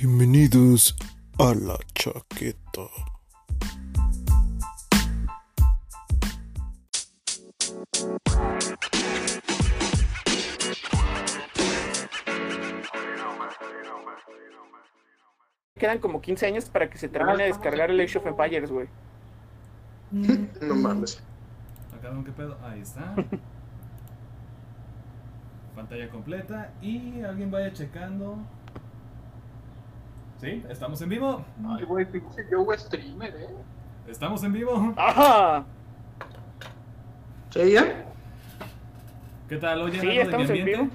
Bienvenidos a la chaqueta. Quedan como 15 años para que se termine de descargar el Age of Empires, güey. No mames. Acá qué pedo. Ahí está. Pantalla completa. Y alguien vaya checando. ¿Sí? ¿Estamos en vivo? Ay, güey, pinche yo streamer, eh. ¿Estamos en vivo? ¡Ajá! ¿Sí, ya? ¿Qué tal? Oye, Sí, algo de mi estamos en vivo.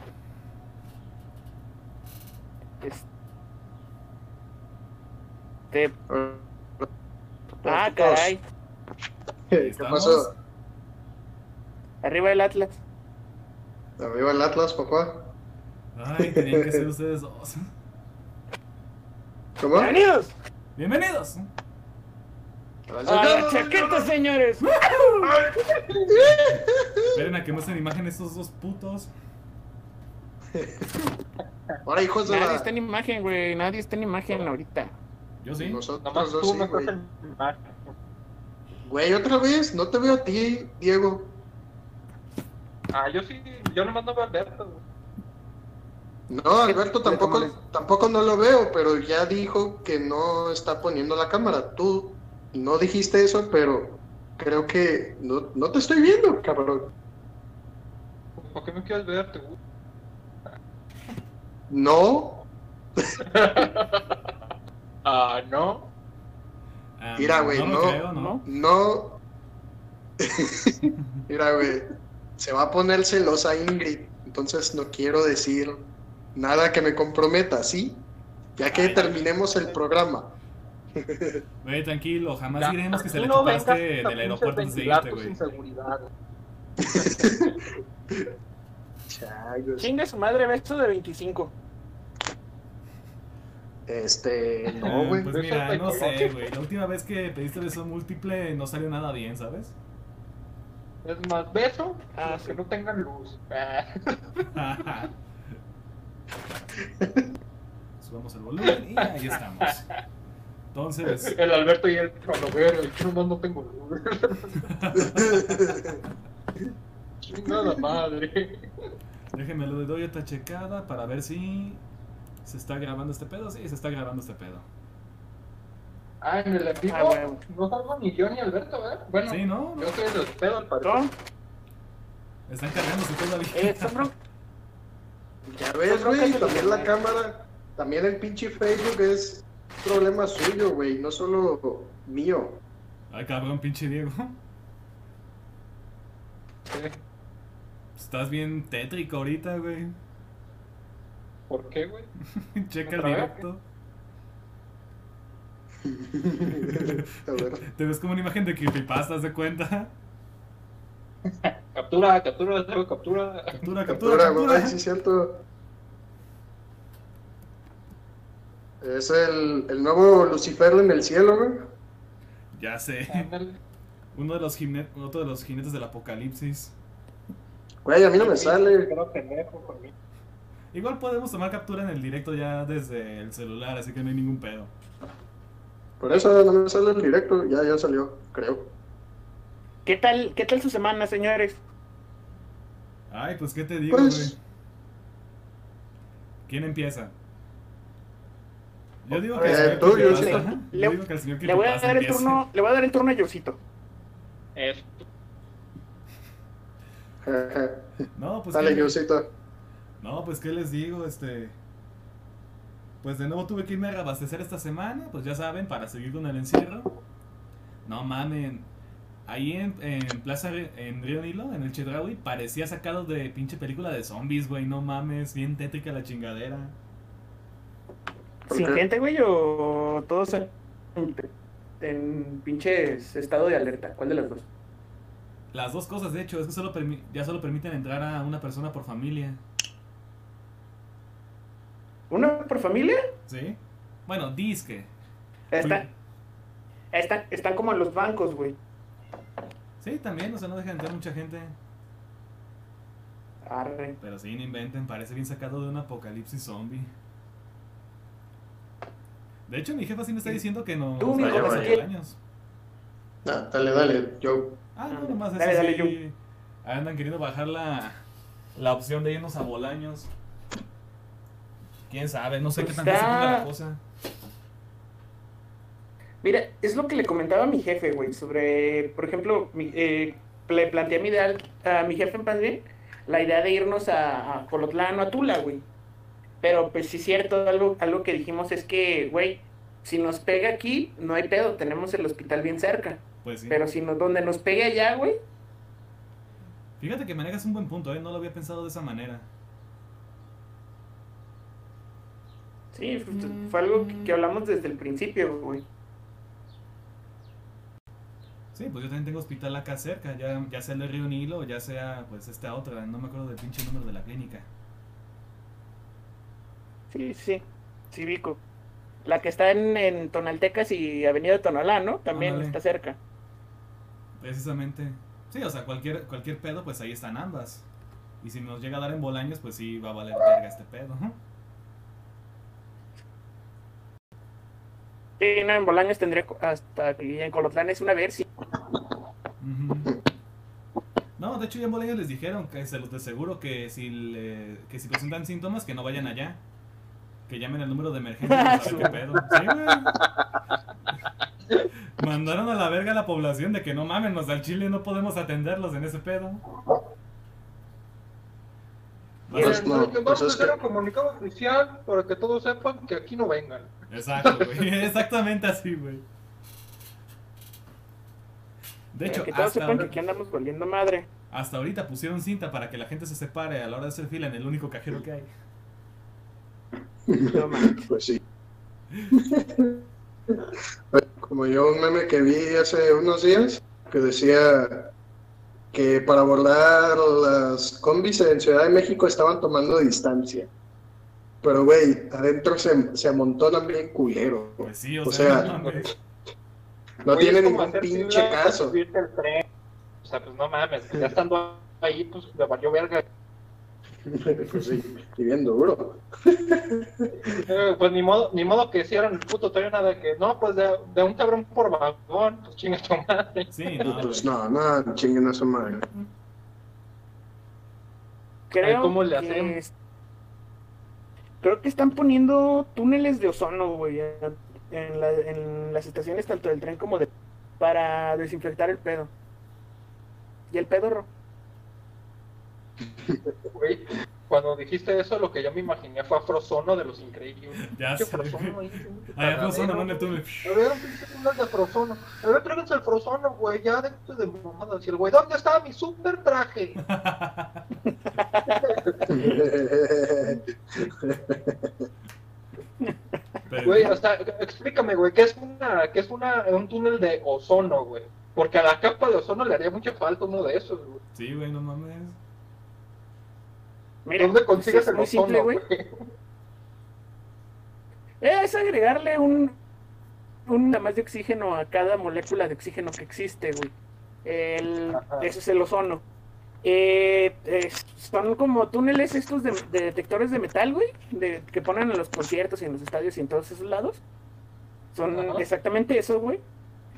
Este. Ah, caray. ¿Qué ¿Estamos? pasó? Arriba el Atlas. Arriba el Atlas, papá. Ay, tenían que ser ustedes dos. ¿Cómo? ¡Bienvenidos! Bienvenidos. ¡A la chaqueta, señores! Esperen a que muestren imagen estos dos putos. Ahora, hijos de Nadie la... está en imagen, güey. Nadie está en imagen ahorita. Yo sí. Nosotros Nomás dos sí, güey. Güey, otra vez, no te veo a ti, Diego. Ah, yo sí, yo nomás no veo a Alberto. güey. No, Alberto Le tampoco, tampoco no lo veo, pero ya dijo que no está poniendo la cámara. Tú no dijiste eso, pero creo que no, no te estoy viendo, cabrón. ¿Por qué me quieres ver? ¿Te gusta? No, Ah, no. Ah, Mira, güey, no. no. creo, ¿no? no. Mira, güey, se va a poner celosa Ingrid, entonces no quiero decir nada que me comprometa, ¿sí? Ya que Ay, terminemos el programa. Güey, tranquilo, jamás Ya, diremos que se le no a del aeropuerto antes de irte, güey. Chingue su madre, beso de 25. Este, no, güey. Pues mira, no sé, güey. La última vez que pediste beso múltiple no salió nada bien, ¿sabes? Es más, beso Ah, los sí. que no tengan luz. Subamos el volumen y ahí estamos. Entonces, El Alberto y el ver, yo nomás no tengo. Chingada madre. déjenme le doy otra checada para ver si se está grabando este pedo. Sí, se está grabando este pedo. Ah, en el en vivo Ah, no salgo ni yo ni Alberto, ¿verdad? Bueno, Sí, ¿no? yo soy el pedo al parecer. Están cargándose todavía. Eh, son bron- Ya ves, güey, también la cámara, también el pinche Facebook es problema suyo, güey, no solo mío. Ay, cabrón, pinche Diego. Estás bien tétrico ahorita, güey. ¿Por qué, güey? Checa el directo. Te ves como una imagen de creepypasta, ¿haz de cuenta? Captura, captura, captura, captura. Captura, captura, Captura, güey, captura. sí es cierto. Es el, el nuevo Lucifer en el cielo, güey. Ya sé. Ándale. Uno de los jine- otro de los jinetes del apocalipsis. Güey, a mí no me sale. Igual podemos tomar captura en el directo ya desde el celular, así que no hay ningún pedo. Por eso no me sale el directo, ya, ya salió, creo. ¿Qué tal, ¿Qué tal su semana, señores? Ay, pues qué te digo, güey. Pues, ¿Quién empieza? Yo digo que el señor tú, yo. Yo Le- digo que el señor Le voy a dar el turno, le voy a dar el turno a Yosito. No, pues Dale, ¿qué? Diosito. No, pues qué les digo, este. Pues de nuevo tuve que irme a reabastecer esta semana, pues ya saben, para seguir con el encierro. No mamen. Ahí en, en Plaza en Río Nilo, en el Chedraui, parecía sacado de pinche película de zombies, güey. No mames, bien tétrica la chingadera. ¿Por ¿Sin gente, güey, o todos en, en pinches estado de alerta? ¿Cuál de las dos? Las dos cosas, de hecho, es que solo ya solo permiten entrar a una persona por familia. ¿Una por familia? ¿Sí? Bueno, disque. Están, están como en los bancos, güey. Sí, también, o sea, no dejan entrar mucha gente. Arre. Pero sí, no inventen, parece bien sacado de un apocalipsis zombie. De hecho, mi jefa sí me está diciendo que no. Tú, que- años. Ah, dale, dale, yo. Ah, no, nomás Dale, eso dale, sí, Andan queriendo bajar la, la opción de irnos a Bolaños. Quién sabe, no sé qué tan Está- se ponga la cosa. Mira, es lo que le comentaba a mi jefe, güey, sobre, por ejemplo, mi- eh, le planteé mi idea a mi jefe en paz bien, la idea de irnos a, a Colotlán o a Tula, güey. Pero pues sí es cierto, algo, algo que dijimos es que, güey, si nos pega aquí, no hay pedo, tenemos el hospital bien cerca. Pues sí. Pero si nos, donde nos pegue allá, güey, Fíjate que manejas un buen punto, ¿eh? No lo había pensado de esa manera. sí, fue- fue algo que, que hablamos desde el principio, güey. Sí, pues yo también tengo hospital acá cerca, ya, ya sea el de Río Nilo o ya sea pues esta otra, no me acuerdo del pinche número de la clínica. Sí, sí, sí, Vico. La que está en, en Tonaltecas y Avenida Tonalá, ¿no? También Ándale. está cerca. Precisamente. Sí, o sea, cualquier, cualquier pedo, pues ahí están ambas. Y si nos llega a dar en Bolaños, pues sí va a valer verga este pedo. Sí, no, en Bolaños tendría hasta que en Colotlán es una versión. No, de hecho ya en Bolaños les dijeron que se los de seguro que si, le- que si presentan síntomas que no vayan allá. Que llamen al número de emergencia para saber qué pedo. Sí, güey. Mandaron a la verga a la población de que no mamen, al Chile no podemos atenderlos en ese pedo. Pues Pues, no, vamos pues a es hacer que- un comunicado oficial para que todos sepan que aquí no vengan. Exacto, güey. Exactamente así, güey. De hecho, que todos hasta, sepan que aquí andamos valiendo madre. hasta ahorita pusieron cinta para que la gente se separe a la hora de hacer fila en el único cajero que hay. No manches. Pues sí. Como yo un meme que vi hace unos días que decía que para abordar las combis en Ciudad de México estaban tomando distancia. Pero, güey, adentro se, se amontonan bien culero. Pues sí, o, O sea, sea, no tiene ningún pinche caso. tren. O sea, pues no mames, ya estando ahí, pues le valió verga. Pues sí, y bien duro. Eh, pues ni modo, ni modo que hicieran el puto tren nada de que, no, pues de, de un cabrón por vagón, pues chinga tu madre. Sí, no, Pues no, no, chinguen a su madre. Creo ¿cómo le que es- Creo que están poniendo túneles de ozono, güey, en, la- en las estaciones tanto del tren como de para desinfectar el pedo. Y el pedorro. Güey, cuando dijiste eso, lo que yo me imaginé fue a Frozono de los increíbles. Ya sé, Frozono güey. ahí, un Allá no túnel. A ver, un de Frozono. A ver, tráiganse el Frozono, güey, ya déjate de mamadas. Y el güey, ¿dónde está mi super traje? Güey, o sea, explícame, güey, ¿qué es una, qué es una, un túnel de ozono, güey? Porque a la capa de ozono le haría mucha falta uno de esos, güey. Sí, güey, no mames. Mira, ¿Dónde consigues es el muy simple, ozono, güey. güey? Es agregarle un, un nada más de oxígeno a cada molécula de oxígeno que existe, güey. El, eso es el ozono. Eh, son como túneles estos de, de detectores de metal, güey, de, que ponen en los conciertos y en los estadios y en todos esos lados. Son Ajá. exactamente eso, güey.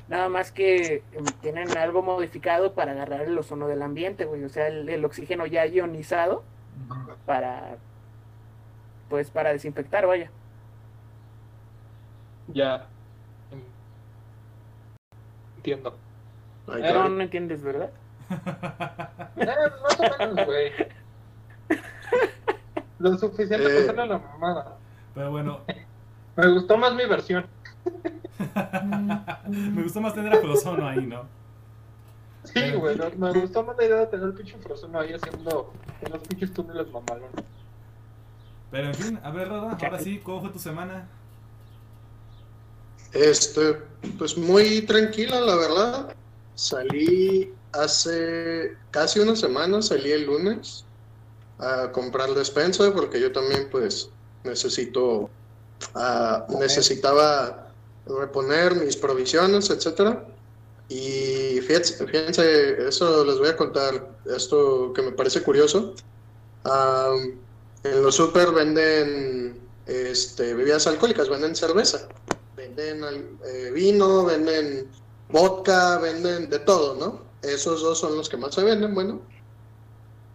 Nada más que em, tienen algo modificado para agarrar el ozono del ambiente, güey. O sea, el, el oxígeno ya ionizado. Para, pues, para desinfectar, vaya. Ya. Entiendo. Ay, Eh, No, entiendes, ¿verdad? Eh, más o menos, güey. Lo suficiente para Eh. hacerle la mamada. Pero bueno, Me gustó más mi versión. me gustó más tener a Frozono ahí, ¿no? Sí, güey, me, me gustó más la idea de tener el pinche Frozono ahí haciendo en los pinches túneles mamalones. Pero en fin, a ver, Roda, ahora sí, ¿cómo fue tu semana? Este, pues muy tranquila, la verdad. Salí hace casi una semana, salí el lunes a comprar despensa porque yo también pues necesito, ah, necesitaba reponer mis provisiones, etcétera. Y fíjense, fíjense, eso les voy a contar, esto que me parece curioso. Am, en los super venden este, bebidas alcohólicas, venden cerveza. venden eh, vino, venden vodka, venden de todo, ¿no? Esos dos son los que más se venden, bueno.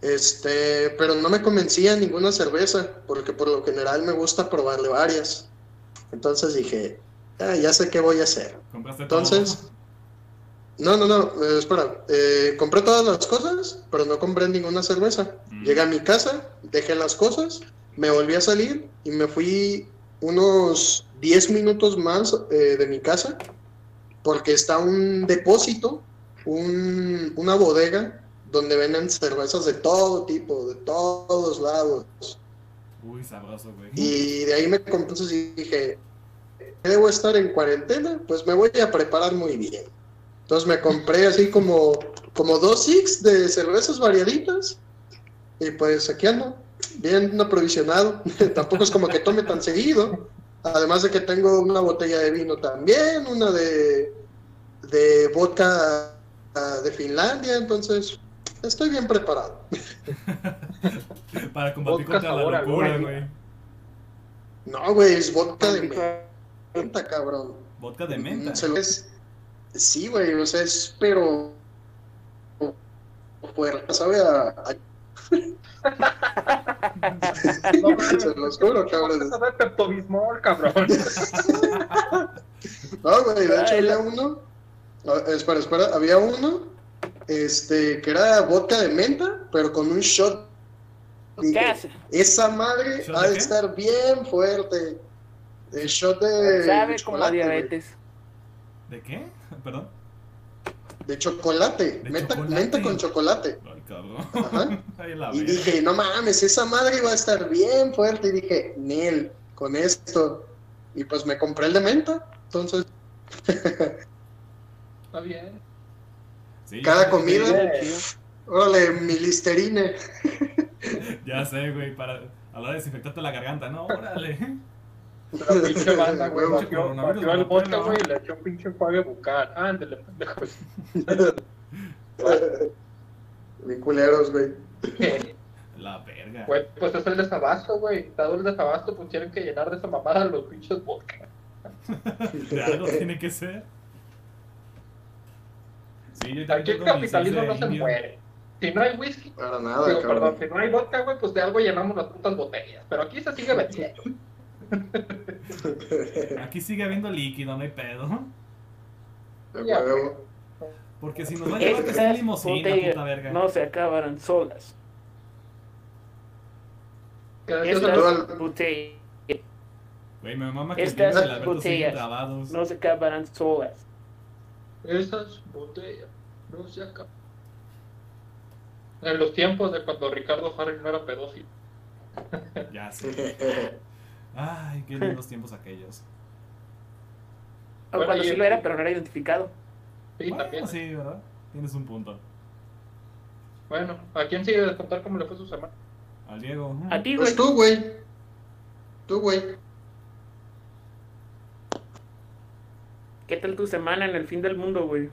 Este, pero no me convencía ninguna cerveza, porque por lo general me gusta probarle varias. Entonces dije, "Ah, ya sé qué voy a hacer. ¿Compraste Entonces, no, no, no, eh, espera. eh, compré todas las cosas, pero no compré ninguna cerveza. Mm. Llegué a mi casa, dejé las cosas, me volví a salir y me fui unos 10 minutos más eh, de mi casa, porque está un depósito, un- una bodega, donde venden cervezas de todo tipo, de todos lados. Uy, sabroso, güey. Y de ahí me compré, y dije, debo estar en cuarentena, pues me voy a preparar muy bien. Entonces me compré así como, como dos six de cervezas variaditas y pues aquí ando, bien aprovisionado. Tampoco es como que tome tan seguido. Además de que tengo una botella de vino también, una de, de vodka ah, de Finlandia, entonces estoy bien preparado. Para combatir Vodka contra la a locura, güey. No, güey, es vodka de menta, cabrón. Vodka de menta. Se lo es- Sí, güey, o sea, es pero fuerte, sabe a, a- No, Se los juro, cabrón. Eso de Pepto-Bismol, cabrón. No, güey, de hecho había uno. Espera, espera, había uno este que era vodka de menta, pero con un shot. ¿Qué hace? esa madre ¿Shot ha de estar bien fuerte. El shot de Sabe como diabetes. ¿De qué? Perdón. De chocolate, De menta, chocolate. menta con chocolate. Ay, cabrón. Ajá. Ay, la Y dije, no mames, esa madre va a estar bien fuerte. Y dije, Nel, con esto. Y pues me compré el de menta. Entonces, Está bien. Sí, cada comida, órale, mi listerine. Ya sé, güey, para a la hora de desinfectarte la garganta, ¿no? Órale. La pinche banda, güey. Vació el pelo. güey, y le echó un pinche enjuague bucal. Ándale, pendejo. Mi culeros, güey. La verga. Güey, pues es el desabasto, güey. Dado el desabasto, pues tienen que llenar de esa mamada los pinches vodka. De algo tiene que ser. Sí, yo Aquí el capitalismo no se indio. muere. Si no hay whisky, Para nada, digo, perdón, si no hay vodka, güey, pues de algo llenamos las putas botellas. Pero aquí se sigue vendiendo. Aquí sigue habiendo líquido, no hay pedo. De Ya. huevo. Porque si nos va a llevar que sea Estas limosina, puta verga. no se acabarán solas. Estas botellas Güey, me mama que Estas botellas no se acabarán solas. Esas botellas no se acaban. En los tiempos de cuando Ricardo Farrell no era pedófilo. Ya sé. Ay, qué lindos tiempos aquellos. O Bueno, cuando sí lo era, pero no era identificado. Sí, bueno, también. sí, ¿verdad? Tienes un punto. Bueno, ¿a quién sigue de contar cómo le fue su semana? Al Diego. A ti, güey. Pues tú, güey. Tú, güey. ¿Qué tal tu semana en el fin del mundo, güey?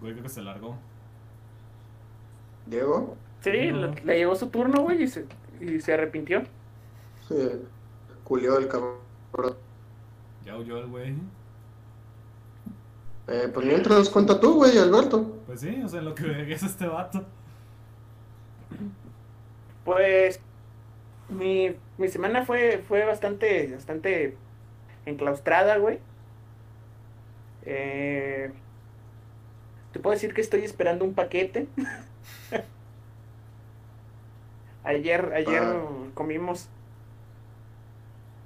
Güey, creo que se largó. Diego. Sí, No. le, le llegó su turno, güey, y se, y se arrepintió. Eh, Culió el cabrón. Ya huyó el güey. Eh, pues mientras cuenta tú, güey, Alberto. Pues sí, o sea, en lo que regresa este vato. Pues mi, mi semana fue, fue bastante, bastante enclaustrada, güey. Eh, te puedo decir que estoy esperando un paquete. ayer, ayer Ah. comimos.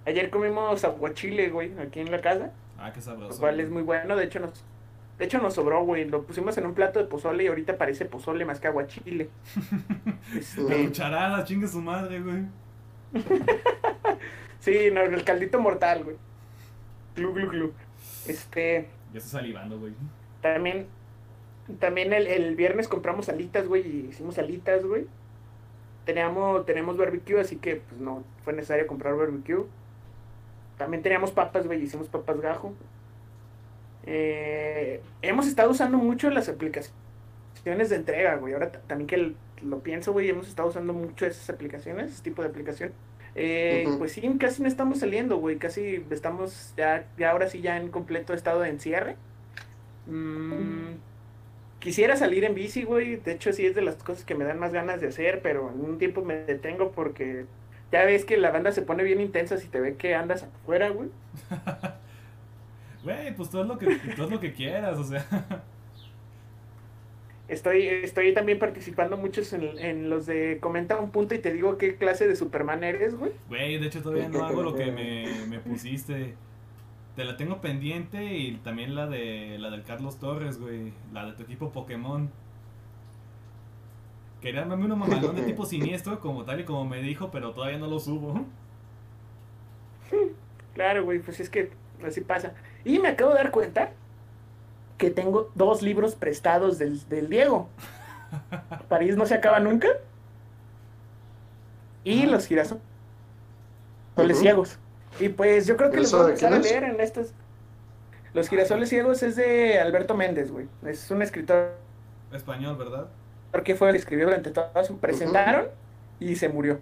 Ayer comimos aguachile, güey, aquí en la casa. Ah, qué Lo sabroso. cual güey. es muy bueno. De hecho, nos, de hecho nos sobró, güey. Lo pusimos en un plato de pozole y ahorita parece pozole más que aguachile. Este, La cucharada, chingue su madre, güey. Sí, no, el caldito mortal, güey. Glu, glu, glu. Este, Ya está salivando, güey. también, también el, el viernes compramos alitas, güey, y hicimos alitas, güey. Teníamos, tenemos barbecue, así que pues no fue necesario comprar barbecue. También teníamos papas, güey, hicimos papas gajo. Eh, hemos estado usando mucho las aplicaciones de entrega, güey. Ahora también que lo pienso, güey, hemos estado usando mucho esas aplicaciones, ese tipo de aplicación. Eh. Pues sí, casi no estamos saliendo, güey. Casi estamos ya, ya ahora sí ya en completo estado de encierre. Mm, quisiera salir en bici, güey. De hecho, sí es de las cosas que me dan más ganas de hacer, pero en un tiempo me detengo porque ya ves que la banda se pone bien intensa si te ve que andas afuera, güey. Güey, pues tú haz lo que, haz lo que quieras, o sea. Estoy, estoy también participando muchos en, en los de comenta un punto y te digo qué clase de Superman eres, güey. Güey, de hecho todavía no hago lo que me, me pusiste. Te la tengo pendiente y también la de la del Carlos Torres, güey. La de tu equipo Pokémon. Quería armarme uno mamalón de tipo siniestro, como tal y como me dijo, pero todavía no lo subo. Claro, güey, pues es que así pasa. Y me acabo de dar cuenta que tengo dos libros prestados del, del Diego. París no se acaba nunca. Y los girasoles Ujú. ciegos. Y pues yo creo que los ¿Eso voy a empezar a leer en estos. Los girasoles ciegos es de Alberto Méndez, güey. Es un escritor Español, ¿verdad? que fue el que escribió durante toda su presentaron y se murió.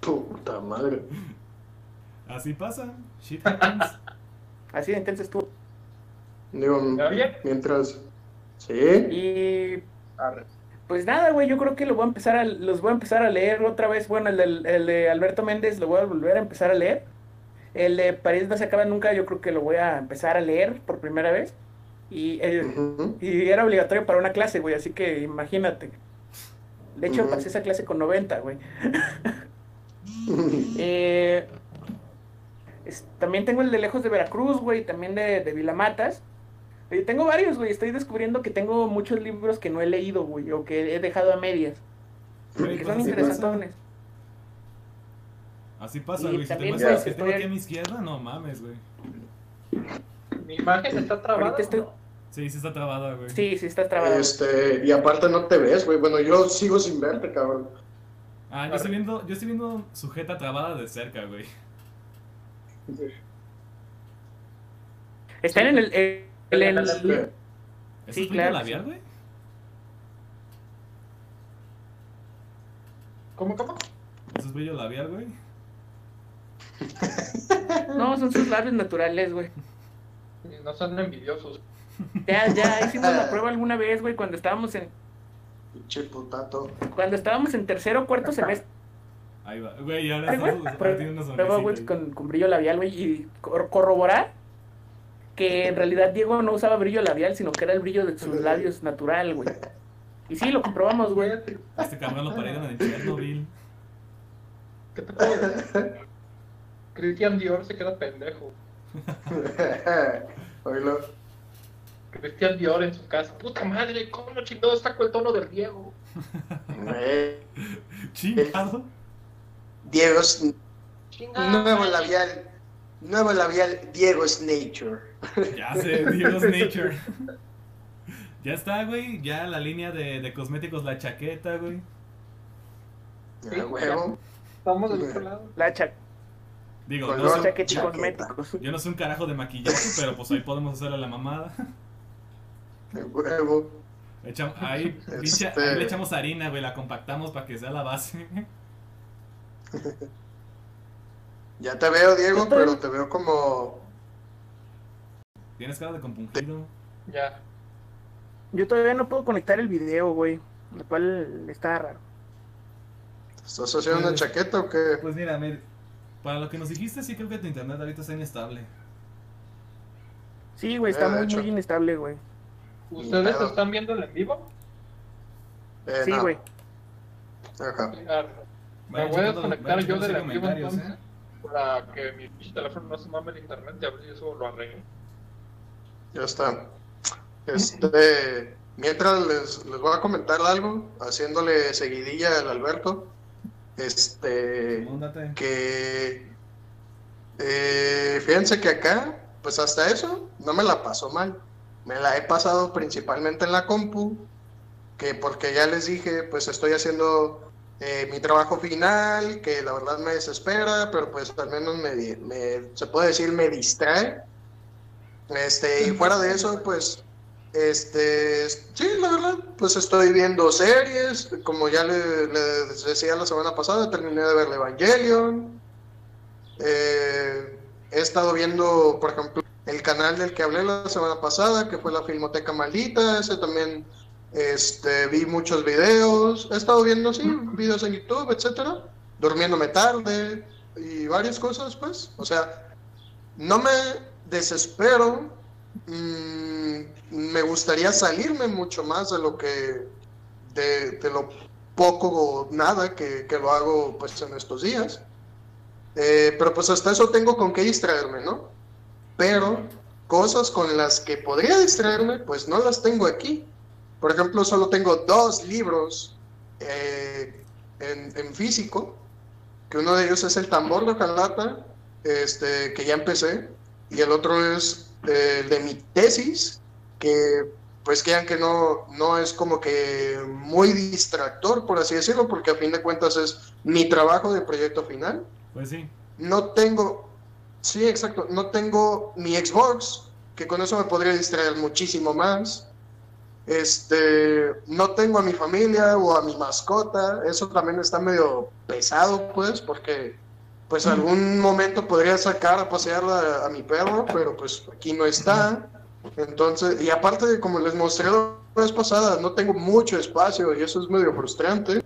Puta madre. Así pasa. Shit happens. Así de intenso estuvo. Digo, mientras. Sí. Y Arre. Pues nada, güey, yo creo que lo voy a empezar a, los voy a empezar a leer otra vez. Bueno, el, del- el de Alberto Méndez lo voy a volver a empezar a leer. El de París no se acaba nunca, yo creo que lo voy a empezar a leer por primera vez. Y, eh, y era obligatorio para una clase, güey, así que imagínate. De hecho, pasé esa clase con 90, güey. Eh, es- también tengo el de Lejos de Veracruz, güey, también de, de Vilamatas. Tengo varios, güey. Estoy descubriendo que tengo muchos libros que no he leído, güey, o que he dejado a medias. Güey, que son así pasa. interesantes. Así pasa, güey. Si te muestras pues, que tengo aquí a mi izquierda, no mames, güey. Mi imagen está trabada. Ahorita estoy- ¿no? Sí, sí está trabada, güey. Sí, sí, estás trabado. Este, y aparte no te ves, güey. Bueno, yo sigo sin verte, cabrón. Ah, yo estoy viendo, yo estoy viendo sujeta trabada de cerca, güey. Están en el. eh, en el- En el- ¿Eso Sí, claro labial, sí. güey? ¿Cómo, cómo? ¿Eso es brillo labial, güey? No, son sus labios naturales, güey. No son envidiosos. Ya, ya hicimos la prueba alguna vez, güey, cuando estábamos en. Pinche putato. Cuando estábamos en tercero o cuarto semestre, Ahí va. Güey, y ahora Ay, güey, estamos- prueba, una prueba, güey, con, con brillo labial, güey, y cor- corroborar que en realidad Diego no usaba brillo labial, sino que era el brillo de sus labios natural, güey. Y sí, lo comprobamos, güey. Este cabrón lo parieron en Chernobyl. ¿Qué te puedo decir? Christian Dior se queda pendejo. Oílo. Christian Dior en su casa. Puta madre, ¿cómo chingados sacó el tono del Diego? Eh, Chingado. Diego es nuevo labial. Nuevo labial, Diego's Nature. Ya sé, Dios Nature. Ya está, güey. Ya la línea de, de cosméticos, la chaqueta, güey. Sí, huevo. Estamos del otro lado. La cha Digo, Color no los soy- chaqueta. cosméticos. yo no soy un carajo de maquillaje, pero pues ahí podemos hacerle la mamada. A huevo. Echam- ahí, Este- ahí le echamos harina, güey, la compactamos para que sea la base. Ya te veo, Diego, pero te veo como. Tienes cara de compungido. Ya. Yo todavía no puedo conectar el video, güey. Lo cual está raro. ¿Estás haciendo una Pues- chaqueta o qué? Pues mira, mir- para lo que nos dijiste, sí creo que tu internet ahorita está inestable. Sí, güey, está Eh, de muy, hecho. muy inestable, güey. ¿Ustedes están viendo en vivo? Eh, Sí, no. güey. Ajá. Arre. Me voy a desconectar yo del en vivo entonces. ¿eh? Para que mi teléfono no se mame el internet y a ver si eso lo arreglo. Ya está. Este, mientras les, les voy a comentar algo, haciéndole seguidilla al Alberto. Este, Móndate. que eh, fíjense que acá, pues hasta eso, no me la paso mal. Me la he pasado principalmente en la compu, que porque ya les dije, pues estoy haciendo eh, mi trabajo final, que la verdad me desespera, pero pues al menos me, me- se puede decir me distrae. Este, y fuera de eso, pues Este, sí, la verdad, pues estoy viendo series, como ya le, le decía la semana pasada, terminé de ver Evangelion. Eh, he estado viendo, por ejemplo, el canal del que hablé la semana pasada, que fue la Filmoteca Maldita, ese también este, vi muchos videos, he estado viendo, sí, videos en YouTube, etcétera, durmiéndome tarde y varias cosas, pues, o sea, no me desespero, mm, me gustaría salirme mucho más de lo que, de, de lo poco o nada que, que lo hago, pues, en estos días. Eh, pero pues hasta eso tengo con qué distraerme, ¿no? Pero cosas con las que podría distraerme, pues no las tengo aquí. Por ejemplo, solo tengo dos libros eh, en, en físico, que uno de ellos es El tambor de Jalata, este, que ya empecé, y el otro es eh, de mi tesis, que pues crean que no, no es como que muy distractor, por así decirlo, porque a fin de cuentas es mi trabajo de proyecto final. Pues sí. No tengo, sí, exacto, no tengo mi Xbox, que con eso me podría distraer muchísimo más. Este, no tengo a mi familia o a mi mascota, eso también está medio pesado, pues, porque pues algún momento podría sacar a pasear a, a mi perro, pero pues aquí no está. Entonces, y aparte, como les mostré la vez pasada, no tengo mucho espacio y eso es medio frustrante.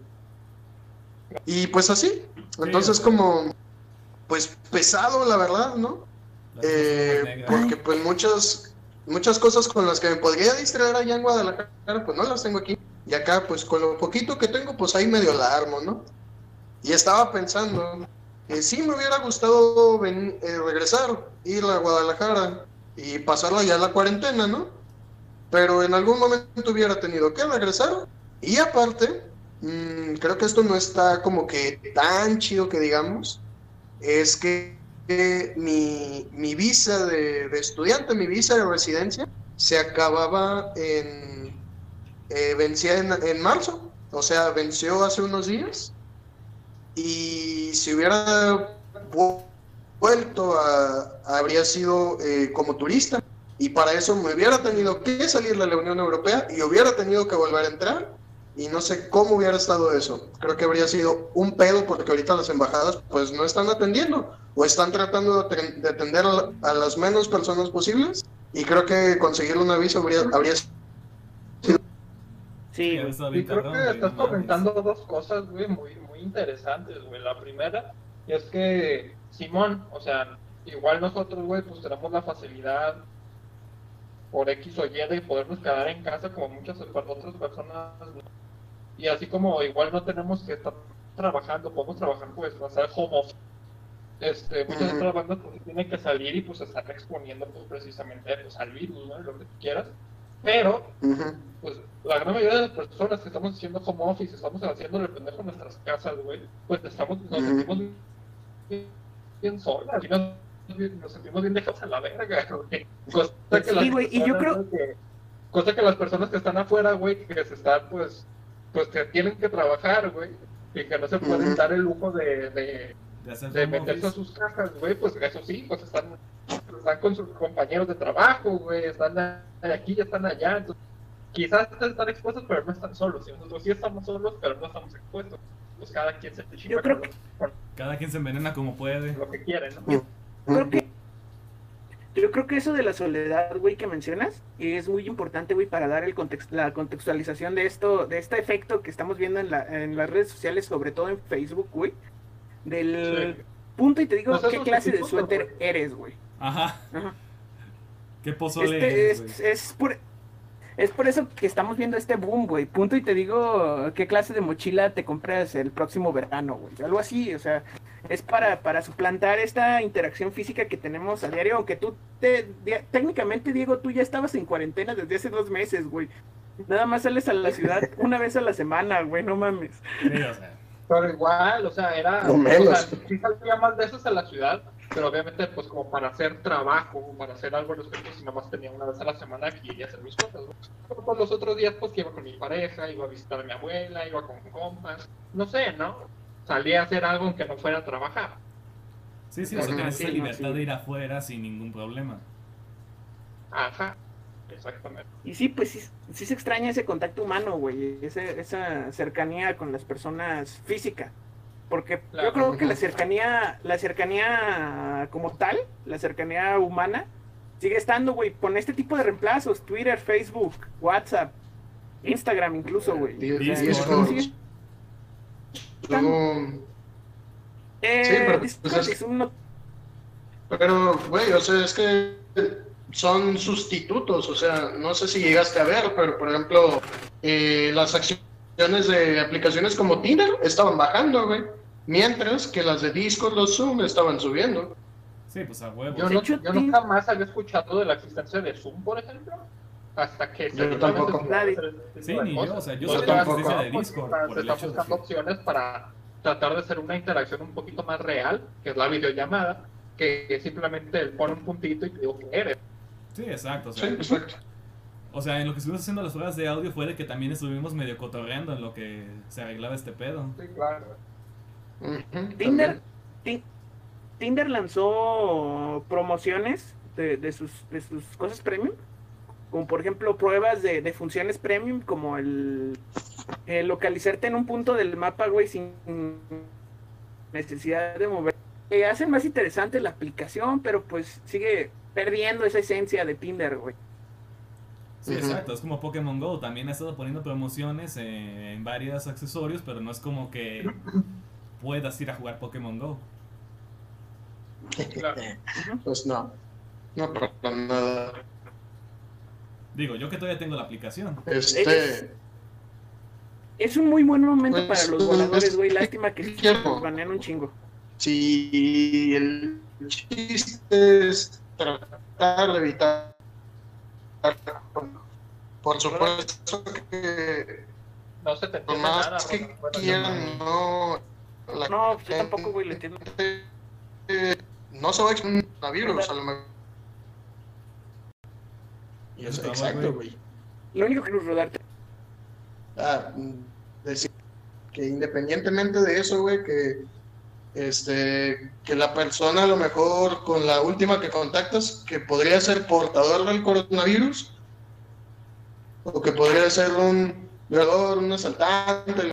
Y pues así, entonces Sí, como, pues pesado, la verdad, ¿no? Eh, porque pues muchas, muchas cosas con las que me podría distraer allá en Guadalajara, pues no las tengo aquí. Y acá, pues con lo poquito que tengo, pues ahí medio la armo, ¿no? Y estaba pensando, que sí me hubiera gustado eh, regresar, ir a Guadalajara y pasarla ya la cuarentena, ¿no? Pero en algún momento hubiera tenido que regresar. Y aparte, mm, creo que esto no está como que tan chido que digamos, es que mi, mi visa de, estudiante, mi visa de residencia, se acababa en. eh, vencía en, en marzo, o sea, venció hace unos días. Y si hubiera vu- vuelto a. habría sido eh, como turista. Y para eso me hubiera tenido que salir de la Unión Europea y hubiera tenido que volver a entrar. Y no sé cómo hubiera estado eso. Creo que habría sido un pedo porque ahorita las embajadas pues no están atendiendo o están tratando de aten- de atender a, a las menos personas posibles. Y creo que conseguir una visa habría, habría Sí, güey. está Y creo que estás comentando dos cosas, güey, muy, muy interesantes, güey. La primera es que, Simón, o sea, igual nosotros, güey, pues tenemos la facilidad por X o Y de podernos quedar en casa como muchas otras personas. Y así como igual no tenemos que estar trabajando, podemos trabajar, pues, hacer home office. Este, muchas otras bandas pues tienen que salir y pues estar exponiendo pues precisamente pues, al virus, ¿no? Lo que tú quieras. Pero Ujú. pues la gran mayoría de las personas que estamos haciendo home office, estamos haciendo el pendejo en nuestras casas, güey, pues estamos, nos Ujú. sentimos bien, solas, y nos, nos sentimos bien dejados a la verga, güey. Cosa que Sí, las güey, y yo personas, creo- que- cosa que las personas que están afuera, güey, que se están, pues, pues que tienen que trabajar, güey, y que no se pueden dar el lujo de, de, meterse a sus casas, güey, pues eso sí, pues están, están con sus compañeros de trabajo, güey, están aquí, ya están allá, entonces quizás están expuestos, pero no están solos, y nosotros sí estamos solos, pero no estamos expuestos, pues cada quien se chinga Yo creo que- Cada quien se envenena como puede. lo que quiere, ¿no? Creo que yo creo que eso de la soledad, güey, que mencionas, es muy importante, güey, para dar el context, la contextualización de esto, de este efecto que estamos viendo en, la, en las redes sociales, sobre todo en Facebook, güey, del Sí. punto y te digo qué clase de suéter eres, güey. Ajá. Ajá. Qué pozole Este, es, es, güey. es por es por eso que estamos viendo este boom, güey. Punto y te digo qué clase de mochila te compras el próximo verano, güey. Algo así, o sea, es para, para suplantar esta interacción física que tenemos a diario, aunque tú te, técnicamente, Diego, tú ya estabas en cuarentena desde hace dos meses, güey. Nada más sales a la ciudad una vez a la semana, güey, no mames. Sí, o sea. Pero igual, o sea, era, Lo menos. o sea, sí salía más veces a la ciudad, pero obviamente pues como para hacer trabajo, para hacer algo al respecto, si nomás tenía una vez a la semana que iría a hacer mis cosas, ¿no? Pero pues los otros días pues iba con mi pareja, iba a visitar a mi abuela, iba con compas, no sé, ¿no? Salía a hacer algo aunque no fuera a trabajar. Sí, sí, o sea, sí, esa libertad sí. de ir afuera sin ningún problema. Ajá. Exactamente. Y sí, pues sí, sí se extraña ese contacto humano, güey, ese- esa cercanía con las personas física. Porque yo Claro. creo que la cercanía, la cercanía como tal, la cercanía humana, sigue estando, güey, con este tipo de reemplazos, Twitter, Facebook, WhatsApp, Instagram incluso, güey. Pero, güey, o sea, es que son sustitutos, o sea, no sé si llegaste a ver, pero por ejemplo, eh, las acciones de aplicaciones como Tinder estaban bajando, güey, mientras que las de Discord o Zoom estaban subiendo. Sí, pues a huevo. Yo, De no, hecho, yo ti- nunca más había escuchado de la existencia de Zoom, por ejemplo. Hasta que Yo la tampoco. Sí, ni yo, o sea, yo Yo la tampoco. existencia de Discord por se el de buscando opciones para tratar de hacer una interacción un poquito más real, que es la videollamada, que simplemente pone un puntito y te digo que eres. Sí, exacto. O Sí, sea, exacto. o sea, en lo que estuvimos haciendo las pruebas de audio fue de que también estuvimos medio cotorreando en lo que se arreglaba este pedo. Sí, claro. Tinder, Tinder lanzó promociones de, de sus, de sus cosas premium, como por ejemplo pruebas de, de funciones premium, como el, el localizarte en un punto del mapa, güey, sin necesidad de mover. Eh, hacen más interesante la aplicación, pero pues sigue perdiendo esa esencia de Tinder, güey. Sí, exacto. Es como Pokémon Go. También ha estado poniendo promociones eh, en varios accesorios, pero no es como que puedas ir a jugar Pokémon Go. claro. Pues no, no para nada. Digo, yo que todavía tengo la aplicación. Este, Es un muy buen momento Pues, para los voladores, güey. Lástima que banean un chingo. si el chiste es tratar de evitar, por supuesto que No se te entiende nada. más que Ronald. Bueno, quieran, no. La No, yo tampoco, güey, le entiendo. eh, No se va a exponer a virus, a lo mejor. Y Exacto, güey. Lo único que nos rodarte. Ah, decir que independientemente de eso, güey, que este que la persona a lo mejor con la última que contactas que podría ser portador del coronavirus o que podría ser un violador, un asaltante,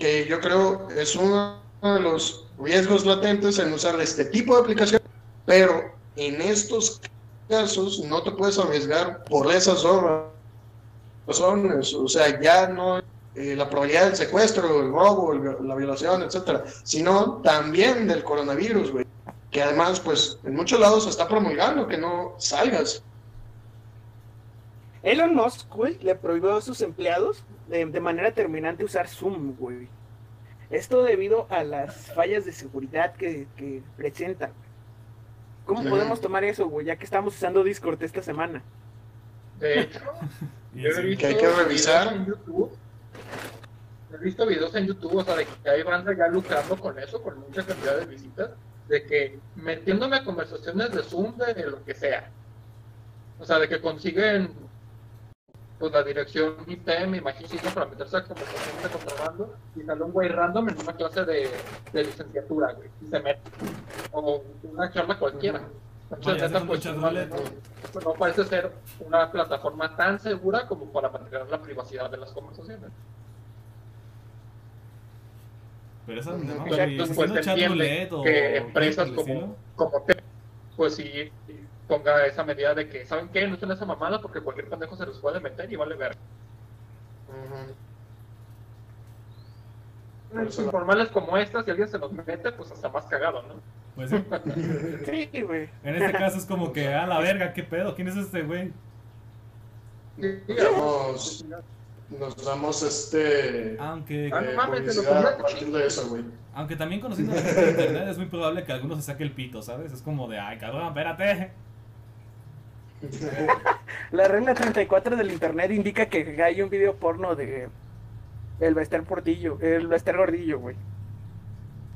que yo creo es uno de los riesgos latentes en usar este tipo de aplicación, pero en estos casos no te puedes arriesgar por esas razones, o sea, ya no eh, la probabilidad del secuestro, el robo, el- la violación, etcétera, sino también del coronavirus, güey, que además, pues, en muchos lados se está promulgando que no salgas. Elon Musk, güey, le prohibió a sus empleados de, de manera terminante usar Zoom, güey. Esto debido a las fallas de seguridad que, que presentan. ¿Cómo podemos tomar eso, güey? Ya que estamos usando Discord esta semana. De hecho, yo he visto Que hay que revisar. videos en YouTube. He visto videos en YouTube, o sea, de que hay banda ya lucrando con eso, con mucha cantidad de visitas, de que metiéndome a conversaciones de Zoom, de lo que sea. O sea, de que consiguen pues la dirección IP, me imagino, para meterse a conversaciones de contrabando y sale un güey random en una clase de, de licenciatura, güey, y se mete. O una charla cualquiera. Entonces, neta, pues, no, parece ser una plataforma tan segura como para mantener la privacidad de las conversaciones. Pero eso es donde vamos, Exacto, güey. ¿Estás pues entiende que empresas como, como te, pues sí ponga esa medida de que, ¿saben qué? No usen esa mamada porque cualquier pendejo se les puede meter y vale ver. Informales como estas, si alguien se nos mete, pues hasta más cagado, ¿no? Pues sí. Sí, güey. En este caso es como que, a la verga, ¿qué pedo? ¿Quién es este güey? Digamos, nos damos este Aunque, Ah, no eh, mames, te lo publicidad a compraste. partir de eso, güey. aunque también conociendo a la gente de internet es muy probable que alguno se saque el pito, ¿sabes? Es como de, ay, cabrón, espérate. La regla 34 del internet indica que hay un video porno de el Bester Portillo, el Bester Gordillo, güey.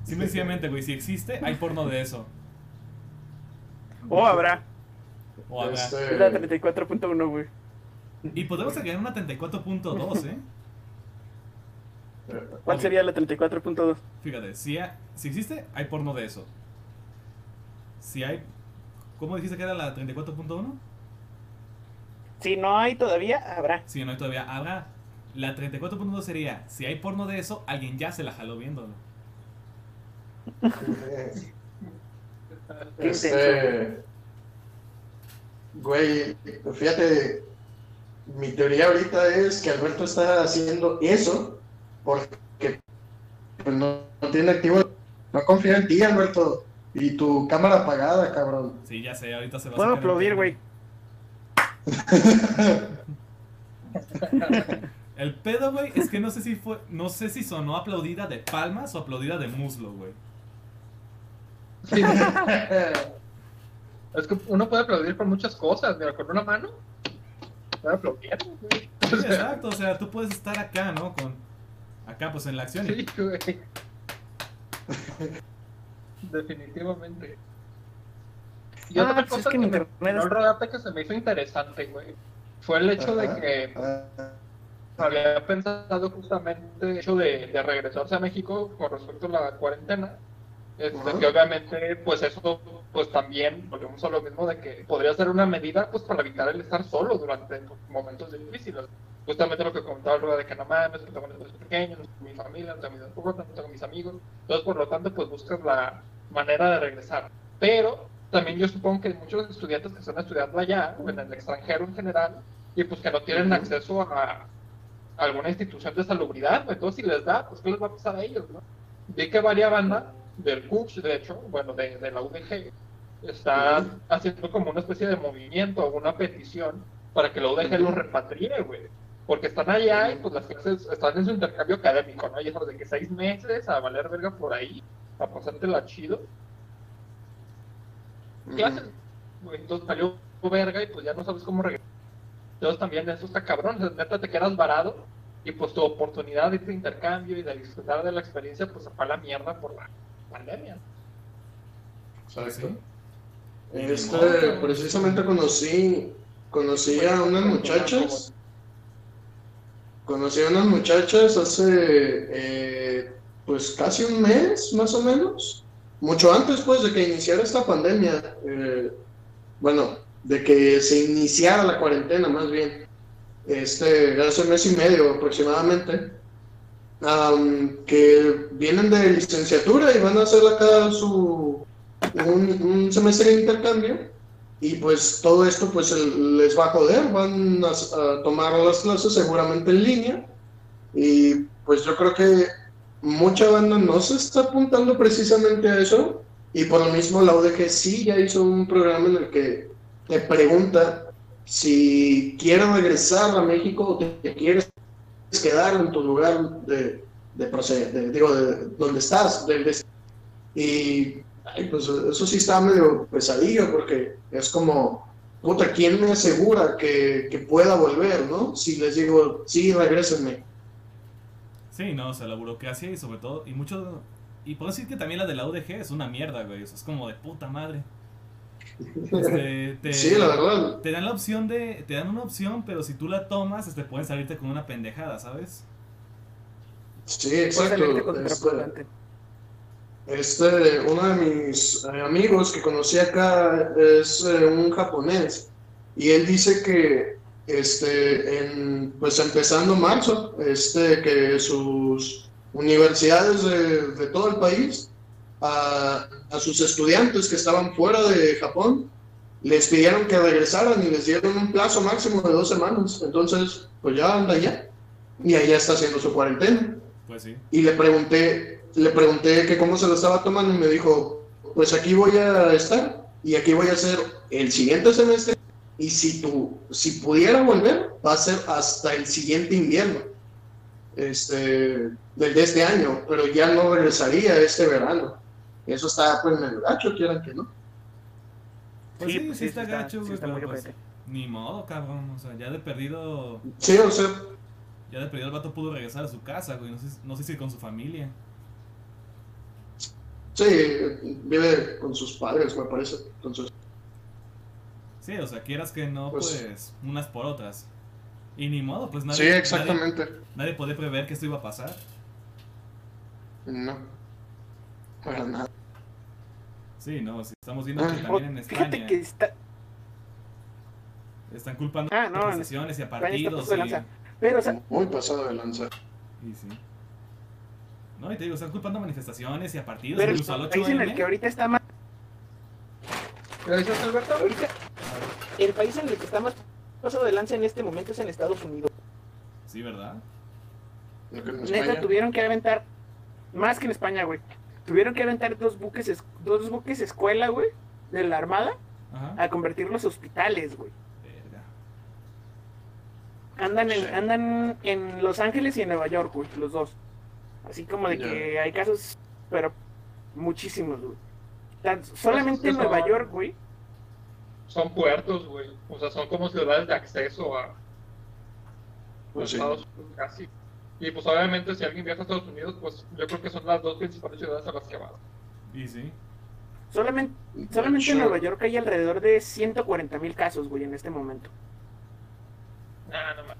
Simple y sencillamente, güey, si existe, hay porno de eso. O habrá. O habrá. Este, Es la 34.1, güey. Y podemos agregar una 34.2, ¿eh? ¿Cuál sería la 34.2? Fíjate, si, ha- si existe, hay porno de eso. Si hay... ¿Cómo dijiste que era la 34.1? Si no hay todavía, habrá. Si no hay todavía, habrá. La 34.2 sería, si hay porno de eso, alguien ya se la jaló viéndolo. Qué Este. Güey, fíjate, mi teoría ahorita es que Alberto está haciendo eso porque pues, no, no tiene activo. No confía en ti, Alberto. Y tu cámara apagada, cabrón. Sí, ya sé, ahorita se va a Puedo el aplaudir, güey. El pedo, güey, es que no sé si fue, no sé si sonó aplaudida de palmas o aplaudida de muslo, güey. Es que uno puede aplaudir por muchas cosas, mira, con una mano. Puede aplaudir, güey. Sí, exacto, o sea, tú puedes estar acá, ¿no? Con acá, pues en la acción. Sí, güey. Definitivamente. Y Ah, otra pues es cosa que que, en me internet es- rodate que se me hizo interesante, güey, fue el hecho de que había pensado justamente el hecho de, de regresarse a México con respecto a la cuarentena. Este, Ajá. que obviamente, pues eso, pues también, volvemos a lo mismo de que podría ser una medida, pues para evitar el estar solo durante momentos difíciles. Justamente lo que comentaba luego de que no mames, no tengo niños pequeños, no tengo mi familia, no tengo mis no tengo mis amigos. Entonces, por lo tanto, pues buscas la manera de regresar. Pero también yo supongo que hay muchos estudiantes que están estudiando allá, o en el extranjero en general, y pues que no tienen acceso a alguna institución de salubridad, pues entonces si les da, pues qué les va a pasar a ellos, ¿no? Vi que varias bandas del CUCH, de hecho, bueno, de, de la UDG, está haciendo como una especie de movimiento o una petición para que la UDG los repatrie, güey. Porque están allá y pues las clases están en su intercambio académico, ¿no? Y eso de que seis meses a valer verga por ahí, a pasártela chido. Clases, güey, entonces salió verga y pues ya no sabes cómo regresar. Entonces también eso está cabrón, o sea, neta te quedas varado y pues tu oportunidad de este intercambio y de disfrutar de la experiencia pues se fue a la mierda por la pandemia. Exacto. Sí. Este, precisamente conocí, conocí a unas muchachas, conocí a unas muchachas hace, eh, pues casi un mes, más o menos, mucho antes, pues, de que iniciara esta pandemia, eh, bueno, de que se iniciara la cuarentena, más bien, este, hace mes y medio aproximadamente, am, que vienen de licenciatura y van a hacer acá su un, un semestre de intercambio y pues todo esto pues les va a joder, van a tomar las clases seguramente en línea y pues yo creo que mucha banda no se está apuntando precisamente a eso y por lo mismo la UDG sí ya hizo un programa en el que te pregunta si quieres regresar a México o te quieres quedar en tu lugar de, de proceder, de- digo, de donde estás, des- y ay, pues eso sí está medio pesadillo porque es como, puta, ¿quién me asegura que, que pueda volver, no? Si les digo, sí, regrésenme. Sí, no, o sea, la burocracia y sobre todo, y mucho, y puedo decir que también la de la UDG es una mierda, güey, o sea, es como de puta madre. Este, te, Sí, la verdad. te dan la opción de, te dan una opción, pero si tú la tomas, este, pueden salirte con una pendejada, ¿sabes? Sí, Puede exacto. Este. Este, uno de mis eh, amigos que conocí acá es eh, un japonés y él dice que, este, en, pues empezando marzo, este, que sus universidades de, de todo el país, a, a sus estudiantes que estaban fuera de Japón, les pidieron que regresaran y les dieron un plazo máximo de dos semanas. Entonces, pues ya anda allá y allá está haciendo su cuarentena Pues sí. y le pregunté, le pregunté que cómo se lo estaba tomando y me dijo, pues aquí voy a estar y aquí voy a hacer el siguiente semestre y si tú, si pudiera volver, va a ser hasta el siguiente invierno, este, del de este año, pero ya no regresaría este verano. Eso está pues en el gacho, quieran que no. Pues sí, sí, pues está gacho, sí está pero muy pues, ni modo, cabrón, o sea, ya de perdido, Sí, o sea, ya de perdido el vato pudo regresar a su casa, güey, no sé, no sé si con su familia. sí, vive con sus padres, me parece. Entonces, Sí, o sea, quieras que no, Pues- pues, unas por otras. Y ni modo, pues nadie, sí, nadie, exactamente. nadie podía prever que esto iba a pasar. No, para nada. Sí, no, si estamos viendo que Ah. también en Fíjate España, que está. Están culpando Ah, no, a manifestaciones y a partidos. Y, lanza. Pero, o sea, Muy pasado de lanza. y sí. No, y te digo, están culpando a manifestaciones y a partidos, pero incluso al el 8 país en el que ahorita está más. ¿Qué dices, Alberto? Ahorita, el país en el que está más pasado de lanza en este momento es en Estados Unidos. Sí, ¿verdad? Neta, tuvieron que aventar, más que en España, güey. Tuvieron que aventar dos buques, es- dos buques escuela, güey, de la Armada, Ajá. a convertirlos a hospitales, güey. Andan en, Sí. andan en Los Ángeles y en Nueva York, güey, los dos. Así como de que hay casos, pero muchísimos, güey. Tan- solamente en Nueva York, güey. Son puertos, güey. O sea, son como ciudades de acceso a Pues sí. Estados Unidos casi. Y pues obviamente si alguien viaja a Estados Unidos, pues yo creo que son las dos principales ciudades a las que va. Y sí. Solamente, solamente en Sure. Nueva York hay alrededor de 140 mil casos, güey, en este momento. Nah, no mames.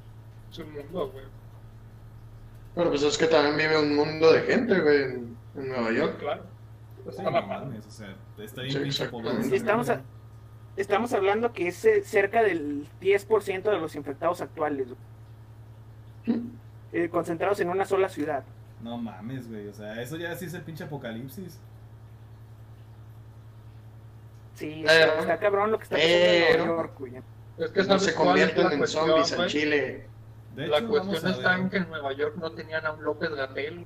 Es un mundo, güey. Pero pues es que también vive un mundo de gente, güey, en, en Nueva York. Claro. Sí, Está no la madre. mames, o sea, está bien Sí, estamos, a- estamos hablando que es eh, cerca del 10% de los infectados actuales, güey. Eh, concentrados en una sola ciudad. No mames, güey. O sea, eso ya sí es el pinche apocalipsis. Sí, está, está cabrón lo que está pasando en Nueva York, güey. Es que No se convierten en cuestión, zombies en? Chile. De La hecho, cuestión está en que en Nueva York no tenían a un López Gatel.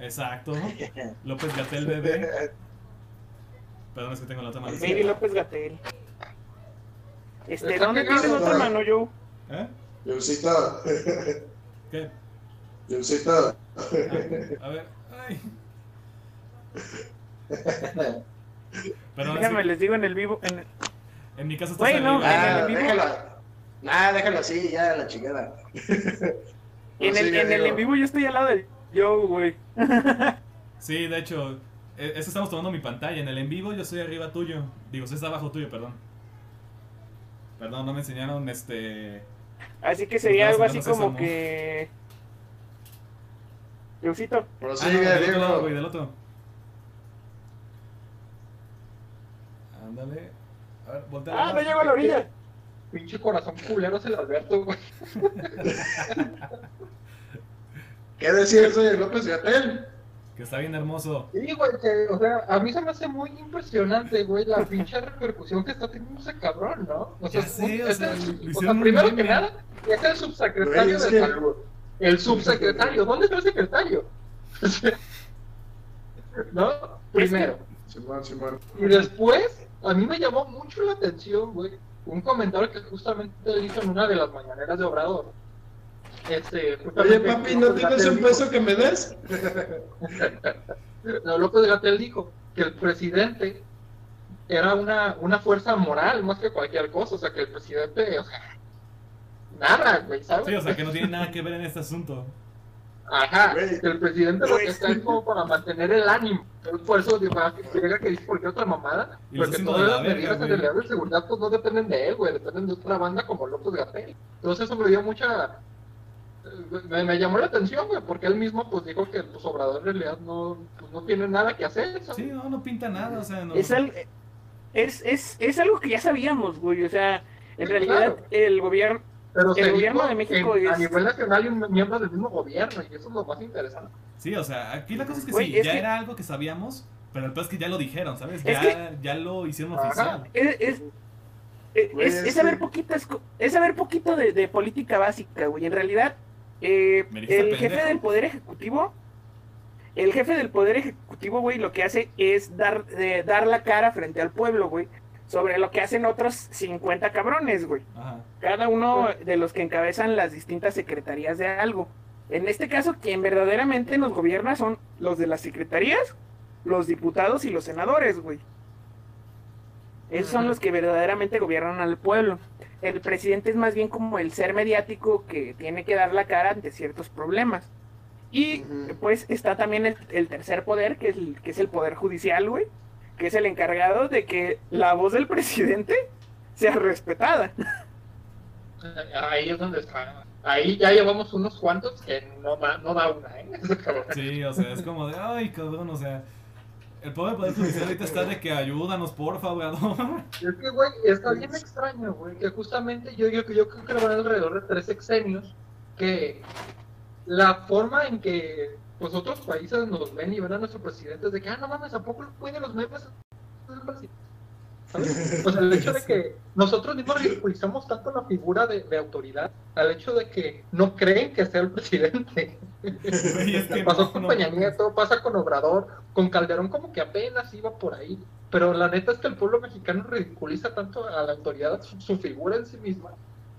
Exacto. López Gatel bebé. Perdón, es que tengo la otra mano. Baby López Gatel. Este, ¿dónde tienes la otra ¿no? mano, Joe? ¿Eh? Yosita, ¿Qué? Yosita. Ah, a ver. Ay. Perdón, Déjame, les digo en el vivo. En, en mi caso está Güey, no, en el Ah, vivo. déjalo. Nah, déjalo así, ya la chingada. en Sí, el, en el en vivo yo estoy al lado del Joe, güey. Sí, de hecho, eso estamos tomando mi pantalla. En el en vivo yo estoy arriba tuyo. Digo, está abajo tuyo, perdón. Perdón, no me enseñaron este. Así que sería algo así como que. Joecito. Ah, no, Prosigue, del otro lado, güey, Diego. del otro. Ándale. A ver, voltea. Ah, no llego a la orilla. Pinche corazón culero es el Alberto, güey. ¿Qué decía eso de López Gatel? Que está bien hermoso. Sí, güey, que, o sea, a mí se me hace muy impresionante, güey, la pinche repercusión que está teniendo ese cabrón, ¿no? O sé, sea, el- lo o sea, hicieron un primero que meme. nada, es el subsecretario de que- salud. El subsecretario, ¿dónde está el secretario? ¿No? Primero. Simón, Simón. Y después, a mí me llamó mucho la atención, güey, un comentario que justamente él hizo en una de las mañaneras de Obrador. Este, Oye, papi, ¿no tienes un dijo- peso que me des? No, López Gatel dijo que el presidente era una, una fuerza moral más que cualquier cosa, o sea, que el presidente, o sea, nada, güey, ¿sabes? Sí, o sea, que no tiene nada que ver en este asunto. Ajá, Güey. el presidente lo que está es como para mantener el ánimo. Por eso digo, ah, que llega que dice cualquier otra mamada, porque todas de las medidas en realidad de seguridad pues no dependen de él, güey, dependen de otra banda como López Gatel. Entonces eso me dio mucha... Me, me llamó la atención, güey, porque él mismo pues dijo que pues, Obrador en realidad no, pues, no tiene nada que hacer, ¿sabes? Sí, no, no pinta nada, o sea, no. Es, al- es, es, es algo que ya sabíamos, güey. O sea, en Sí, realidad claro. el gobierno. Pero El gobierno de México en- a es- nivel nacional y un miembro del mismo gobierno, y eso es lo más interesante. Sí, o sea, aquí la cosa es que Güey, sí, es ya que- era algo que sabíamos, pero el peor es que ya lo dijeron, ¿sabes? Es Ya, ya lo hicieron Ajá. oficial. Es, es, es, es- es es saber poquitas es saber poquito de, de política básica, güey. En realidad, eh, el pendejo. jefe del poder ejecutivo, el jefe del poder ejecutivo, güey, lo que hace es dar, eh, dar la cara frente al pueblo, güey, sobre lo que hacen otros 50 cabrones, güey. Ajá. cada uno de los que encabezan las distintas secretarías de algo. En este caso, quien verdaderamente nos gobierna son los de las secretarías, los diputados y los senadores, güey. Esos son los que verdaderamente gobiernan al pueblo. El presidente es más bien como el ser mediático que tiene que dar la cara ante ciertos problemas. Y pues está también el, el tercer poder, que es el, que es el poder judicial, güey, que es el encargado de que la voz del presidente sea respetada. Ahí es donde está. Ahí ya llevamos unos cuantos que no, da- no da una, ¿eh? Sí, o sea, es como de, ay, cabrón, o sea. El pobre Poder Judicial ahorita está de que ayúdanos, porfa, weón. Es que, güey, está bien extraño, güey, que justamente yo, yo, yo creo que van alrededor de tres sexenios que la forma en que pues otros países nos ven y ven a nuestro presidente es de que, ah, no mames, ¿a poco pueden los memes? ¿Sabes? Pues el hecho de que nosotros mismos ridiculizamos tanto la figura de, de autoridad al hecho de que no creen que sea el presidente. Es que Pasó no, con no Peña. Nieto, pasa con Obrador, con Calderón como que apenas iba por ahí. Pero la neta es que el pueblo mexicano ridiculiza tanto a la autoridad, su, su figura en sí misma,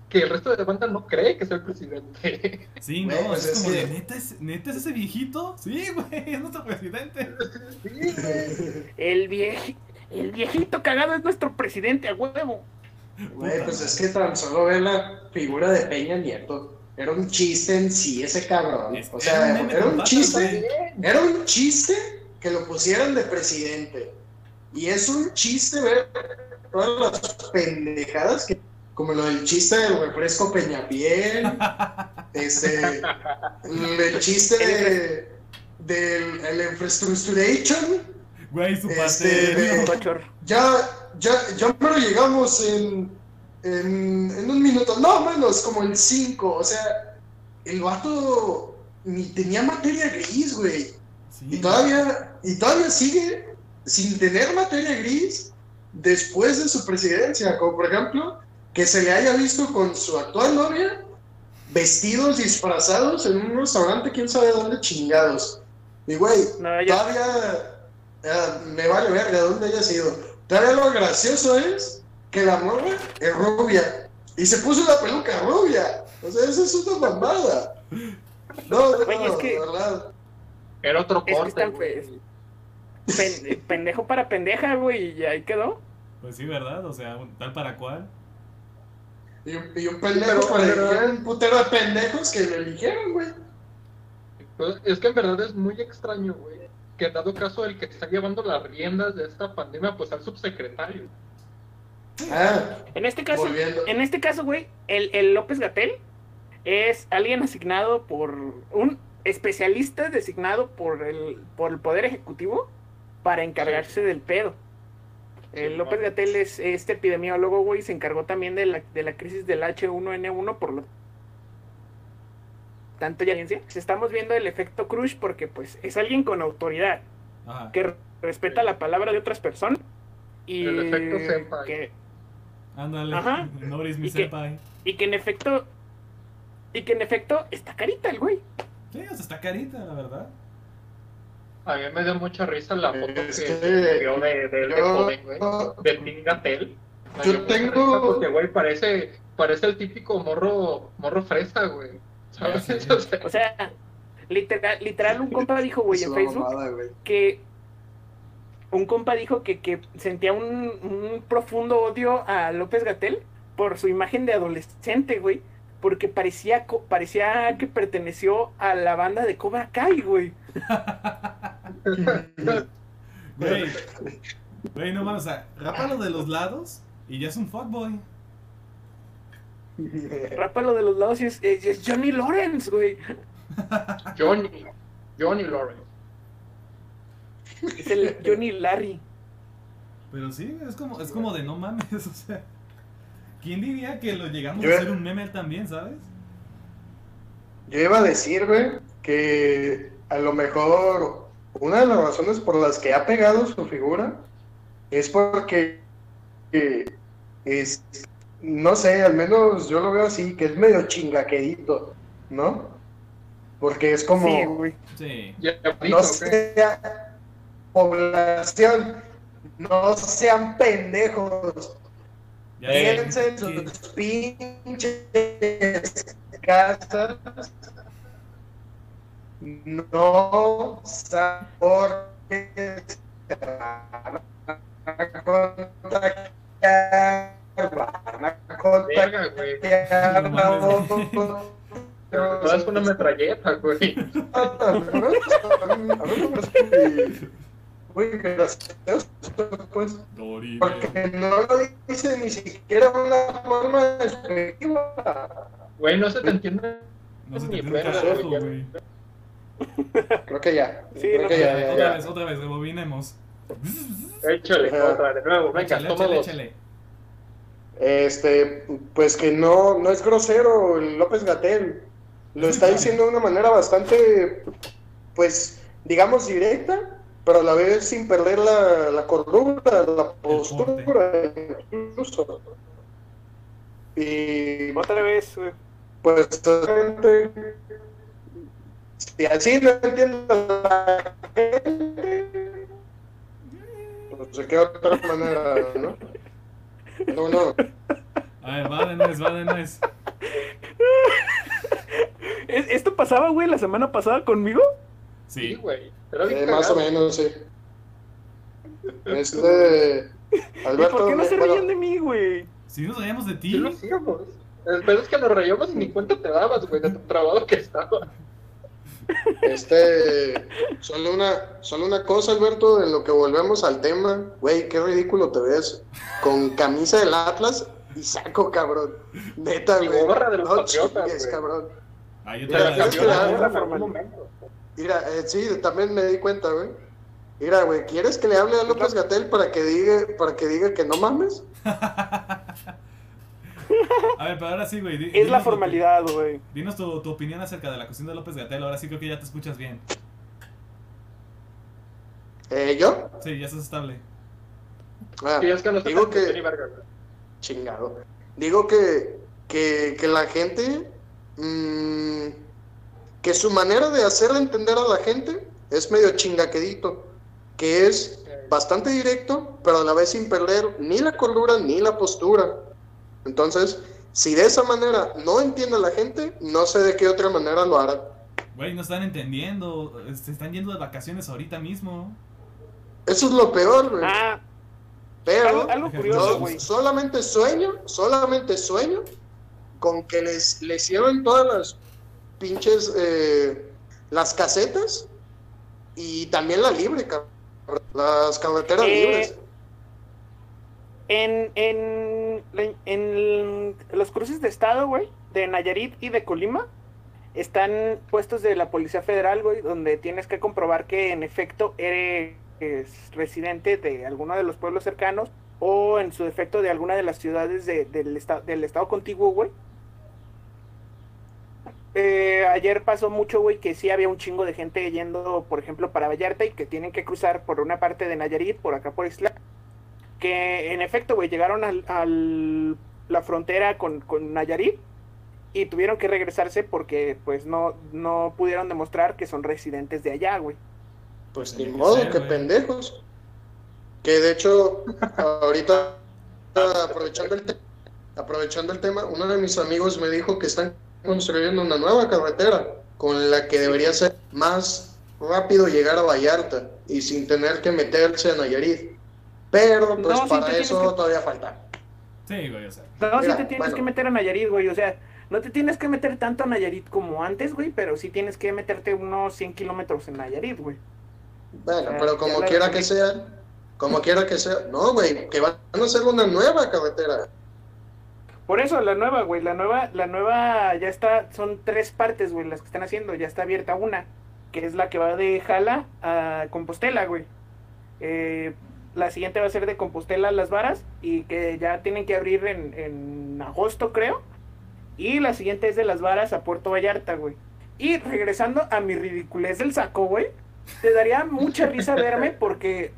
que el resto de la banda no cree que sea el presidente. Sí, no, pues es es como que- de, ¿neta es, ¿neta es ese viejito? Sí, güey, es nuestro presidente. Sí, güey. El, vieji- el viejito cagado es nuestro presidente, a huevo. Güey, pues es que tan solo ve la figura de Peña Nieto. Era un chiste en sí ese cabrón. Es- O sea, era un chiste. Era un chiste que lo pusieran de presidente. Y es un chiste ver todas las pendejadas que. Como lo del chiste del refresco Peñapiel. este. El chiste de. Del el infrastructuration. Güey, su Este, pastel. Cochor. Ya, ya, ya pero llegamos en, en, en un minuto, no menos, como en cinco, o sea, el vato ni tenía materia gris, güey, Sí, y todavía, y todavía sigue sin tener materia gris después de su presidencia, como por ejemplo, que se le haya visto con su actual novia, vestidos disfrazados en un restaurante, quién sabe dónde chingados, y güey, No, ya. todavía eh, me vale verga dónde haya sido. Todavía lo gracioso es que la morra es rubia y se puso la peluca rubia. O sea, eso es una mamada. No, no, Güey, es que- de verdad. Era otro Es que corte, feos. Pen- pendejo para pendeja, güey, y ahí quedó. Pues sí, ¿verdad? O sea, un- tal para cual. Y, un- y un pendejo para un putero de pendejos que lo eligieron, güey. Pues, es que en verdad es muy extraño, güey. Que en dado caso el que está llevando las riendas de esta pandemia, pues al subsecretario. Ah, En este caso, volviendo. en este caso, güey, el, el López Gatel es alguien asignado por un especialista designado por el, por el Poder Ejecutivo para encargarse del pedo. El López. Gatel es este epidemiólogo, güey, se encargó también de la, de la crisis del H1N1, por lo tanto ya estamos viendo el efecto Crush porque pues es alguien con autoridad Ajá. que respeta la palabra de otras personas y El efecto senpai. que Ándale. Ajá. Noris mi Y que- y que en efecto y que en efecto está carita el güey Sí, o sea, está carita, la verdad. A mí me dio mucha risa la foto que Es que vio de, de, de yo- joven, güey. De Tim Gatel. Me Yo dio tengo- Porque, güey, parece, parece el típico morro, morro fresa, güey. O sea, literal, literal un compa dijo güey en Facebook mamada, güey. que un compa dijo que, que sentía un, un profundo odio a López Gatel por su imagen de adolescente, güey. Porque parecía, parecía que perteneció a la banda de Cobra Kai, güey. Güey. Güey, no mames, o sea, rápalo de los lados y ya es un fuckboy. Rápalo de los lados y es, es- es Johnny Lawrence, güey. Johnny, Johnny Lawrence. Es el Johnny Larry. Pero sí, es como, es como de no mames, o sea. ¿Quién diría que lo llegamos Yo- a hacer un meme también, sabes? Yo iba a decir, güey, que a lo mejor una de las razones por las que ha pegado su figura es porque eh, es, no sé, al menos yo lo veo así, que es medio chingaquedito, ¿no? Porque es como, Sí, güey. Sí. No sea población, no sean pendejos. Quédense en sus pinches casas. No saben por qué se van a contagiar. Van a otros. Pero es una metralleta, güey. Muy gracioso, pues. Porque no lo dice ni siquiera una forma despectiva. Güey, no se te entiende. No se te Ni entiende güey. Creo que ya. Sí, Creo no, que ya, Otra ya, vez, otra vez, rebobinemos. Échale otra, de nuevo, venga, Échale, échale. Este, pues que no, no es grosero el López Gatel. Lo está diciendo de una manera bastante, pues, digamos, directa, pero a la vez sin perder la, la cordura, la postura, incluso. Y Otra vez, güey. pues, realmente, si así no entiende la gente, pues de qué otra manera, ¿no? No, no. A ver, va de nuez, va de nuez. ¿Es- ¿Esto pasaba, güey, la semana pasada conmigo? Sí, Sí. güey. Eh, más o menos, sí. Este. ¿Y Alberto, por qué no se bueno, reían de mí, güey? Si nos reíamos de Sí ti. lo hacíamos. El pedo es que nos reíamos y ni cuenta te dabas, güey, de tu trabajo que estaba. Este. Solo una, solo una cosa, Alberto, en lo que volvemos al tema. Güey, qué ridículo te ves. Con camisa del Atlas y saco, cabrón. Neta, güey. gorra de los No Patriotas, chingues, güey. cabrón. Ah, Mira, te la ¿quieres yo que la- la- en la algún formal. momento. Mira, eh, sí, también me di cuenta, güey. Mira, güey, ¿quieres que le hable a López Gatel para que diga, para que diga que no mames? A ver, pero ahora sí, güey. Es la formalidad, güey. Dinos tu, tu opinión acerca de la cuestión de López Gatel. Ahora sí creo que ya te escuchas bien. Eh, ¿yo? Sí, ya estás estable. Ah, Sí, es que no digo que... verga. Chingado. Digo que, que, que la gente, mm, que su manera de hacer entender a la gente es medio chingaquedito, que es bastante directo, pero a la vez sin perder ni la cordura ni la postura. Entonces, si de esa manera no entiende a la gente, no sé de qué otra manera lo hará. Güey, no están entendiendo. Se están yendo de vacaciones ahorita mismo. Eso es lo peor, güey. Ah, pero algo, algo curioso, solamente sueño, solamente sueño con que les, les cierren todas las pinches, eh, las casetas y también la libre, cabrón. Las carreteras Eh, libres. En, en, en los cruces de estado, güey, de Nayarit y de Colima, están puestos de la Policía Federal, güey, donde tienes que comprobar que en efecto eres residente de alguno de los pueblos cercanos o en su defecto de alguna de las ciudades de- del, del estado contiguo, güey. Eh, ayer pasó mucho, güey, que sí había un chingo de gente yendo, por ejemplo, para Vallarta y que tienen que cruzar por una parte de Nayarit, por acá por Isla. Que en efecto, güey, llegaron al, al- la frontera con, con Nayarit y tuvieron que regresarse porque, pues, no, no pudieron demostrar que son residentes de allá, güey. Pues ni modo, ser, que güey. pendejos. Que de hecho, ahorita, aprovechando el, aprovechando el tema, uno de mis amigos me dijo que están construyendo una nueva carretera con la que debería ser más rápido llegar a Vallarta y sin tener que meterse a Nayarit. Pero pues No, para eso que- todavía falta. Sí, güey, o sea. No, Mira, sí te tienes bueno. que meter a Nayarit, güey. O sea, no te tienes que meter tanto a Nayarit como antes, güey, pero sí tienes que meterte unos 100 kilómetros en Nayarit, güey. Bueno, pero como quiera resolví. que sea, como quiera que sea, no, güey, que van a hacer una nueva carretera. Por eso, la nueva, güey, la nueva, la nueva ya está, son tres partes, güey, las que están haciendo, ya está abierta una, que es la que va de Jala a Compostela, güey. Eh, la siguiente va a ser de Compostela a Las Varas y que ya tienen que abrir en, en agosto, creo. Y la siguiente es de Las Varas a Puerto Vallarta, güey. Y regresando a mi ridiculez del saco, güey, te daría mucha risa verme porque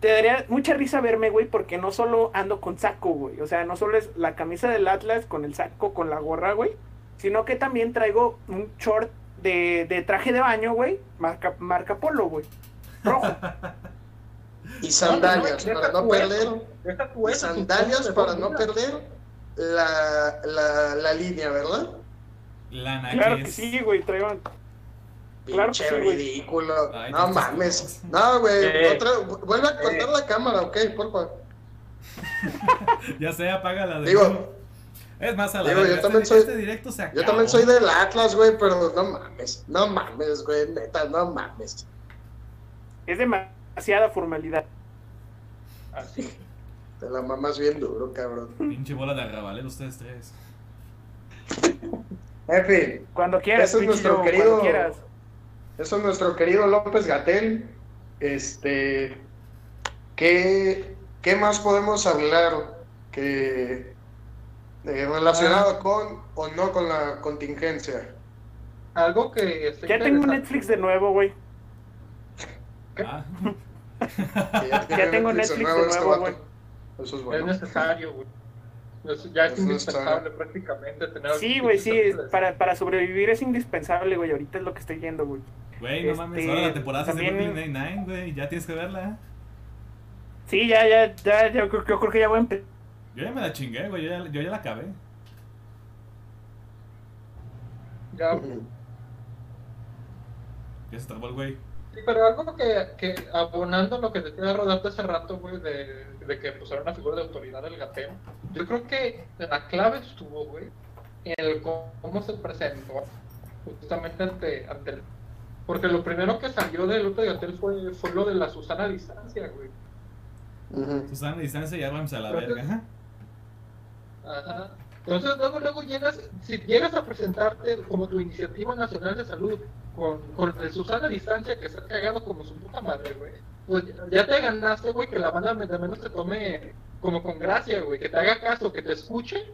te daría mucha risa verme, güey, porque no solo ando con saco, güey. O sea, no solo es la camisa del Atlas con el saco, con la gorra, güey. Sino que también traigo un short de, de traje de baño, güey. Marca, marca polo, güey. Rojo. Y sandalias para no tu eso, perder. Y eso, sandalias para no perder la, la, la línea, ¿verdad? Lana Claro que que sí, güey. Traigo... Claro que Pinche sí, güey. ridículo. Ay, no no mames. No, güey. Eh. otra- Vuelve a cortar la cámara, ok, porfa. Ya sé, apágala de Digo. Es más, a la digo, yo este- también soy- este directo se acabó. Yo también soy del Atlas, güey, pero no mames. No mames, güey. Neta, no mames. Es demasiada formalidad. Así. Te la mamas bien duro, cabrón. Pinche bola de arrabalero ustedes tres. En fin. Cuando quieras, Ese es nuestro querido- cuando quieras. Eso es nuestro querido López Gatel. Este. ¿qué, qué más podemos hablar que eh, relacionado con o no con la contingencia? Algo que Ya tengo Netflix de nuevo, güey. Ah, Ya tengo Netflix de este nuevo, güey. Eso es Es bueno. necesario, güey. Es- ya es Es indispensable prácticamente tener Sí, güey, sí. es- Para, para sobrevivir es indispensable, güey. Ahorita es lo que estoy viendo, güey. güey, no Este, mames, ahora la temporada se también- Brooklyn Nine-Nine, güey, ya tienes que verla. Sí, ya, ya, ya, ya, yo, creo- yo creo que ya voy a empezar. Yo ya me la chingué, güey, yo ya, yo ya la acabé. Ya. Ya se trabó el güey. Sí, pero algo que, que abonando lo que decía Rodarte hace rato, güey, de, de que pues era una figura de autoridad el gateo, yo creo que la clave estuvo, güey, en el cómo, se presentó justamente ante, ante el... Porque lo primero que salió del de Gatel fue, fue lo de la Susana a distancia, güey. Ujú. Susana a distancia y Abrams a la verga. Ajá. Entonces luego, luego llegas, si llegas a presentarte como tu iniciativa nacional de salud con, con el Susana distancia que se ha cagado como su puta madre, güey, pues ya te ganaste, güey, que la banda de menos te tome como con gracia, güey, que te haga caso, que te escuche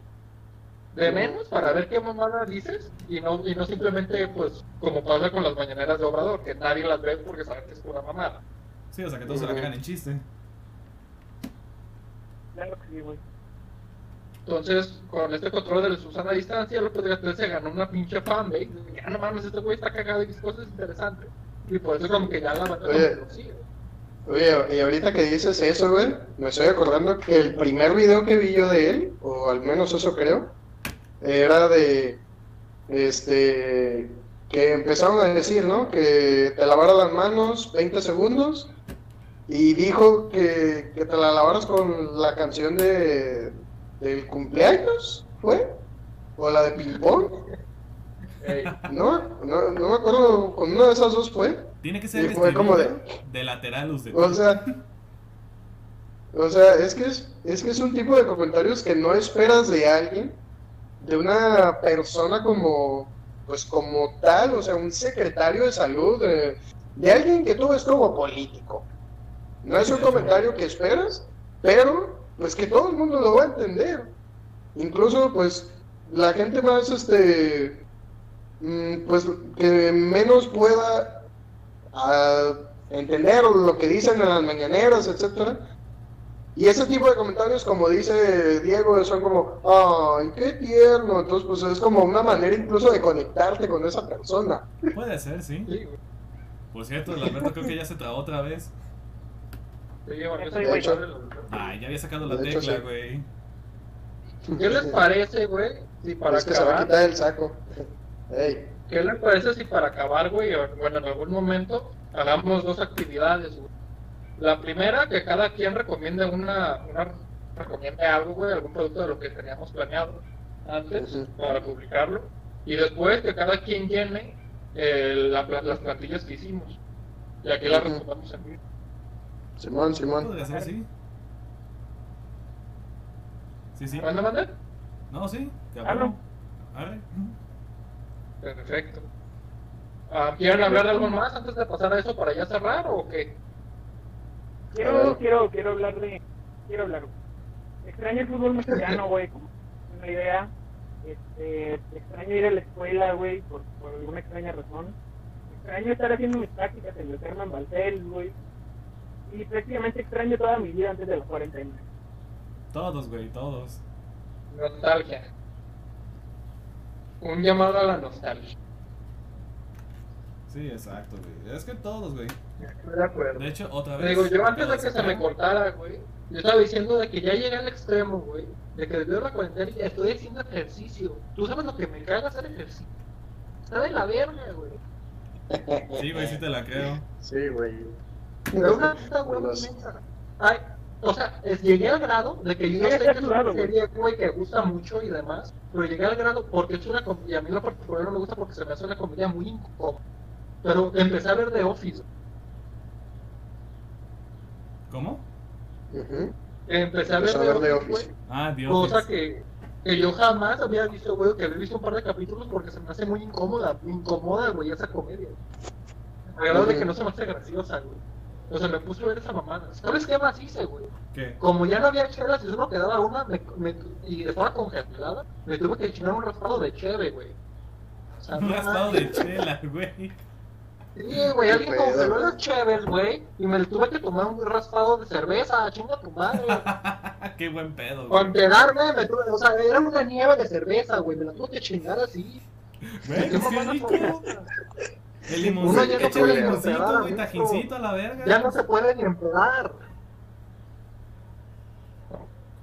de menos para ver qué mamada dices y no, y no simplemente, pues, como pasa con las mañaneras de Obrador, que nadie las ve porque saben que es pura mamada. Sí, o sea que todos se la cagan en chiste. Claro que sí, güey. Entonces, con este control de la Susana a distancia, López Gatel se ganó una pinche fanbase. Ya no mames, este güey está cagado y cosas interesantes. Y por eso como que ya la banda Oye. Oye, y ahorita que dices eso, güey, me estoy acordando que el primer video que vi yo de él, o al menos eso creo, era de, este, que empezaron a decir, ¿no? Que te lavara las manos 20 segundos y dijo que, que te la lavaras con la canción de, del cumpleaños, ¿fue? O la de ping pong, Ey, ¿no? No, no me acuerdo, con una de esas dos fue. Tiene que ser fue como de- de lateralus de O sea, o sea, es que es, es que es un tipo de comentarios que no esperas de alguien, de una persona como, pues como tal, o sea, un secretario de salud, de, de alguien que tú ves como político. No es un comentario que esperas, pero pues que todo el mundo lo va a entender. Incluso, pues, la gente más, este, mm, pues, que menos pueda a entender lo que dicen en las mañaneras, etcétera. Y ese tipo de comentarios, como dice Diego, son como, ay, qué tierno. Entonces, pues es como una manera incluso de conectarte con esa persona. Puede ser, sí. sí. Por cierto, Alberto creo que ya se trabó otra vez. De hecho. Ay, ya había sacado la De hecho, tecla, sí. güey. ¿Qué les parece, güey? Si para es que se va a acabar, quitar el saco. Ey, ¿qué les parece si para acabar, güey, bueno, en algún momento hagamos dos actividades, güey? La primera, que cada quien recomiende una, una recomiende algo, güey, algún producto de lo que teníamos planeado antes para publicarlo. Y después que cada quien llene eh, la las plantillas que hicimos. Y aquí las Ujú. respondamos en vivo. Simón, Simón. Podría ser así. Sí, sí. ¿Manda, manda? No, sí. que Ah. Arre. Perfecto. Ah, ¿Quieren hablar de algo más antes de pasar a eso para ya cerrar o qué? Quiero, quiero, quiero hablar de. Quiero hablar. Extraño el fútbol mexicano, güey. como Una idea. Este, extraño ir a la escuela, güey, por, por alguna extraña razón. Extraño estar haciendo mis prácticas en el Herman Baltel, güey. Y prácticamente extraño toda mi vida antes de los 40 Todos, güey, todos. Nostalgia. Un llamado a la nostalgia. Sí, exacto, güey. Es que todos, güey. Estoy de acuerdo. De hecho, otra vez. digo, yo antes de que se me cortara, güey, yo estaba diciendo de que ya llegué al extremo, güey, de que desde la cuarentena ya estoy haciendo ejercicio. Tú sabes lo que me caga hacer ejercicio. Está de la verga, güey. Sí, güey, sí te la creo. Sí, güey. Pero una puta hueva Los- inmensa. Ay, o sea, llegué al grado de que yo ya sé que es una serie, güey, que gusta mucho y demás, pero llegué al grado porque es una comedia, y a mí lo particular no me gusta porque se me hace una comedia muy incómoda. Pero empecé a ver The Office. ¿Cómo? Ujú. Empecé a ver The The Office, Office. Ah, Dios. Cosa que, que yo jamás había visto, güey, que había visto un par de capítulos porque se me hace muy incómoda, muy incómoda, güey, esa comedia. A grado de que no se me hace graciosa, güey. O sea, me puse a ver esa mamada. ¿Sabes qué más hice, güey? ¿Qué? Como ya no había chelas y solo quedaba una, me, me- y estaba congelada, me tuve que chingar un raspado de cheve, güey. O sea, Un raspado de chela, güey. Sí, güey, alguien pedo, congeló las cheves, güey, y me tuve que tomar un raspado de cerveza, chinga tu madre. Qué buen pedo, güey. Con quedarme, me tuve, o sea, era una nieve de cerveza, güey, me la tuve que chingar así. Güey, ¿Qué qué El Uno ya limoncito, no puede limoncito, güey, tajincito a la verga. Ya no se puede ni empezar.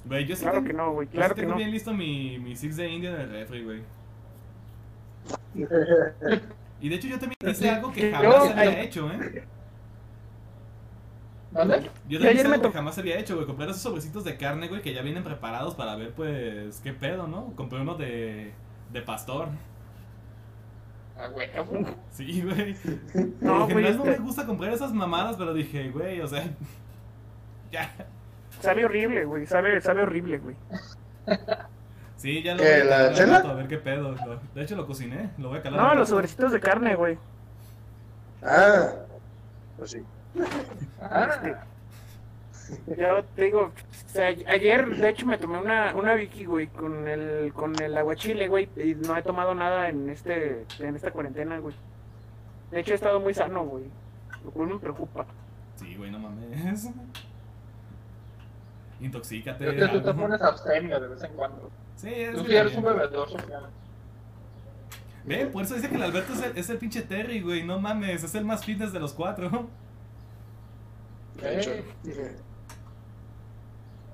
Güey, yo sí Claro tengo, que no, güey, yo sí claro que tengo no. bien listo mi, mi Six de India del refri, güey. Y de hecho yo también hice algo que Yo- jamás había ay- hecho, ¿eh? ¿Vale? Yo Yo también hice algo que jamás había hecho, güey. Comprar esos sobrecitos de carne, güey, que ya vienen preparados para ver, pues, qué pedo, ¿no? Compré uno de, de pastor. Ah, güey. Sí, güey. No, güey, general no este- me gusta comprar esas mamadas, pero dije, güey, o sea... Ya. Sabe horrible, güey. Sabe, sabe horrible, güey. Sí, ya lo ¿Qué, voy a la chela? rato, A ver qué pedo. Lo- De hecho lo cociné, lo voy a calar. No, los sobrecitos de carne, güey. Ah, pues sí. Ah, Yo te digo, o sea, ayer de hecho me tomé una, una Vicky, güey, con el, con el aguachile, güey, y no he tomado nada en este, en esta cuarentena, güey. De hecho he estado muy sano, güey. Lo cual me preocupa. Sí, güey, no mames. Intoxícate. es que tú te pones abstemio de vez en cuando. Sí, es Tú que sí eres un bebedor social. Ve, por eso dice que el Alberto es el, es el pinche Terry, güey. No mames, es el más fitness de los cuatro. De hecho.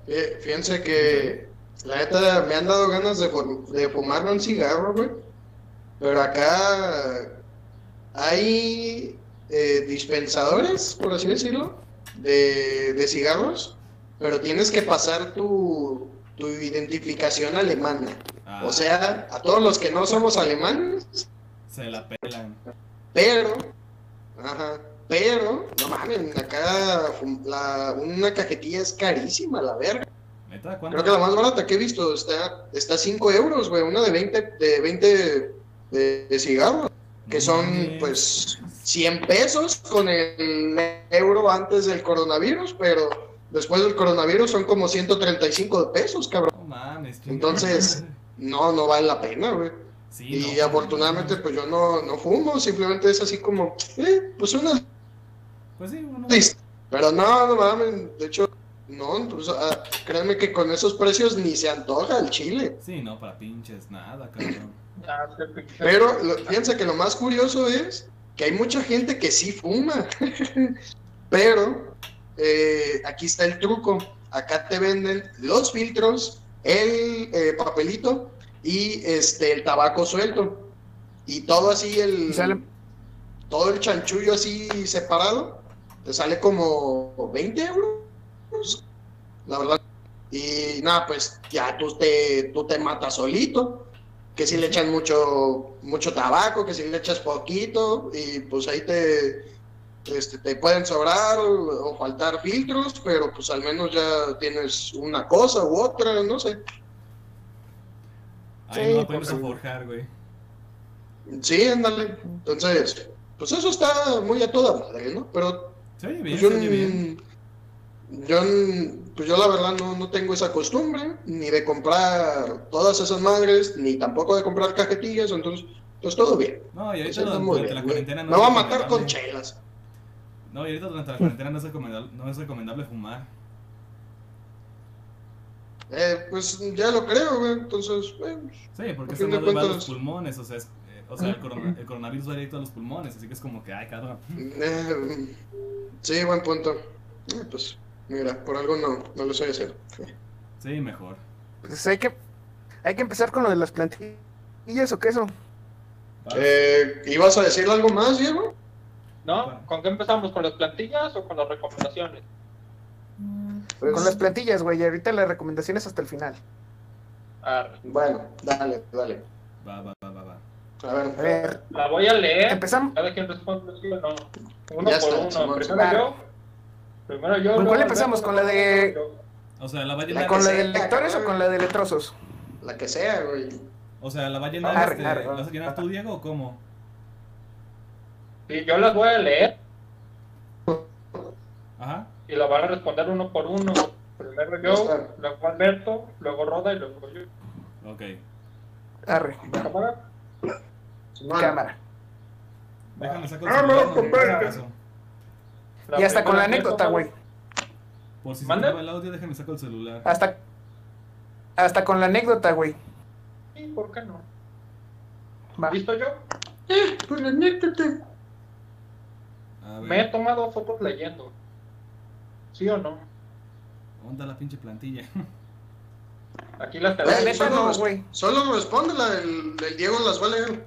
Fí- Fíjense que la neta me han dado ganas de, de fumarme un cigarro, güey. Pero acá hay eh, dispensadores, por así decirlo, de, de cigarros, pero tienes que pasar tu, tu identificación alemana. Ah, O sea, a todos los que no somos alemanes, Se la pelan. pero, ajá, pero, no mames, acá la, una cajetilla es carísima, la verga. Creo que la más barata que he visto está, está 5 euros, güey, una de 20, de 20 de, de cigarros, que No son, pues, 100 pesos con el euro antes del coronavirus, pero después del coronavirus son como 135 pesos, cabrón. No mames. Entonces, no, no vale la pena, güey. Sí, Y no, afortunadamente, pues yo no, no fumo, simplemente es así como, eh, pues una Pues sí, uno. Pero no, no mames, de hecho, no, pues, ah, créanme que con esos precios ni se antoja el chile. Sí, no, para pinches, nada, cabrón. Pero lo- fíjense que lo más curioso es que hay mucha gente que sí fuma. Pero eh, aquí está el truco. Acá te venden los filtros, el eh, papelito y este el tabaco suelto. Y todo así el sale- todo el chanchullo así separado. Te sale como 20 euros. La verdad. Y nada, pues ya tú te, tú te matas solito. Que si le echan mucho, mucho tabaco, que si le echas poquito, y pues ahí te, este, te pueden sobrar o, o faltar filtros, pero pues al menos ya tienes una cosa u otra, no sé. Ahí Sí, no a pues, forjar, güey. Sí, ándale. Entonces, pues eso está muy a toda madre, ¿no? Pero Se oye bien, Pues yo, se oye bien. yo, pues yo la verdad no, no tengo esa costumbre, ni de comprar todas esas madres, ni tampoco de comprar cajetillas, entonces, pues todo bien. No, y ahorita siento durante muy la bien, güey. cuarentena no Me va a matar con chelas. No, y ahorita durante la cuarentena no es recomendable, no es recomendable fumar. Eh, pues ya lo creo, güey, entonces, eh, Sí, porque eso no va a los pulmones, o sea, es, eh, o sea el, corona- el coronavirus va directo a los pulmones, así que es como que, ay, cabrón. eh, sí, buen punto. Eh, pues, mira, por algo no, no lo sé hacer. Sí, mejor. Pues hay que, hay que empezar con lo de las plantillas o queso. ¿Va? Eh, ¿Ibas a decir algo más, Diego? ¿No? ¿Con qué empezamos? ¿Con las plantillas o con las recomendaciones? Pues, Con las plantillas, güey, y ahorita las recomendaciones hasta el final. Arre. Bueno, dale, dale. Va, va, va, va, va. A ver, A ver, La voy a leer. empezamos. Cada quien responde sí o no. Uno Ya por está, uno. Primero yo. Primero yo. ¿Con cuál empezamos? ¿Con la de-. O sea, la va a llenar, ¿Con la sea, de lectores o con la de letrosos? la que sea, güey. o sea, la va a llenar, Arre, este, arre. ¿la vas a llenar tú, Diego, o cómo? Sí, yo las voy a leer. Y la van a responder uno por uno. Primero yo, luego Alberto, luego Roda y luego yo. Ok. Arre, ¿Cámara? Cámara. Déjame sacar el celular. no, no, compadre. no, caso. Y hasta con la anécdota, güey. Por si se el audio, déjame sacar el celular. Hasta, hasta con la anécdota, güey. Sí, ¿por qué no? Va. ¿Listo yo? Eh, pues anécdota. A Me he tomado fotos leyendo. ¿Sí o no? ¿dónde está la pinche plantilla? Aquí las La tenemos. neta solo, güey. solo respóndela, el, el Diego las va a leer.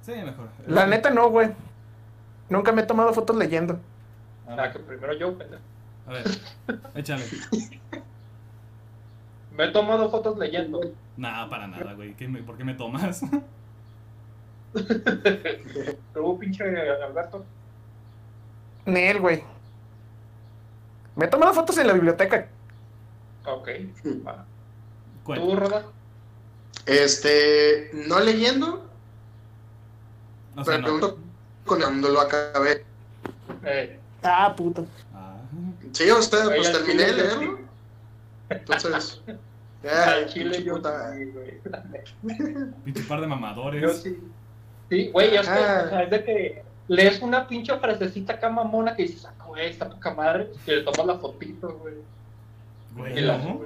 Sí, mejor. La neta no, güey. Nunca me he tomado fotos leyendo. Ah, que primero yo, pendejo. A ver, échale. Me he tomado fotos leyendo. Nah, para nada, güey. ¿Qué me- ¿Por qué me tomas? Tú, pinche Alberto. Nel, güey. Me he tomado fotos en la biblioteca. Ok. va. ¿Cuál? ¿Tú, Roda? Este, no leyendo, O sea, pero no. pregunto cuando lo acabé. Eh, Ah, puto. Ah, Sí, Oye, pues terminé de leerlo. Entonces, al ya, chile yo puta. sí, güey. pinche par de mamadores. Yo sí. Sí, güey, es que, Ah. o sea, es de que lees una pinche frasecita acá mamona que dices, ah, güey, está poca madre, y le tomas la fotito, güey. Güey, Y la ¿no?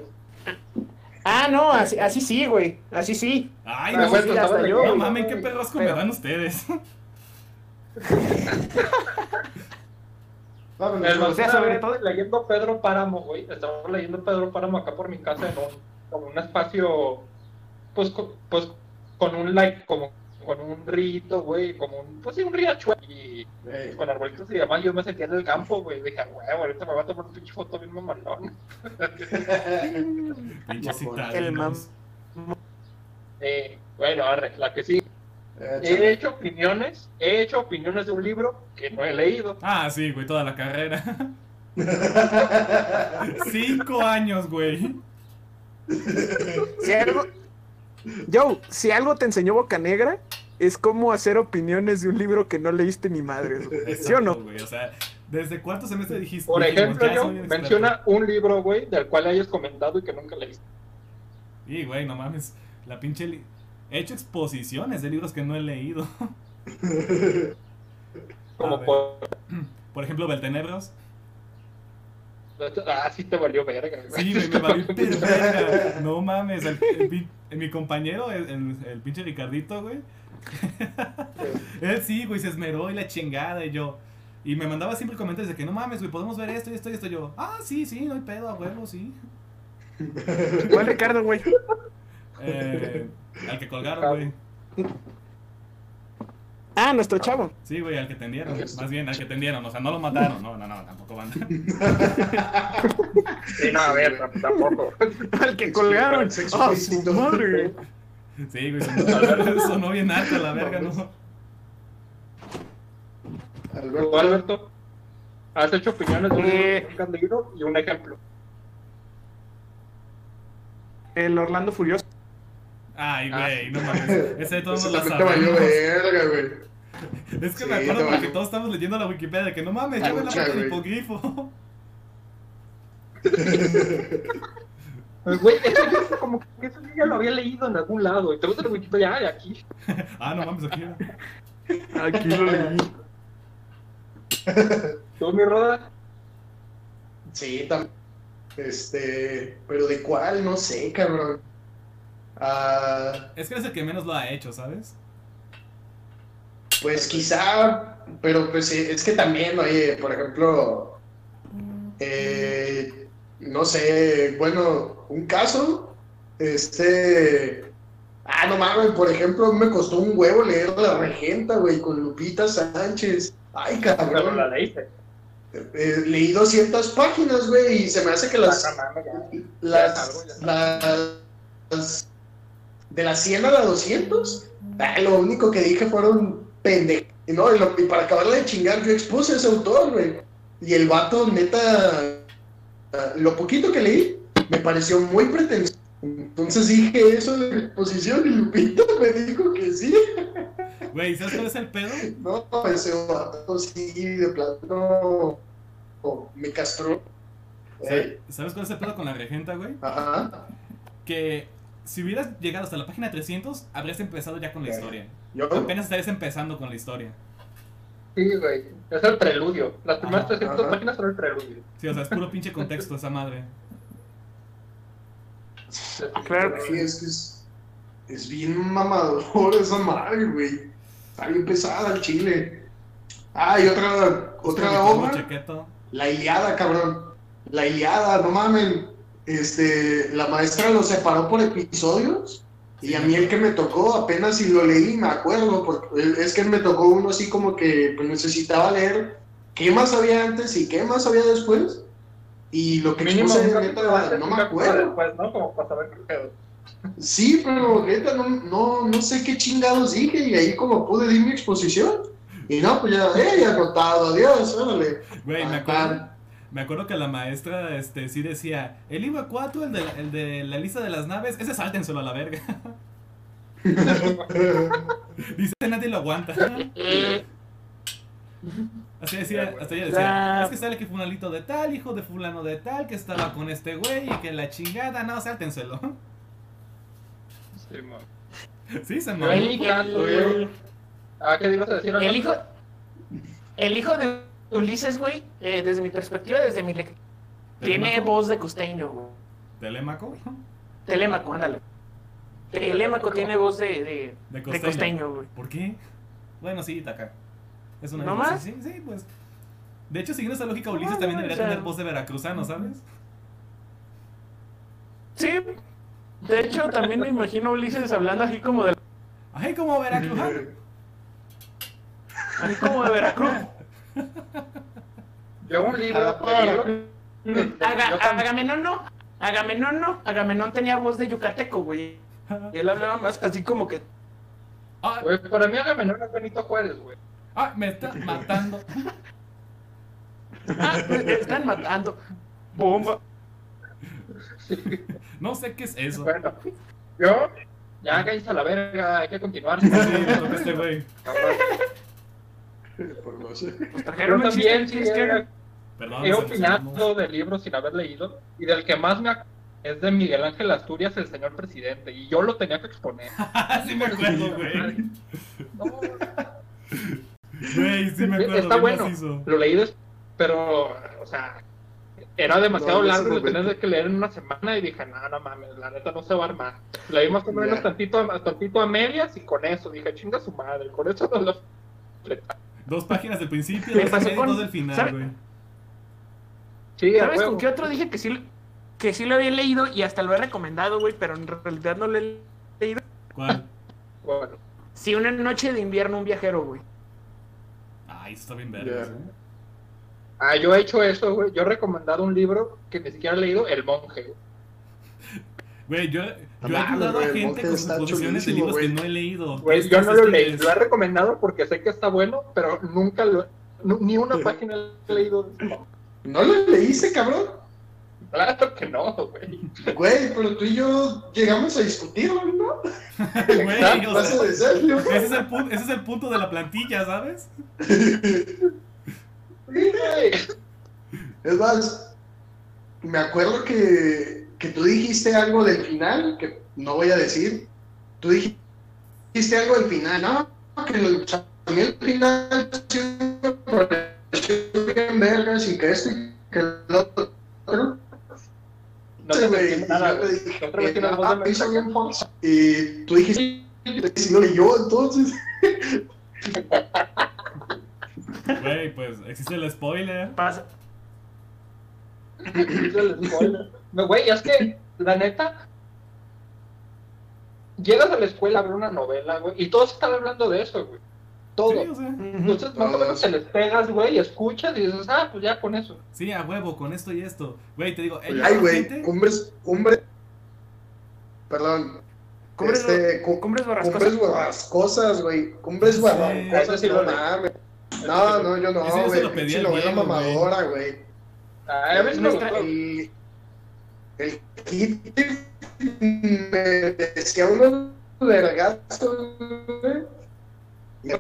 Ah, no, así, así sí, güey. Así sí. Ay, no, güey, sí, hasta estaba yo, no mames, qué perrasco Pero- me dan ustedes. Vámonos, El O sea, una sobre vez, todo- leyendo Pedro Páramo, güey. Estamos leyendo Pedro Páramo acá por mi casa en un, como un espacio, pues, co- pues con un like, como con un rito, güey, como un, pues sí, un riachuelo. Y Eh, con arbolitos y demás, yo me sentía en el campo, güey. Dije, güey, ahorita me voy a tomar un pinche foto bien mamalón. El mam- Eh, bueno, arre, la que sí. He hecho opiniones, he hecho opiniones de un libro que no he leído. Ah, sí, güey, toda la carrera. Cinco años, güey. Si algo. Joe, si algo te enseñó Boca Negra, es cómo hacer opiniones de un libro que no leíste ni madre. ¿Sí o no? Güey, O sea, ¿desde cuánto semestre dijiste? Por ejemplo, yo menciona un libro, güey, del cual hayas comentado y que nunca leíste. Sí, güey, no mames. La pinche. li- He hecho exposiciones de libros que no he leído. Como por... Por ejemplo, Beltenebros. Ah, sí te valió verga. güey. Sí, güey, me valió verga. No mames. El, el pi- mi compañero, el, el- el pinche Ricardito, güey. Él sí, güey, se esmeró y la chingada y yo. Y me mandaba siempre comentarios de que no mames, güey, podemos ver esto y esto y esto. Yo, ah, sí, sí, no hay pedo, a huevo, sí. ¿Cuál Ricardo, güey? Eh, al que colgaron, güey. Ah, nuestro chavo. Sí, güey, al que tendieron. Más bien, al que tendieron. O sea, no lo mataron. No, no, no, tampoco van. Sí, no, a ver, tam- tampoco. Al que colgaron. ¡Ah, su explícito. madre! Sí, güey, sonó, sonó bien alto la verga, ¿no? ¿Tú, Alberto, Alberto? ¿Has hecho opiniones de un libro Eh. Y un ejemplo. El Orlando Furioso. Ay, güey, no mames. Ese de todos valió sabemos. verga, güey. Es que Sí, me acuerdo porque valió. todos estamos leyendo la Wikipedia de que no mames, ya ven la foto del güey. hipogrifo. Pues, Güey, eso yo como que eso yo ya lo había leído en algún lado. Y te gusta la Wikipedia, ay, aquí. Ah, no mames, aquí. Aquí lo leí. ¿Tú, mi roda? Sí, también. Este, pero ¿de cuál? No sé, cabrón. Ah, Es que es el que menos lo ha hecho, ¿sabes? pues quizá, pero pues sí, es que también, oye, por ejemplo, eh, no sé, bueno, un caso, este, ah, no mames, por ejemplo, me costó un huevo leer La Regenta, güey, con Lupita Sánchez. Ay, cabrón. la leíste. Eh, leí 200 páginas, güey, y se me hace que las, las, las de las 100 a las 200, ah, lo único que dije fueron pendejos. No, y, lo- y para acabarla de chingar, yo expuse a ese autor, güey. Y el vato, neta, ah, lo poquito que leí, me pareció muy pretencioso. Entonces dije eso de la exposición y Lupita me dijo que sí. Güey, ¿sabes cuál es el pedo? No, ese vato sí, de plano. me castró. ¿Sabes- ¿Sabes cuál es el pedo con la regenta, güey? Ajá. Que si hubieras llegado hasta la página 300, habrías empezado ya con la historia. Yo, Apenas estarías empezando con la historia. Sí, güey. Es el preludio. Las primeras Ajá, 300 ajá. páginas son el preludio. Sí, o sea, es puro pinche contexto esa madre. Claro Sí, es que es, es bien mamador esa madre, güey. Está bien pesada el chile. Ah, y otra, otra obra. La Iliada, cabrón. La Iliada, no mamen. Este, la maestra lo separó por episodios. Y a mí el que me tocó, apenas si lo leí, me acuerdo, porque es que me tocó uno así como que pues, necesitaba leer qué más había antes y qué más había después. Y lo que Mínimo puse, neta, no me acuerdo. después, ¿no? Como para saber qué. Sí, pero neta, no, no, no sé qué chingados dije y ahí como pude di mi exposición. Y no, pues ya, eh, ya anotado, adiós, órale. Güey, me Ah, acuerdo, me acuerdo que la maestra este, sí decía, el libro 4, el de, el de la lista de las naves, ese sáltenselo a la verga. Dice, nadie lo aguanta. Así decía, hasta ella decía, es que sale que fulanito de tal, hijo de fulano de tal, que estaba con este güey y que la chingada, no, sáltenselo. Sí, man. Sí, se mamó. el- Ah, ¿qué ibas a decir? el hijo, el hijo de Ulises, güey, eh, desde mi perspectiva, desde mi lectura, tiene voz de costeño, güey. ¿Telémaco? Telémaco, ándale. Telémaco tiene voz de, de, De de costeño. güey. ¿Por qué? Bueno, sí, Taca. Es una ¿No más? Sí, sí, pues. De hecho, siguiendo esa lógica, Ulises No, también debería o sea- tener voz de veracruzano, ¿sabes? Sí. De hecho, también me imagino a Ulises hablando así como de, Ay, como veracruzano. así como de Veracruz. Yo un libro, Ah, Agamenón no. Agamenón no. Agamenón tenía voz de yucateco, güey. Y él hablaba más así como que. Ah, Güey, para mí Agamenón es Benito Juárez, güey. ah, me está matando. Ah, me están matando. Bomba. No sé qué es eso. Bueno, yo, ya cállense a la verga, hay que continuar. Sí, este güey. Por no sé. Pues trajeron un también, sí, es que- he, Perdón. he se opinado de libros sin haber leído, y del que más me es de Miguel Ángel Asturias, el señor presidente, y yo lo tenía que exponer. sí me acuerdo, güey. No, Güey, sí me acuerdo. Está bueno, macizo. lo leí pero, o sea, era demasiado No, no largo, lo que leer en una semana y dije, no, no mames, la neta no se va a armar. Leí más o menos tantito, a- tantito a medias y con eso, dije, chinga su madre, con eso no lo... Dos páginas del principio, Me dos pasó y medio, con- dos del final, ¿sabe? güey. Sí, ¿Sabes con qué otro dije que sí, que sí lo había leído y hasta lo he recomendado, güey? Pero en realidad no lo he leído. ¿Cuál? Bueno, Sí, una noche de invierno, un viajero, güey. Ay, eso está bien verga. Ya. ah, yo he hecho eso, güey. Yo he recomendado un libro que ni siquiera he leído, El Monje. güey. Güey, yo, yo he ayudado a gente con suposiciones de libros que no he leído. Tres, yo no lo he leído, escritores. lo he recomendado porque sé que está bueno, pero nunca lo... ni una página he leído. ¿No lo leíste, cabrón? Claro que no, güey. Güey, pero tú y yo llegamos a discutirlo, ¿no? Güey, o sea, de serio. ese es, el punto, ese es el punto de la plantilla, ¿sabes? Güey. Es más, me acuerdo que, que tú dijiste algo del final, que no voy a decir. Tú dijiste algo del final, ¿no? Que lo, a mí el final bien vergas y que esto y que lo otro. No te y nada, yo le güey. dije, Otra vez tienes ah, voz de me hizo mensaje. bien falso. Y tú dijiste, leyó entonces. Güey, pues existe el spoiler. Pasa. El spoiler. No, güey, es que, la neta, llegas a la escuela a ver una novela, güey, y todos están hablando de eso, güey. Todo. Sí, o sea, Entonces, más o menos te les pegas, güey, y escuchas y dices, ah, pues ya con eso. sí, a huevo, con esto y esto. Güey, te digo, Ay, güey, cumbres, cumbre. Perdón. Cumbres, este, cu- cumbres borrascosas. cumbres borrascosas, güey. Cumbres Sí, borrascosas, eso sí no mames. No, no, yo no, se güey. Pinche novela mamadora, güey. Ah, a veces me gustó. El kit me decía unos vergazos, güey.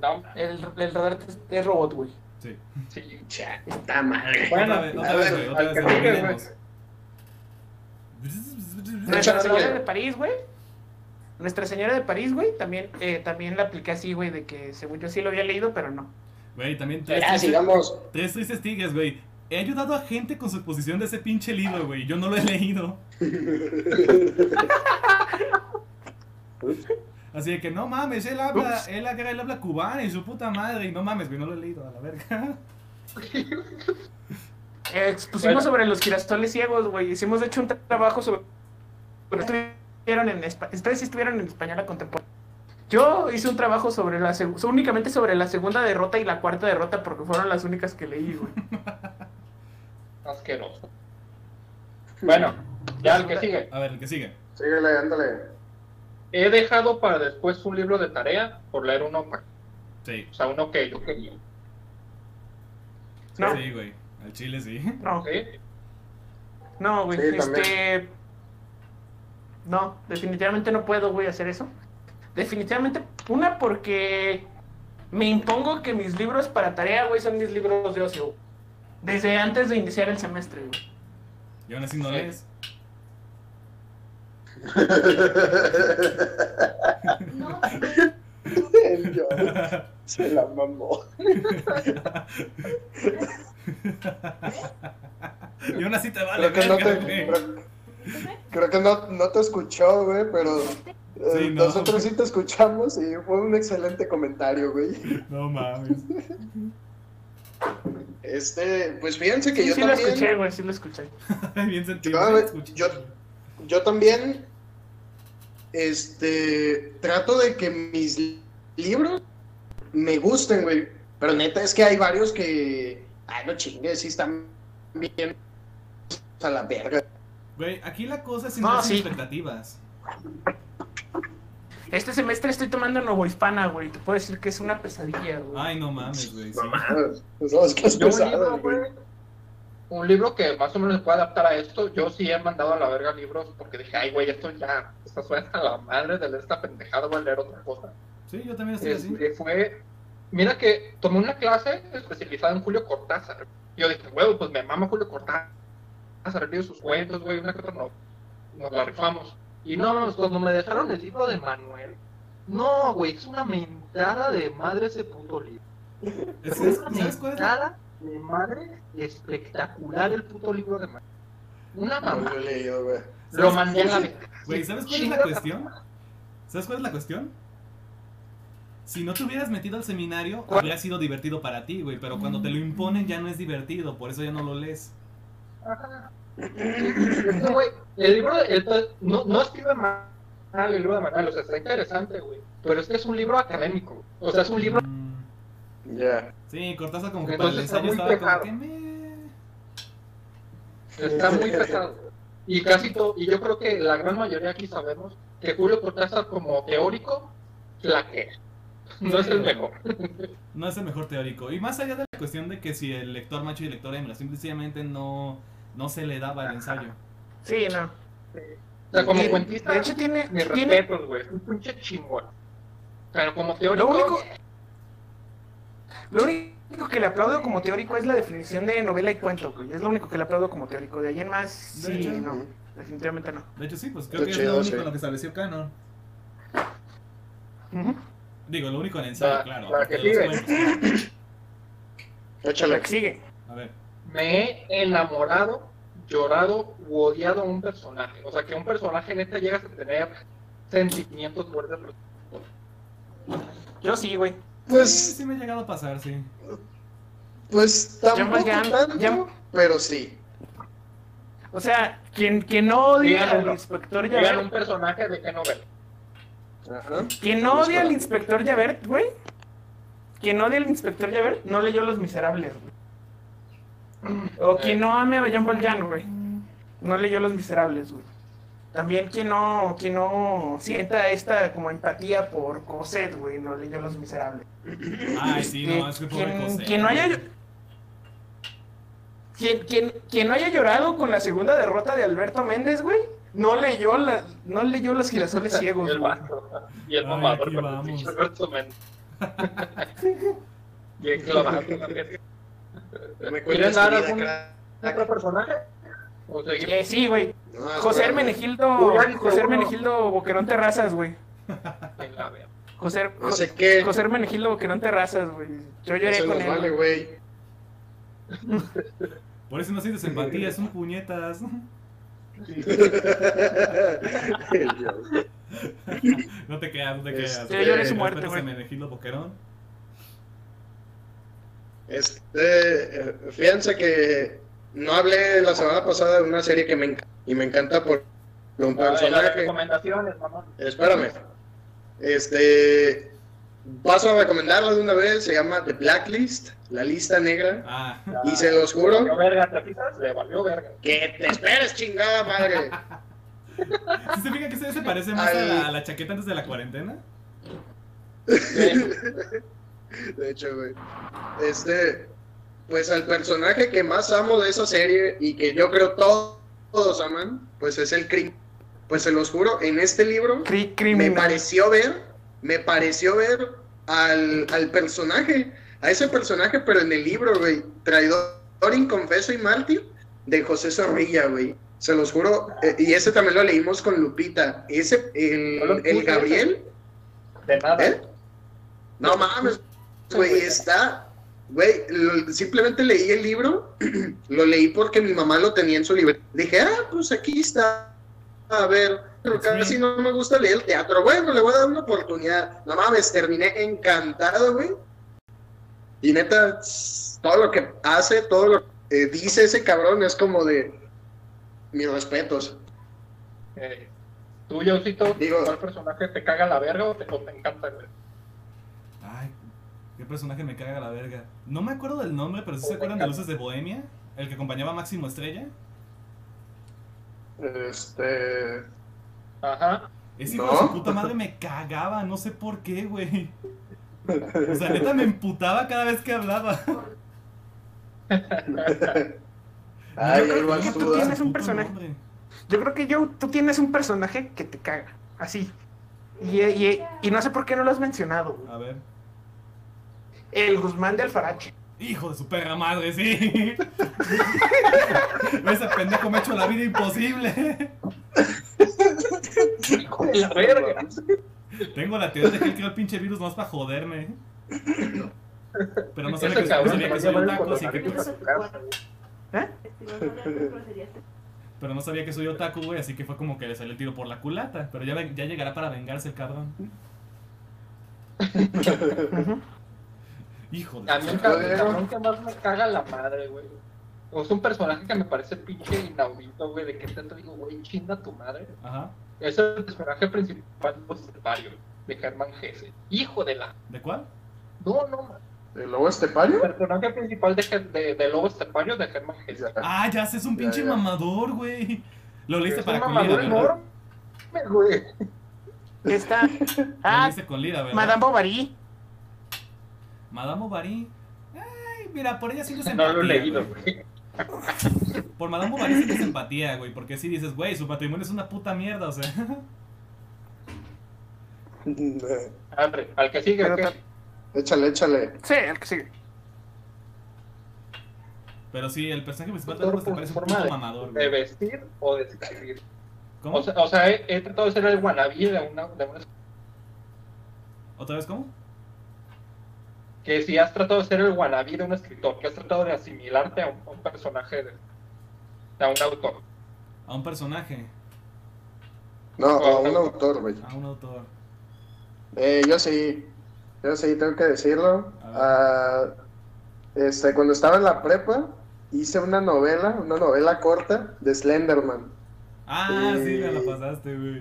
No, El, el radar es, es robot, güey. Sí. Sí. Puta madre. Bueno, otra vez, otra vez, güey, otra vez. Nuestra Señora de París, güey. Nuestra Señora de París, güey, también, eh, también la apliqué así, güey, de que según yo sí lo había leído, pero no. Güey, también tres Ya, tristes, sigamos. tres tristes tigres, güey. He ayudado a gente con su exposición de ese pinche libro, güey. Yo no lo he leído. Así que no mames, él habla, él, agarra- él habla cubano y su puta madre. Y no mames, güey, no lo he leído a la verga. Expusimos Bueno. sobre los girasoles ciegos, güey. Hicimos, de hecho, un tra- trabajo sobre... pero estuvieron en espa- Ustedes estuvieron en española contemporánea. Yo hice un trabajo sobre la seg- únicamente sobre la segunda derrota y la cuarta derrota porque fueron las únicas que leí, güey. Asqueroso. Bueno, ya el que sigue. A ver, el que sigue. Síguele, ándale. He dejado para después un libro de tarea por leer uno, Sí. o sea, uno que yo quería. No, Sí, güey. Al chile sí. no, ¿sí? no, güey. Sí, también. este... No, definitivamente no puedo, güey, hacer eso. Definitivamente, una porque me impongo que mis libros para tarea, güey, son mis libros de ocio. Desde antes de iniciar el semestre, güey. Y aún así no lees. No, El yo se la mamó. y aún así te vale Creo que no te, güey. creo, creo que no, no te escuchó, güey, pero eh, Sí, no. nosotros sí te escuchamos y fue un excelente comentario, güey. No mames. Este, pues fíjense que Sí, yo sí lo también, escuché, güey, sí lo escuché. Bien sentido. Yo, yo- yo también, este, trato de que mis li- libros me gusten, güey. Pero neta es que hay varios que, ay, no chingues, sí están bien a la verga. Güey, aquí la cosa es No, no, sin sí. expectativas. Este semestre estoy tomando Nuevo Hispana, güey. Te puedo decir que es una pesadilla, güey. Ay, no mames, güey. sí. No mames, no, es que es Yo un pesado, libro, güey. un libro que más o menos se puede adaptar a esto, yo sí he mandado a la verga libros porque dije, ay, güey, esto ya, esta suena a la madre de leer esta pendejada, voy a leer otra cosa. Sí, yo también estoy así. Este, fue, mira que tomé una clase especializada en Julio Cortázar. Yo dije, güey, pues me mama Julio Cortázar, leído sus cuentos, güey, una que otra no, nos la rifamos. Y no, no, cuando me dejaron el libro de Manuel, no, güey, es una mentada de madre ese puto libro. Es- es- ¿Sabes cuál es la- Mentada de madre espectacular el puto libro de Manuel. Una No mamá. lo he leído, güey. Lo mandé a la verga. Güey, ¿sabes cuál es la cuestión? ¿Sabes cuál es la cuestión? Si no te hubieras metido al seminario, habría sido divertido para ti, güey. Pero cuando te lo imponen ya no es divertido, por eso ya no lo lees. Ajá. Güey, el libro, de- el- no, no escribe mal el libro de Manuel, o sea, está interesante, güey. Pero es que es un libro académico. O sea, es un libro. Mm, Ya. Sí, Cortázar como que para el ensayo muy estaba como pesado. que me... Está muy pesado. Y casi todo. Y yo creo que la gran mayoría aquí sabemos que Julio Cortázar, como teórico, flaquea. No es el mejor. No es el mejor teórico. Y más allá de la cuestión de que si el lector macho y lector hembra simplemente no, no se le daba el ensayo. Sí, no. O sea, como Y, cuentista, de hecho, tiene. mis tiene respetos, güey. Es un pinche chingón. Pero como teórico. Lo único- lo único que le aplaudo como teórico es la definición de novela y cuento, güey. Es lo único que le aplaudo como teórico. De ahí en más, De sí, hecho. no. Definitivamente no. De hecho, sí, pues creo Está que es lo único sí. en lo que estableció Canon. Ujú. Digo, lo único en ensayo, La- claro. la que de sigue. La Échale. que sigue. A ver. Me he enamorado, llorado u odiado a un personaje. O sea, que un personaje neta llegas a tener sentimientos fuertes. Yo sí, güey. Pues, sí me ha llegado a pasar, sí. pues tampoco ya- tanto, ya- pero sí. O sea, quien, quien no odia Díganlo. al inspector Digan un Javert, personaje de qué novela. Ajá. quien no odia al inspector Javert, güey, quien odia al inspector Javert no leyó Los Miserables, güey. O quien no ame a Jean Valjean, güey, no leyó Los Miserables, güey. También quien no, quien no sienta esta como empatía por Cosette, güey, no leyó Los Miserables. Ay, sí, Que- no, es que pobre quien, José. quien no haya quien, quien, quien no haya llorado con la segunda derrota de Alberto Méndez, güey, no leyó la, no leyó los girasoles ciegos, Y el güey. vato. Y el mamador con el Alberto Méndez. Bien clavado. Me ¿Quieren cuentas tu dar algún otro personaje? Eh, sí, güey. No, José. Hermenegildo, José. Hermenegildo Boquerón Terrazas, güey. José, No sé qué. José Hermenegildo Boquerón Terrazas, güey. Yo lloré con él. vale, güey. güey. Por eso no sientes empatía, son puñetas. No te quedas, no te quedas. Este, yo lloré su muerte, güey. a Menegildo Boquerón. Este, eh, fíjense que no hablé la semana pasada de una serie que me encanta y me encanta por un Ah, personaje. recomendaciones, mamá. Espérame. Este, paso a recomendarla de una vez. Se llama The Blacklist, la lista negra. Ah, Y se los Le juro valió verga, ¿te? Le valió verga. que te esperes, chingada madre. ¿sí se fija que se, se parece más a la, a la chaqueta antes de la cuarentena? De hecho, güey. Este, pues al personaje que más amo de esa serie y que yo creo todos, todos aman, pues es el crimen. Pues se los juro, en este libro Cri- me pareció ver, me pareció ver al, al personaje, a ese personaje, pero en el libro, güey, Traidor, Inconfeso y Mártir, de José Zorrilla, güey. Se los juro, eh, y ese también lo leímos con Lupita. Ese, el, el. Gabriel, De nada. ¿eh? No mames, güey, está, güey, simplemente leí el libro, lo leí porque mi mamá lo tenía en su libro. Dije, ah, pues aquí está, a ver, pero casi no me gusta leer teatro. Bueno, le voy a dar una oportunidad. No mames, terminé encantado, güey. Y neta, todo lo que hace, todo lo que eh, dice ese cabrón es como de mis respetos. Eh, ¿Tú, Josito, Digo- cuál personaje te caga la verga o te, o te encanta, güey? Qué personaje me caga la verga. No me acuerdo del nombre, pero sí se acuerdan de Luces de Bohemia, el que acompañaba a Máximo Estrella. Este. Ajá. Ese hijo ¿No? de su puta madre me cagaba, no sé por qué, güey. O sea, neta me emputaba cada vez que hablaba. Ay, Yo creo que tú, tienes un personaje. nombre. Yo creo que yo, tú tienes un personaje que te caga. Así. Y, y, y no sé por qué no lo has mencionado. güey. A ver. El Guzmán de Alfarache. Hijo de su perra madre, sí. Ese pendejo me ha hecho la vida imposible. Hijo de la verga. Tengo la teoría de que él creó el pinche virus más para joderme. Pero no sabía que, cabrón sabía soy el otaku, así que pues. ¿Eh? Pero no sabía que soy otaku, güey, así que fue como que le salió el tiro por la culata. Pero ya, ya llegará para vengarse el cabrón. Hijo de A mí el cabrón que más me caga la madre, güey. Es un personaje que me parece pinche inaudito, güey, de que te digo, güey, chinga tu madre. Ajá. Es el personaje principal de los Estepario, de Germán Gese. Hijo de la... ¿De cuál? No, no, man. ¿El lobo estepario? El personaje principal de, de, de Lobo Estepario de Germán Gese. Ah, ya sé, es un pinche ya. mamador, güey. Lo leíste Es para un mamador enorme, güey. Está. Ah, con Lira, ¿verdad? Madame Bovary. Madame Bovary. Ay, mira, por ella sientes No empatía. lo he leído, güey. Por Madame Bovary sientes empatía, güey. Porque si dices, güey, su patrimonio es una puta mierda, o sea. Arre, al que sigue, ¿qué? échale, échale. Sí, el que sigue. Pero sí, el personaje principal también te por parece un puto de- mamador, ¿De güey. vestir o de escribir? ¿Cómo? O sea, o sea he, he tratado de ser el wannabe de una, de una... ¿Otra vez cómo? Que si has tratado de ser el wannabe de un escritor, que has tratado de asimilarte a un, a un personaje, de, a un autor. A un personaje. No, a un autor, güey. A un autor. Eh, yo sí, yo sí, tengo que decirlo. Ah, este, cuando estaba en la prepa, hice una novela, una novela corta de Slenderman. Ah, sí, me la pasaste, güey.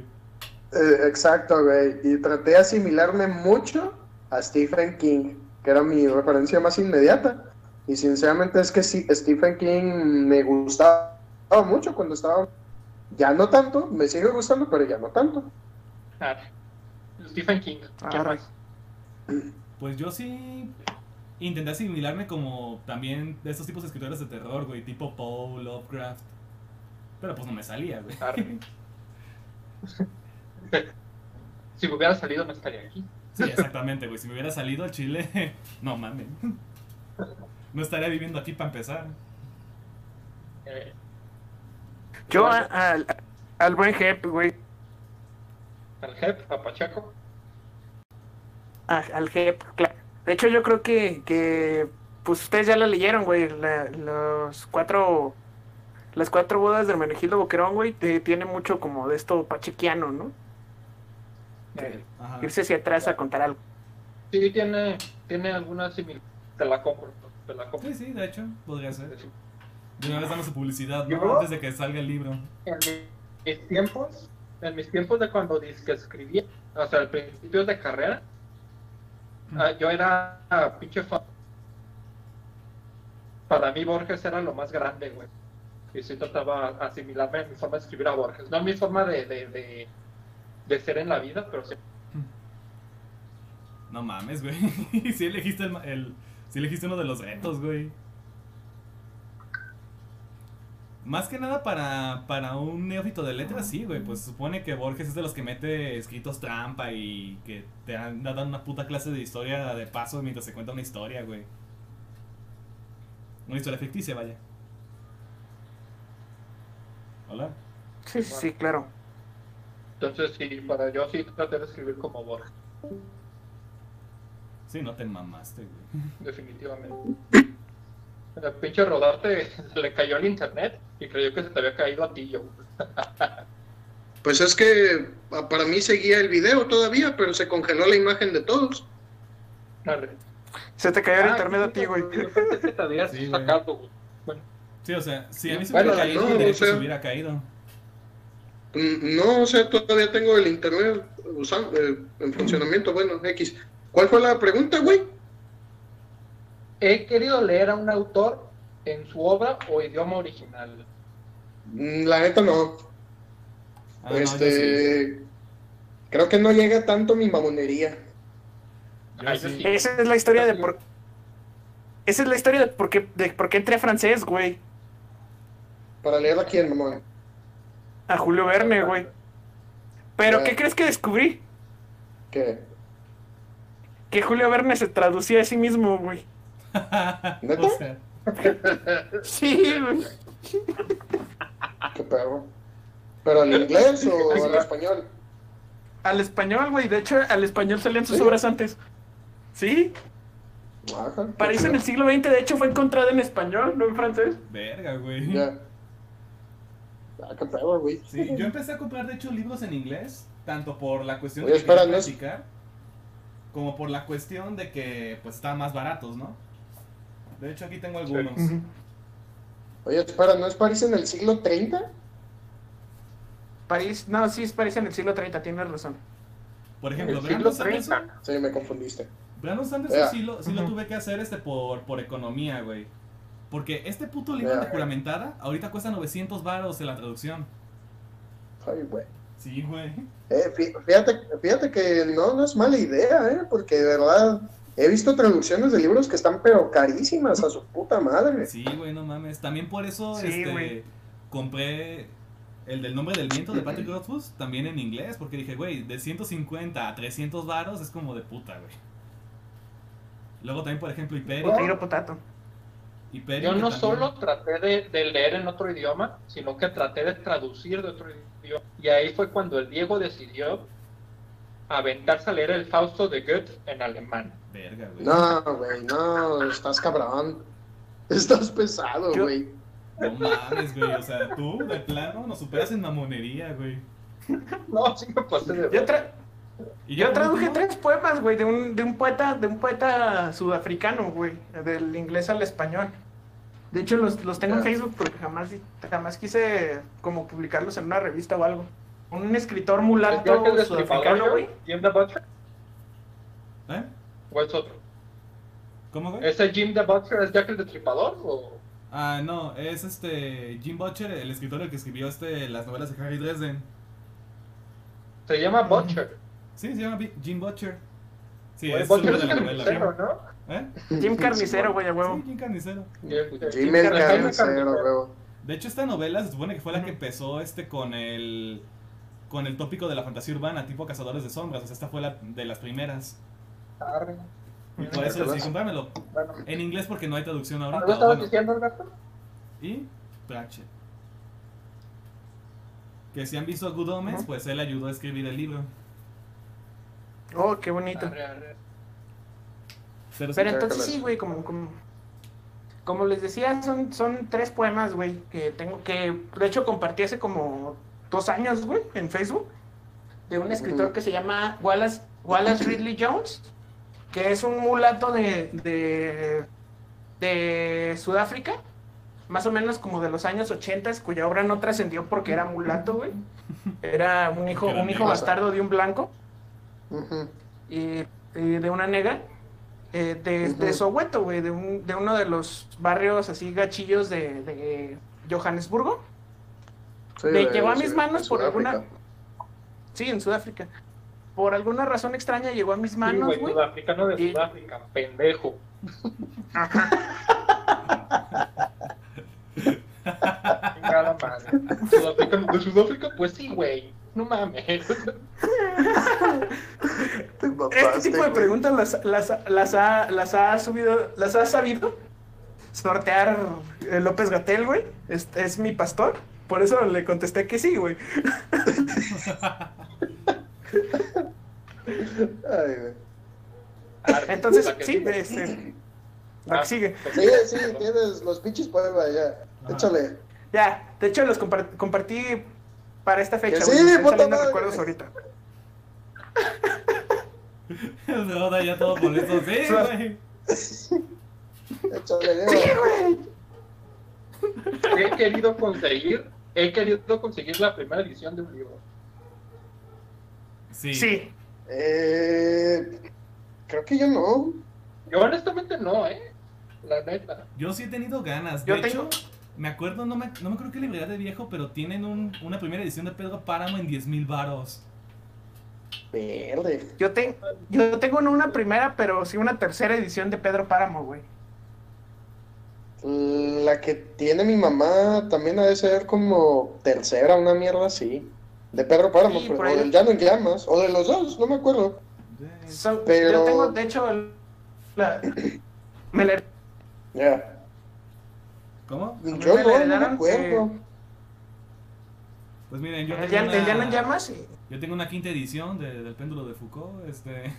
Eh, exacto, güey. Y traté de asimilarme mucho a Stephen King, que era mi referencia más inmediata. Y sinceramente es que sí, Stephen King me gustaba mucho cuando estaba... Ya no tanto, me sigue gustando, pero ya no tanto. Ah, Stephen King. ¿Qué Arre. más? Pues yo sí intenté asimilarme como también de estos tipos de escritores de terror, güey, tipo Poe, Lovecraft. Pero pues no me salía, güey. Arre. Si me hubiera salido no estaría aquí. Sí, exactamente, güey. Si me hubiera salido al chile, no mames. No estaría viviendo aquí para empezar. Eh, Yo a- al, al buen Jep, güey. al Jep, a Pacheco. a- al Jep, claro. De hecho, yo creo que, que pues ustedes ya la leyeron, güey. la- los cuatro. Las cuatro bodas de Hermenegildo Boquerón, güey, te- tiene mucho como de esto pachequiano, ¿no? Eh, Ajá. Irse hacia atrás a contar algo. sí, tiene, tiene alguna similitud. Te la compro. Te la compro. Sí, sí, de hecho, podría ser. De una vez dando su publicidad, ¿no? ¿Yo? Antes de que salga el libro. En mis tiempos, en mis tiempos de cuando que escribía, o sea, al principio de carrera, ah, yo era ah, pinche fan. Para mí Borges era lo más grande, güey. Y sí trataba de asimilarme en mi forma de escribir a Borges. No en mi forma de, de, de, de ser en la vida, pero sí. No mames, güey. sí elegiste el, el- sí elegiste uno de los retos, güey. Más que nada para, para un neófito de letras, sí, güey. Pues supone que Borges es de los que mete escritos trampa y que te dan, dan una puta clase de historia de paso mientras se cuenta una historia, güey. Una historia ficticia, vaya. Hola. Sí, sí, sí, claro. Entonces, sí, para yo sí traté de escribir como Borges, Sí, no te mamaste, güey. definitivamente. El pinche rodarte se le cayó el internet y creyó que se te había caído a ti, yo. Pues es que ah, para mí seguía el video todavía, pero se congeló la imagen de todos. Dale. Se te cayó el Ah, internet a sí, ti, güey. Yo pensé que te habías Sí, güey. sacado, güey. Bueno, Sí, o sea, si a mí se Bueno, hubiera caído, no, de o hecho sea- se hubiera caído. Mm, No, o sea, todavía tengo el internet usando, eh, en funcionamiento. Bueno, X. ¿Cuál fue la pregunta, güey? he querido leer a un autor en su obra o idioma original. Mm, La neta no. Ah, no, yo sí. este. Creo que no llega tanto mi mamonería. Sí. Esa es la historia de por... Esa es la historia de por qué, de por qué entré a francés, güey. Para leer a quién, mamón. A Julio Verne, güey. Pero. ¿qué crees que descubrí? ¿Qué? Que Julio Verne se traducía a sí mismo, güey. ¿Neta? Sea, Sí, güey. ¿Qué perro? ¿Pero al inglés o al español? Al español, güey. De hecho, al español salían sus ¿Sí? obras antes. Sí, Ajá. parece en el siglo XX. De hecho, fue encontrada en español, no en francés. verga, güey. Ya. Ah, qué perro, güey. Sí, yo empecé a comprar de hecho libros en inglés, tanto por la cuestión Oye, de que espera, quería ¿no es- practicar, como por la cuestión de que pues estaban más baratos, ¿no? De hecho aquí tengo algunos. Oye, espera, ¿no es París en el siglo 30? París, no, sí, es París en el siglo 30, tienes razón. Por ejemplo, El Brandon siglo Sanderson, 30. Sí, me confundiste. Brandon Sanderson sí, lo, sí lo tuve que hacer este por, por economía, güey. Porque este puto libro de juramentada ahorita cuesta 900 baros en la traducción. Ay, güey. Sí, güey. Eh, fí- fíjate, fíjate que no, no es mala idea, ¿eh? Porque de verdad he visto traducciones de libros que están pero carísimas a su puta madre. Sí, güey, no mames. También por eso Sí, este, güey. compré el del nombre del viento de Patrick Rothfuss también en inglés. Porque dije, güey, de 150 a 300 varos es como de puta, güey. Luego también, por ejemplo, Hyperion. Potato, Yo no también- solo traté de, de leer en otro idioma, sino que traté de traducir de otro idioma. Y ahí fue cuando el Diego decidió aventarse a leer el Fausto de Goethe en alemán. Verga, güey. No, güey, no, estás cabrón. Estás pesado, Yo- güey. No mames, güey. O sea, tú, de plano, nos superas en mamonería, güey. No, sí me pasé de Yo, tra- Y yo traduje tres poemas, güey, de un, de un poeta, de un poeta sudafricano, güey, del inglés al español. De hecho, los, los tengo en Ya. Facebook porque jamás, jamás quise como publicarlos en una revista o algo. Un escritor mulato ¿Es el sudafricano, Destripador, güey. Jim the Butcher? ¿Eh? ¿O es otro? ¿Cómo, güey? ¿Ese Jim the Butcher es Jack el Destripador? ¿O Ah, no, es este Jim Butcher, el escritor el que escribió este las novelas de Harry Dresden. se llama Butcher? Sí, se llama Jim Butcher. Sí, Oye, es el Butcher nombre es de la novela. carnicero, ¿no? ¿Eh? Jim Carnicero, güey, a huevo. Sí, Jim Carnicero. Jimmy el carnicero, güey. De hecho, esta novela se supone que fue la que empezó este con el con el tópico de la fantasía urbana, tipo Cazadores de Sombras. O sea, esta fue la de las primeras. Arre. Y por eso decidí comprármelo. Bueno, En inglés porque no hay traducción ¿algo ahorita. estabas Bueno, diciendo, Alberto? y Pratchett. Que si han visto Good Omens, pues él ayudó a escribir el libro. Oh, qué bonito. Arre, arre. Pero, entonces sí, güey, como, como, como les decía, son, son tres poemas, güey, que tengo que, de hecho, compartí hace como dos años, güey, en Facebook, de un escritor que se llama Wallace, Wallace Ridley Jones, que es un mulato de, de, de Sudáfrica, más o menos como de los años 80, cuya obra no trascendió porque era mulato, güey. Era un hijo, un hijo bastardo de un blanco Y, y de una negra eh, de, de Ujú. Soweto, güey, de, un- de uno de los barrios así gachillos de, de Johannesburgo. Sí, Me de- llegó a de- mis manos de por Sudáfrica. alguna. Sí, en Sudáfrica. Por alguna razón extraña llegó a mis Sí, manos, güey, güey. sudafricano de Y- Sudáfrica, pendejo. Sudafricano de Sudáfrica, pues sí, güey. No mames. Te Este mamaste, tipo de preguntas las, las, las, ha, las ha subido, las ha sabido sortear eh, López Gatel, güey. Es, es mi pastor. Por eso le contesté que sí, güey. Ay, güey. Entonces, La que sí, sigue. este, la Ah, que sigue. Sí, sí, tienes los pinches poemas ya. Échale. Ya, de hecho los compar- compartí para esta fecha, güey. sí, me están puta madre. recuerdos ahorita. El Roda ya todo molesto. Sí, güey. Échale, Diego. He querido conseguir, he querido conseguir la primera edición de un libro. Sí. Sí, Eh, creo que yo no. Yo honestamente no, eh. La neta. Yo sí he tenido ganas. Yo De tengo- hecho, me acuerdo, no me, no me acuerdo qué librería de viejo, pero tienen un- una primera edición de Pedro Páramo en 10 mil varos. Verde. yo, te- yo tengo no una primera, pero sí una tercera edición de Pedro Páramo, güey. La que tiene mi mamá también ha de ser como tercera, una mierda así. De Pedro Páramo, Sí, pero, o del Llano en Llamas, o de los dos, no me acuerdo. So- Pero- Yo tengo, de hecho, el- la, me la- Ya. ¿Cómo? Yo no, no me acuerdo. Pues miren, yo el, tengo, el una, Llamas. y- yo tengo una quinta edición de- del péndulo de Foucault. Este,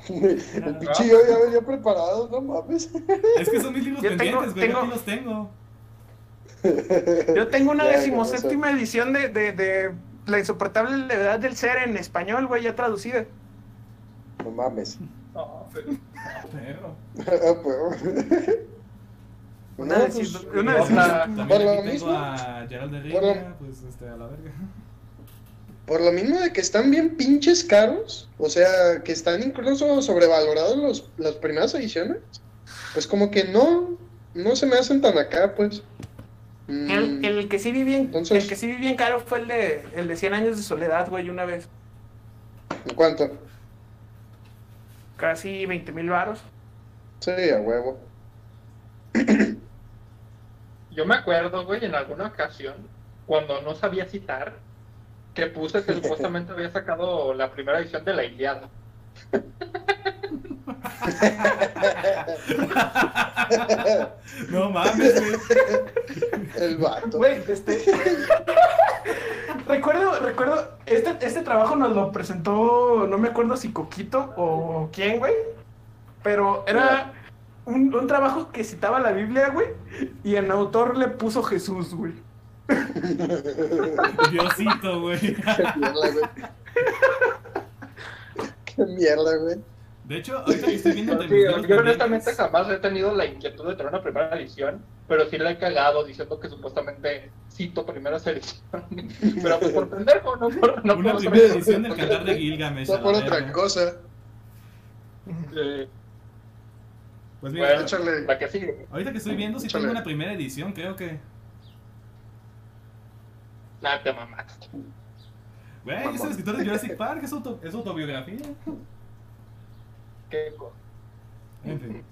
El pinche yo ya venía preparado, no mames. es que son mis libros Yo tengo- pendientes, güey. Yo tengo- aquí los tengo. Yo tengo una decimoséptima edición de, de, de La insoportable levedad del ser en español, güey, ya traducida. No mames. No, pero- Perro. Ah, pues. Una No, pues, una. También Por lo mismo. a Gerald de Por lo- pues este, a la verga. Por lo mismo de que están bien pinches caros, o sea, que están incluso sobrevalorados los, las primeras ediciones, pues como que no, no se me hacen tan acá, pues. El, el que sí vi bien, Entonces- el que sí vi bien caro fue el de, el de 100 años de soledad, güey, una vez. ¿En cuánto? Casi 20 mil varos. Sí, a huevo. Yo me acuerdo, güey, en alguna ocasión, cuando no sabía citar, que puse que supuestamente había sacado la primera edición de la Iliada. No mames, güey. El vato. Güey, este. recuerdo, recuerdo, este, este trabajo nos lo presentó, no me acuerdo si Coquito o quién, güey. Pero era un, un trabajo que citaba la Biblia, güey. Y el autor le puso Jesús, güey. Diosito, güey. Qué mierda, güey. Qué mierda, güey. De hecho, ahorita que estoy viendo Sí, yo honestamente jamás he tenido la inquietud de tener una primera edición, pero sí la he cagado diciendo que supuestamente cito primero esa edición. Pero pues por pendejo, no por... No Una por primera edición del cantar de Gilgamesh. No por otra cosa. Eh, Pues mira, bueno, échale. la que sigue. ahorita que estoy viendo, sí Échale. tengo una primera edición, creo que. Nada, te mamaste. Güey, es el escritor de Jurassic Park, es, auto- es autobiografía. Qué. En fin.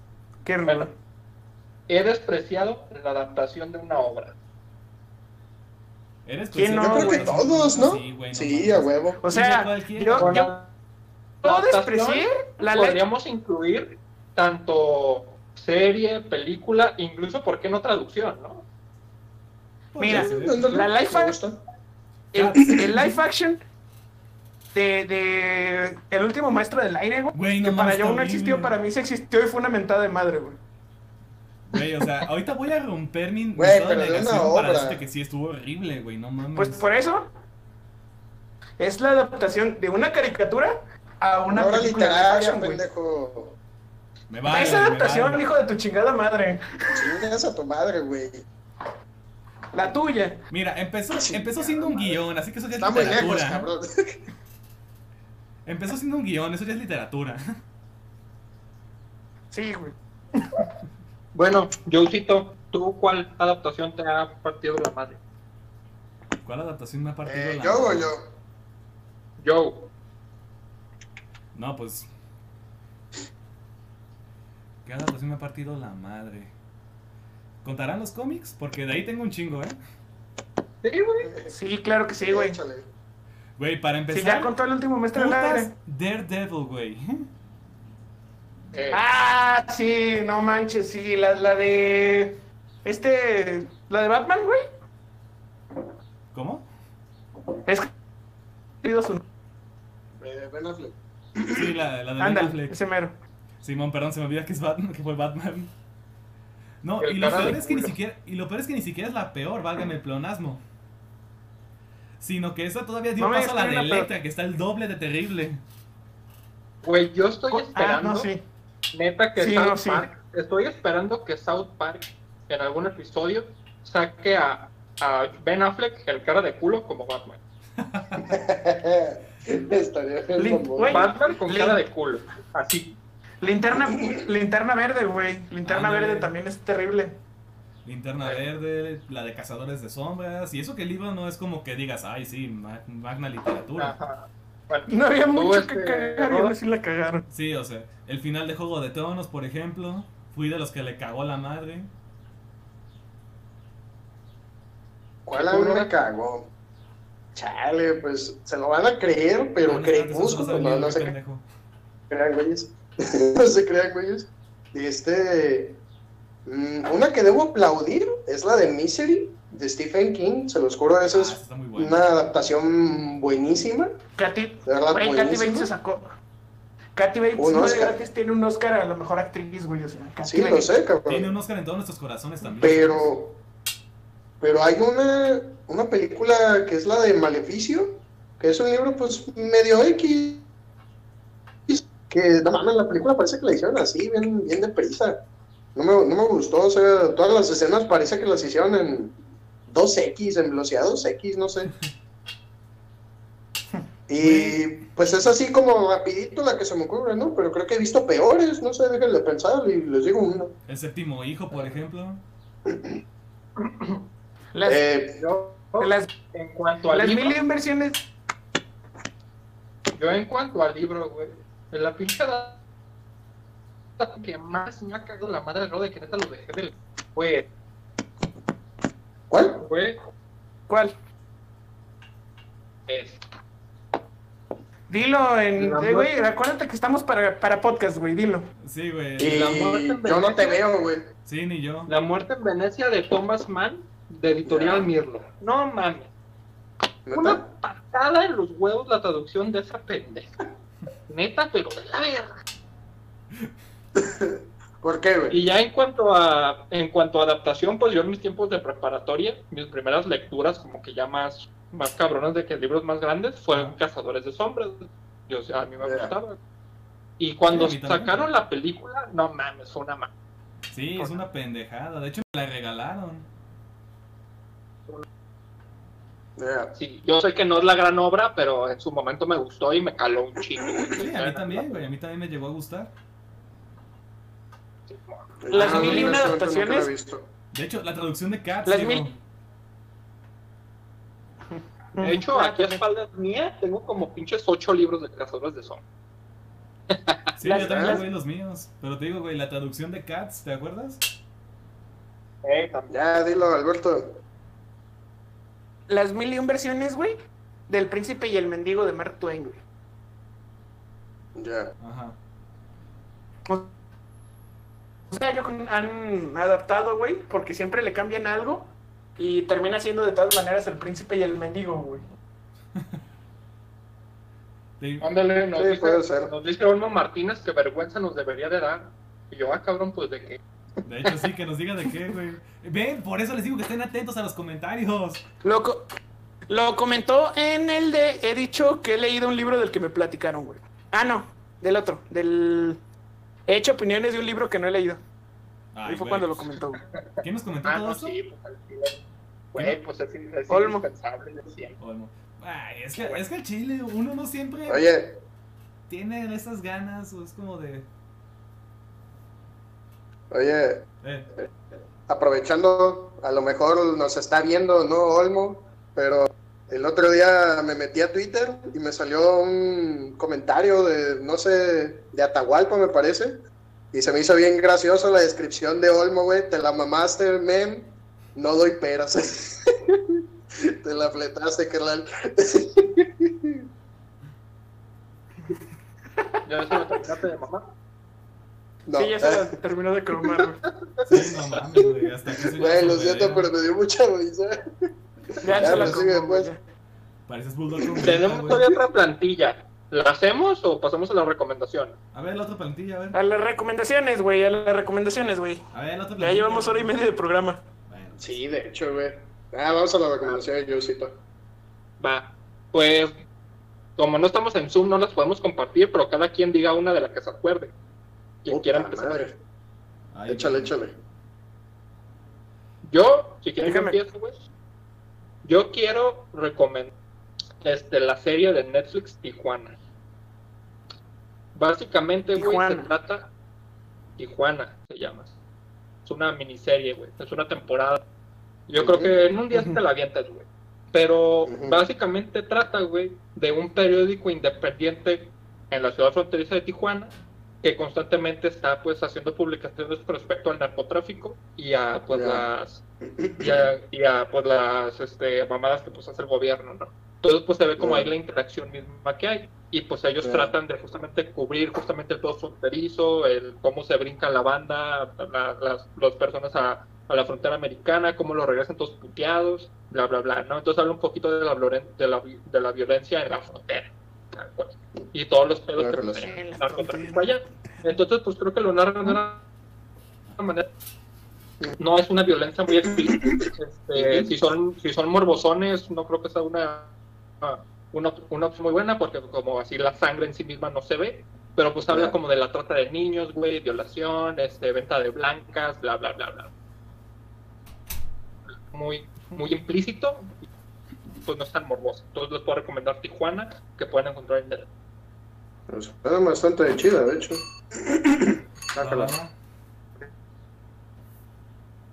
Qué Bueno, he despreciado la adaptación de una obra. Eres ¿Quién Yo no, creo que güey? todos, ¿no? Sí, güey, no Sí, a huevo. O sea, yo, yo, la yo desprecié. Podríamos incluir tanto serie, película, incluso, ¿por qué no traducción, no? Mira, Podría ser. la live Me act- gusta. el, el live action de, de El último maestro del aire, güey. Güey, no que para yo no existió, para mí sí existió y fue una mentada de madre, güey. Güey, o sea, ahorita voy a romper mi, Güey, negación para decirte que sí estuvo horrible, güey, no mames. Pues por eso es la adaptación de una caricatura a una Una obra literaria, action, güey. pendejo. Me vale, Esa me adaptación, vale. hijo de tu chingada madre. Chingas a tu madre, güey. La tuya. Mira, empezó, empezó siendo un guion, así que eso ya es Está muy lejos, literatura. cabrón. Empezó siendo un guion, eso ya es literatura. Sí, güey. Bueno, Joecito, ¿tú cuál adaptación te ha partido la madre? ¿Cuál adaptación me ha partido Eh, la ¿Yo o madre? yo? Joe. No, pues. ¿Qué adaptación me ha partido la madre? ¿Contarán los cómics? Porque de ahí tengo un chingo, ¿eh? Sí, güey. Sí, claro que sí, güey. Güey, para Sí, empezar. ya contó el último del putas aire. Daredevil, güey. Eh, Ah, sí, no manches, sí, la, la de. Este. La de Batman, güey. ¿Cómo? Es que. su- Eh, Ben Affleck. Sí, la, la de Affleck. ese mero. Simón, perdón, se me olvida que es Batman, que fue Batman. No, y lo peor es que ni siquiera, y lo peor es que ni siquiera es la peor, válgame el pleonasmo. Sino que esa todavía dio No paso a la de Electra, que está el doble de terrible. Güey, yo estoy Ah, esperando, no, sí. neta, que Sí, South no, sí. Park, estoy esperando que South Park en algún episodio saque a, a Ben Affleck, el cara de culo, como Batman. Link. Batman con Link. cara de culo, así. Linterna, linterna verde, güey. Linterna Ándale. verde también es terrible. Linterna Verde, la de Cazadores de Sombras, y eso que el libro no es como que digas, ay, sí, ma- magna literatura. Ajá. Bueno, No había mucho este, que cagar y aún así la cagaron. Sí, o sea, el final de Juego de Tronos, por ejemplo, fui de los que le cagó la madre. ¿Cuál a mí me cagó? Chale, pues se lo van a creer, pero No, no, no no, pendejo. crean, güeyes. no se crean, güeyes. Este. mm, Una que debo aplaudir es la de Misery de Stephen King. Se los juro, esa Ah, es bueno. una adaptación buenísima. Katy, güey, Katy Bates se sacó. Katy Bates Un no de Oscar. gratis tiene un Oscar a la mejor actriz, güey. O sea, Katy Sí, lo Bates. sé, cabrón. Tiene un Oscar en todos nuestros corazones también. Pero, pero hay una, una película que es la de Maleficio, que es un libro pues medio X, que no mames, la película parece que la hicieron así, bien, bien deprisa. No me, no me gustó, o sea, todas las escenas parece que las hicieron en 2X, en velocidad 2X, no sé. Y pues es así como rapidito la que se me ocurre, ¿no? Pero creo que he visto peores, no sé, déjenme pensar y les digo uno. El séptimo hijo, por ejemplo. Las, Eh, yo, las, en cuanto al las libro, mil inversiones. yo en cuanto al libro, güey, en la pinche edad que más me ha cagado la madre de de que neta lo dejé del fue, ¿Cuál? fue, ¿Cuál? es, Dilo en. Eh, güey, acuérdate que estamos para, para podcast, güey, dilo. Sí, güey. Y La muerte en yo no te veo, güey. Sí, ni yo. La muerte en Venecia de Thomas Mann, de Editorial. Mirlo. No mames. Una patada en los huevos la traducción de esa pendeja. Neta, pero de la verga. ¿Por qué, güey? Y ya en cuanto a en cuanto a adaptación, pues yo en mis tiempos de preparatoria, mis primeras lecturas como que ya más más cabronas de que libros más grandes fueron. Cazadores de Sombras. Yo, o sea, a mí me gustaba. Y cuando Sí, sacaron la película, no mames, fue una ma- Sí, es una pendejada. De hecho, me la regalaron. Sí, yo sé que no es la gran obra, pero en su momento me gustó y me caló un chingo. Sí, a mí también, güey. A mí también me llegó a gustar. Las Ah, mil y una adaptaciones. De hecho, la traducción de Cats. Las mil- De hecho, aquí a espaldas mía tengo como pinches ocho libros de Cazadores de Sombras. Sí, yo también, güey, los míos. Pero te digo, güey, la traducción de Cats, ¿te acuerdas? Eh, también. Ya, dilo, Alberto. Las mil y un versiones, güey, del príncipe y el mendigo de Mark Twain, güey. Ya. Ajá. sea, yo han adaptado, güey, porque siempre le cambian algo y termina siendo de todas maneras el príncipe y el mendigo, güey. Le- Ándale, nos, Sí, dice, puede ser. nos dice Olmo Martínez que vergüenza nos debería de dar. Y yo, ah, cabrón, pues de qué. De hecho, sí, que nos diga de qué, güey. Ven, por eso les digo que estén atentos a los comentarios. Lo, co- lo comentó en el de. He dicho que he leído un libro del que me platicaron, güey. Ah, no, del otro. Del. He hecho opiniones de un libro que no he leído. Ahí fue güey. cuando lo comentó. güey. ¿Quién nos comentó Ah, todo no, esto? sí, pues al chile. Güey, pues es, es Olmo. indispensable, decía. Olmo. Ay, es que, es que el chile, uno no siempre Oye, tiene esas ganas, o es como de. Oye, Eh, aprovechando, a lo mejor nos está viendo, ¿no, Olmo? Pero el otro día me metí a Twitter y me salió un comentario de, no sé, de Atahualpa, me parece. Y se me hizo bien gracioso la descripción de Olmo, güey. Te la mamaste, men. No doy peras. Te la fletaste, carnal. ¿Ya se lo terminaste de mamá? No, Sí, ya se la terminó de cromar, güey. sí, no mames, güey. Hasta que Güey, lo siento, pero me dio mucha risa. Ya, Ya, se la pues, güey, pues. ya. Pareces Bulldog con Tenemos todavía otra plantilla. ¿La hacemos o pasamos a la recomendación? A ver, la otra plantilla, a ver. A las recomendaciones, güey, a las recomendaciones, güey. A ver, la otra Ya llevamos hora y media de programa. Bueno, Sí, de hecho, güey. Ah, vamos a la recomendación de Yusito. Va. Pues, como no estamos en Zoom, no las podemos compartir, pero cada quien diga una de las que se acuerde. Quien quiera empezar. madre. ay, Échale, échale. Yo, si quieren que Déjame. empiezo, güey. Yo quiero recomendar este, la serie de Netflix Tijuana. Básicamente, güey, se Tijuana. trata. Tijuana se llama. Es una miniserie, güey. Es una temporada. Yo creo que en un día te la avientas, güey. Pero básicamente trata, güey, de un periódico independiente en la ciudad fronteriza de Tijuana que constantemente está pues haciendo publicaciones respecto al narcotráfico y a pues las y a, y a, pues las este mamadas que pues hace el gobierno, ¿no? Entonces pues se ve como Ya. ahí la interacción misma que hay y pues ellos tratan de justamente cubrir justamente el todo fronterizo, el cómo se brinca la banda, la- las, las personas a, a la frontera americana, cómo lo regresan todos puteados, bla bla bla, ¿no? Entonces habla un poquito de la, de la, de la violencia en la frontera. tal cual. Y todos los pedos La que relación. narcotráfico allá. Entonces, pues creo que lo narran de una manera. No es una violencia muy explícita. Este, si son si son morbosones, no creo que sea una, una, una opción muy buena, porque como así la sangre en sí misma no se ve. Pero pues habla como de la trata de niños, güey, violación, este, venta de blancas, bla, bla, bla, bla. Muy, muy implícito, pues no es tan morboso. Entonces les puedo recomendar Tijuana, que pueden encontrar en internet. Pues, bastante chida, de hecho. Sácala.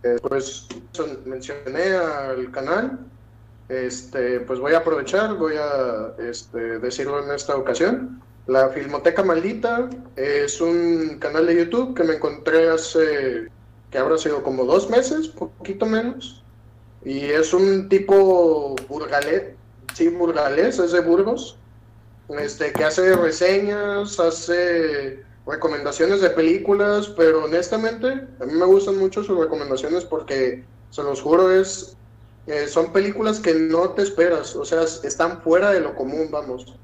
Eh, pues mencioné al canal. Este, pues voy a aprovechar, voy a este, decirlo en esta ocasión. La Filmoteca Maldita es un canal de YouTube que me encontré hace, que habrá sido como dos meses, poquito menos. Y es un tipo burgalés, sí, burgalés, es de Burgos, este, que hace reseñas, hace recomendaciones de películas, pero honestamente a mí me gustan mucho sus recomendaciones porque, se los juro, es, eh, son películas que no te esperas, o sea, es- están fuera de lo común, vamos.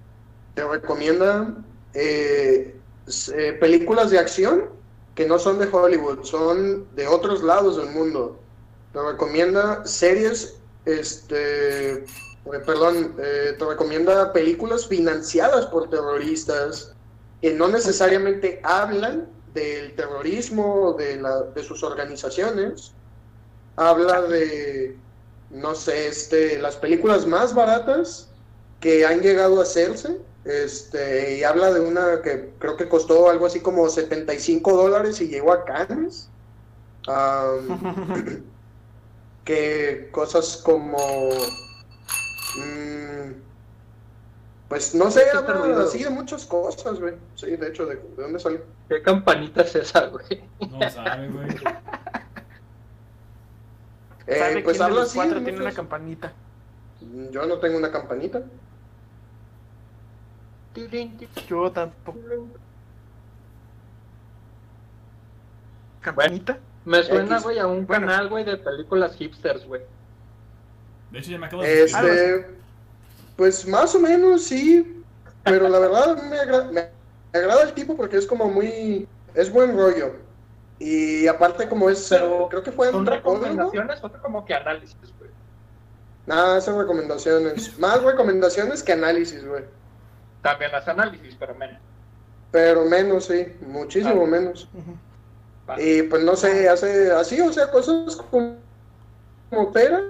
Te recomienda eh, eh, películas de acción que no son de Hollywood, son de otros lados del mundo. Te recomienda series, este, perdón, eh, te recomienda películas financiadas por terroristas que no necesariamente hablan del terrorismo de, la, de sus organizaciones. Habla de, no sé, este, las películas más baratas que han llegado a hacerse. Este, y habla de una que creo que costó algo así como 75 dólares y llegó a Cannes. Que cosas como mm, pues no sé, ¿Qué está habla así de muchas cosas, güey. Sí, de hecho, ¿de, de dónde salió? ¿Qué campanita es esa, güey? No sabe, güey. Eh, ¿Sabe pues quién de habla los así. cuatro tiene una campanita? Yo no tengo una campanita. Yo tampoco. campanita. Me suena, güey, a un Bueno. canal, güey, de películas hipsters, güey. De hecho, ya me acabo de Este, pues más o menos sí, pero la verdad me, agra- me agrada el tipo porque es como muy, es buen rollo. Y aparte como es, Pero, creo que fue ¿Son recomendaciones o son como que análisis, güey? Nada, esas recomendaciones. Más recomendaciones que análisis, güey. También las análisis, pero menos. Pero menos, sí, muchísimo Ah. menos. Y pues no sé, hace así, o sea, cosas como, como peras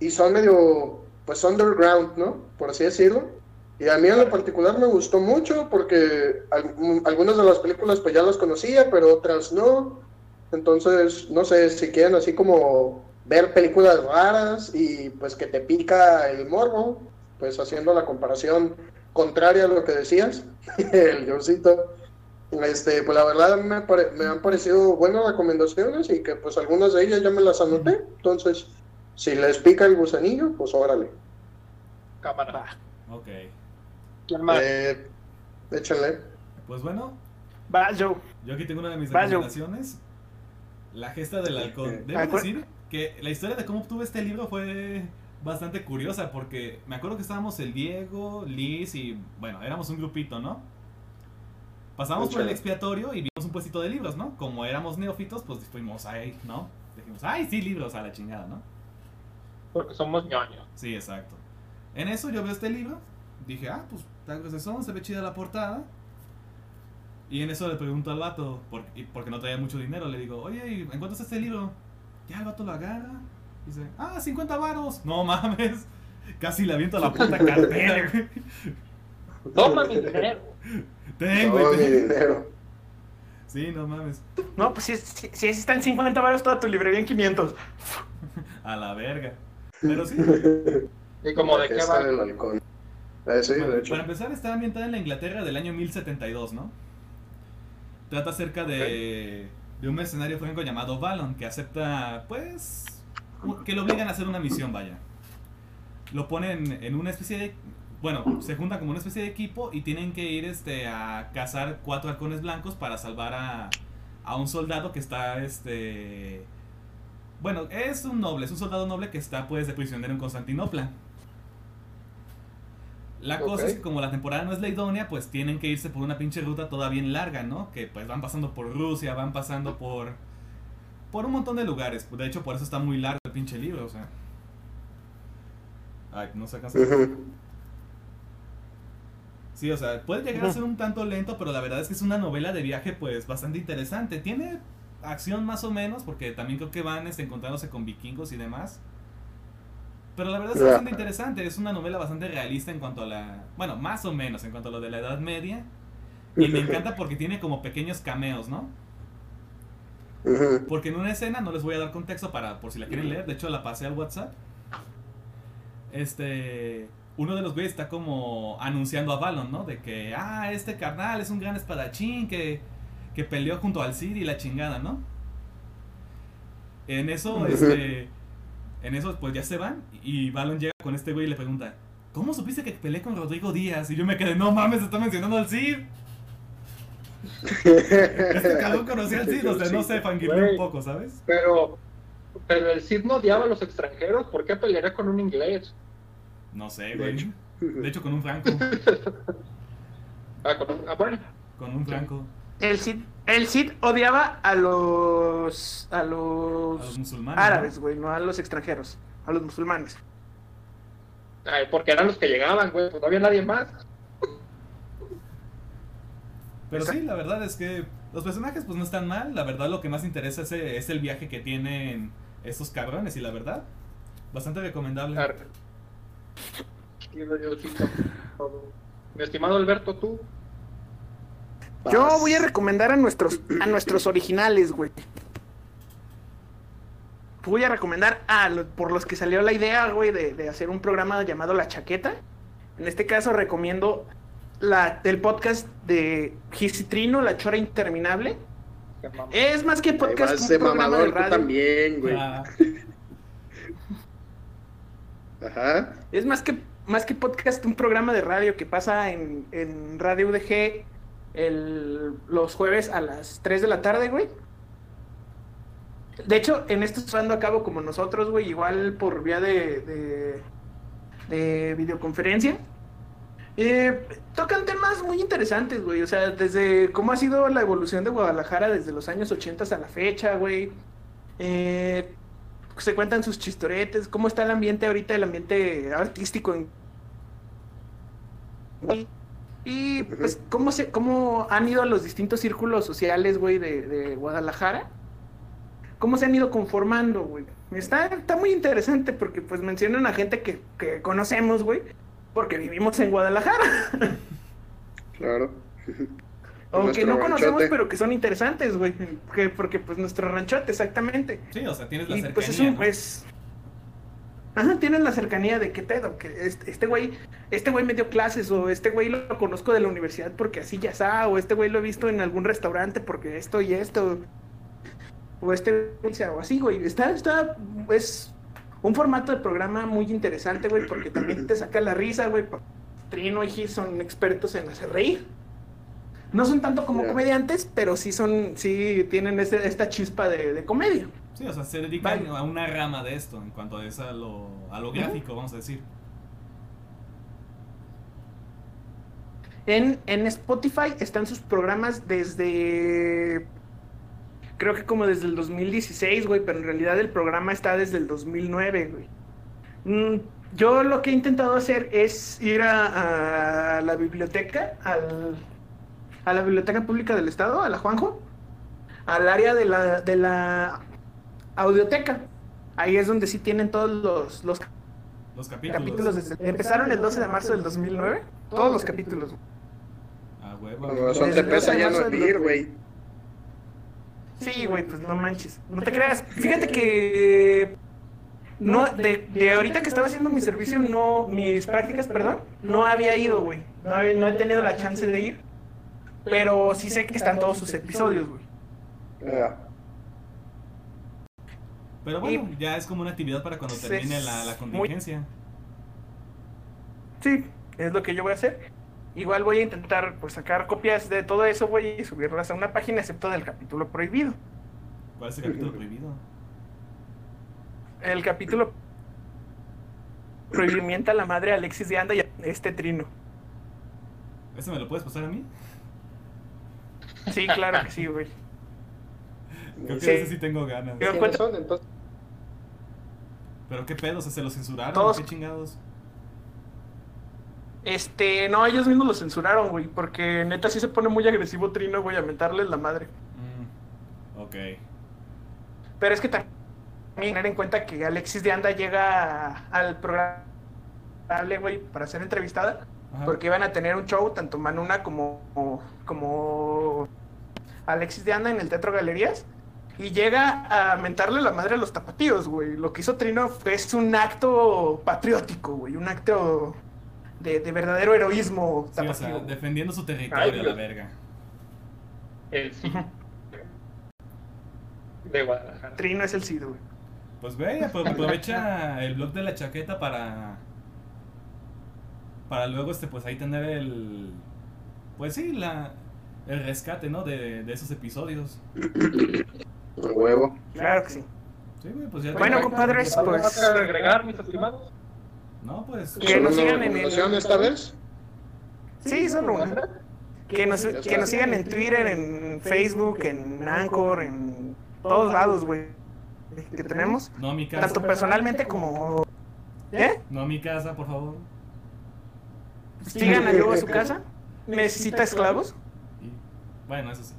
y son medio, pues underground, ¿no? Por así decirlo. Y a mí en lo particular me gustó mucho porque mm, algunas de las películas pues ya las conocía, pero otras no. Entonces, no sé, si quieren así como ver películas raras y pues que te pica el morbo, pues haciendo la comparación contraria a lo que decías, el Johncito. Este, pues la verdad me, me han parecido buenas recomendaciones y que pues algunas de ellas ya me las anoté. Entonces, si les pica el gusanillo, pues órale. Cámara. Va, Ok. ¿Quién más? Eh, échenle. Pues bueno, va, Joe. yo aquí tengo una de mis recomendaciones. La gesta del halcón. Debo Ah, decir que la historia de cómo obtuve este libro fue bastante curiosa porque me acuerdo que estábamos el Diego, Liz y bueno, éramos un grupito, ¿no? Pasamos por el Échale. expiatorio y vimos un puestito de libros, ¿no? Como éramos neófitos, pues fuimos ahí, ¿no? Dijimos, ay, sí, libros a la chingada, ¿no? Porque somos ñoños. Sí, exacto. En eso yo veo este libro, dije, ah, pues tal vez son, se ve chida la portada. Y en eso le pregunto al vato, porque no traía mucho dinero, le digo, oye, ¿y ¿en cuánto está este libro? Ya el vato lo agarra, dice, ah, 50 varos. No mames, casi le aviento la puta cartera, güey. Toma mi dinero. Ten, Todo güey, mi dinero. Sí, no mames, No, pues si, si, si está en 50 baros toda tu librería en 500. a la verga. Pero sí, ¿Y como de qué va? el halcón. Eh, sí, Bueno, de hecho. para empezar, está ambientada en la Inglaterra del año 1072, ¿no? Trata acerca de, de un mercenario franco llamado Valon que acepta, pues, que lo obligan a hacer una misión, vaya. Lo ponen en una especie de. Bueno, se juntan como una especie de equipo y tienen que ir este, a cazar cuatro halcones blancos para salvar a, a un soldado que está, este. Bueno, es un noble, es un soldado noble que está, pues, de prisionero en Constantinopla. La cosa es que como la temporada no es la idónea, pues tienen que irse por una pinche ruta toda bien larga, ¿no? Que pues van pasando por Rusia, van pasando por por un montón de lugares. De hecho, por eso está muy largo el pinche libro, o sea. Ay, no se alcanza. Sí, o sea, puede llegar a ser un tanto lento, pero la verdad es que es una novela de viaje pues bastante interesante. Tiene acción más o menos, porque también creo que van este, encontrándose con vikingos y demás. Pero la verdad es bastante interesante, es una novela bastante realista en cuanto a la... Bueno, más o menos en cuanto a lo de la Edad Media. Y me encanta porque tiene como pequeños cameos, ¿no? Porque en una escena, no les voy a dar contexto para por si la quieren leer, de hecho la pasé al WhatsApp. Este, uno de los güeyes está como anunciando a Valon, ¿no? De que, ah, este carnal es un gran espadachín que, que peleó junto al Cid y la chingada, ¿no? En eso, este, en eso pues ya se van y Valon llega con este güey y le pregunta, ¿cómo supiste que peleé con Rodrigo Díaz? Y yo me quedé, no mames, está mencionando al Cid. Este cabrón conocía al Cid, o sea, no sé, fangirle un poco, ¿sabes? Pero, pero el Cid no odiaba a los extranjeros. ¿Por qué pelearía con un inglés? No sé, De güey. hecho. De hecho, con un franco. Ah, con un- ah, bueno. Con un franco. El Cid, el Cid odiaba a los. a A los musulmanes. árabes, güey, no a los extranjeros, a los musulmanes. Ay, porque eran los que llegaban, güey. Pues no había nadie más. Pero sí, la verdad es que los personajes pues no están mal. La verdad lo que más interesa es, eh, es el viaje que tienen estos cabrones. Y la verdad, bastante recomendable. Mi estimado Alberto, tú. Yo voy a recomendar a nuestros, a nuestros originales, güey. Voy a recomendar a por los que salió la idea, güey, de, de hacer un programa llamado La Chaqueta. En este caso recomiendo la, el podcast de Trino, La Chora Interminable. Es más que Ahí podcast, vas un de programa de mamador tú radio. también, güey. Ah, Ajá. Es más que, más que podcast, un programa de radio que pasa en, en Radio UDG el, los jueves a las 3 de la tarde, güey. De hecho, en esto llevando a cabo como nosotros, güey, igual por vía de, de, de videoconferencia. Eh, tocan temas muy interesantes, güey. O sea, desde cómo ha sido la evolución de Guadalajara desde los años 80 hasta la fecha, güey. Eh, se cuentan sus chistoretes, cómo está el ambiente ahorita, el ambiente artístico en... Y pues cómo, se, cómo han ido los distintos círculos sociales, güey, de, de Guadalajara. Cómo se han ido conformando, güey. Está, está muy interesante porque pues mencionan a gente que, que conocemos, güey porque vivimos en Guadalajara. Claro. Aunque Nuestro no conocemos, ranchote. pero que son interesantes, güey. Que- Porque, pues, nuestro ranchote, exactamente. Sí, o sea, tienes la Y cercanía. pues es un, ¿no? pues. Ajá, tienen la cercanía de qué pedo, que este este güey, este güey me dio clases, o este güey lo conozco de la universidad porque así ya está, o este güey lo he visto en algún restaurante porque esto y esto, o este, o así, güey. Está, está, es un formato de programa muy interesante, güey, porque también te saca la risa, güey. Trino y Gis son expertos en hacer reír. No son tanto como comediantes, pero sí son, sí tienen este- esta chispa de, de comedia. Sí, o sea, se dedican Vale. a una rama de esto en cuanto a, eso, a, lo, a lo gráfico, vamos a decir. En, en Spotify están sus programas desde. Creo que como desde el 2016, güey, pero en realidad el programa está desde el 2009, güey. Mm, yo lo que he intentado hacer es ir a, a la biblioteca, al, a la biblioteca pública del estado, a la Juanjo, al área de la, de la audioteca. Ahí es donde sí tienen todos los, los Los capítulos. capítulos. desde- empezaron el 12 de marzo del 2009, todos los capítulos. A huevo. Con razón te pesa ya no ir, güey. Sí, güey, pues no manches. No te creas. Fíjate que no de, de ahorita que estaba haciendo mi servicio, no mis prácticas, perdón, no había ido, güey. No, había- no he tenido la chance de ir. Pero sí sé que están todos sus episodios, güey. Pero bueno, ya es como una actividad para cuando Sí, termine la, la muy- contingencia. Sí, es lo que yo voy a hacer. Igual voy a intentar pues sacar copias de todo eso, güey, y subirlas a una página, excepto del capítulo prohibido. ¿Cuál es el capítulo prohibido? El capítulo prohibimienta a la madre a Alexis de Anda y a este trino. ¿Ese me lo puedes pasar a mí? Sí, claro que sí, güey. Creo que Sí. ese sí tengo ganas. Yo ¿Quiénes encuentro- son, entonces? Pero qué pedo, o sea, se lo censuraron, Todos- qué chingados. Este, no, ellos mismos lo censuraron, güey, porque neta sí se pone muy agresivo Trino, güey, a mentarles la madre. Mm, ok. Pero es que también tener en cuenta que Alexis de Anda llega al programa, güey, para ser entrevistada, Ajá. porque iban a tener un show, tanto Manuna como, como Alexis de Anda en el Teatro Galerías, y llega a mentarle la madre a los tapatíos, güey. Lo que hizo Trino fue- es un acto patriótico, güey, un acto de, de verdadero heroísmo Sí, o tapatío. sea, defendiendo su territorio Ay, a la verga. El sí de Guadalajara. Trino es el Cid, güey. Pues güey, apro- aprovecha el blog de la chaqueta para. Para luego, este, pues ahí tener el. Pues sí, la. El rescate, ¿no? De, de esos episodios. A huevo. Claro que sí. Sí, güey, pues ya. Bueno, compadres, ¿Algo pues- más que agregar, mis estimados? No, pues. Que ¿Solo nos sigan en el- esta vez? Sí, solo una. Que nos, que nos sigan en Twitter, en Facebook, en Anchor, en todos lados, güey. Que tenemos. No a mi casa. Tanto personalmente como. ¿Eh? No a mi casa, por favor. Sigan a Yo a su casa. Necesita esclavos. Y, bueno, eso sí.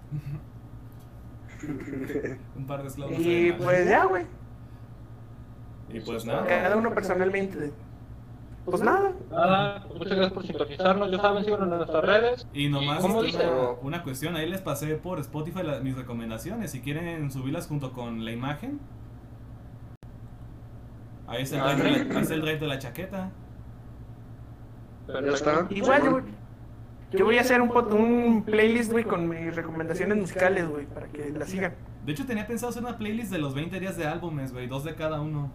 Un par de esclavos. Y pues ya, güey. Y pues nada. Cada uno personalmente. Pues nada. Nada, pues muchas gracias por sintonizarnos. Ya saben, síganos en nuestras redes. Y nomás ¿Cómo este, dice? una, una cuestión, ahí les pasé por Spotify la- mis recomendaciones. Si quieren subirlas junto con la imagen. Ahí está el Ah, drive, de la, el drive de la chaqueta. Ya está. Igual yo, yo voy a hacer un, un playlist, güey, con mis recomendaciones musicales, güey, para que la sigan. De hecho, tenía pensado hacer una playlist de los 20 días de álbumes, güey, dos de cada uno.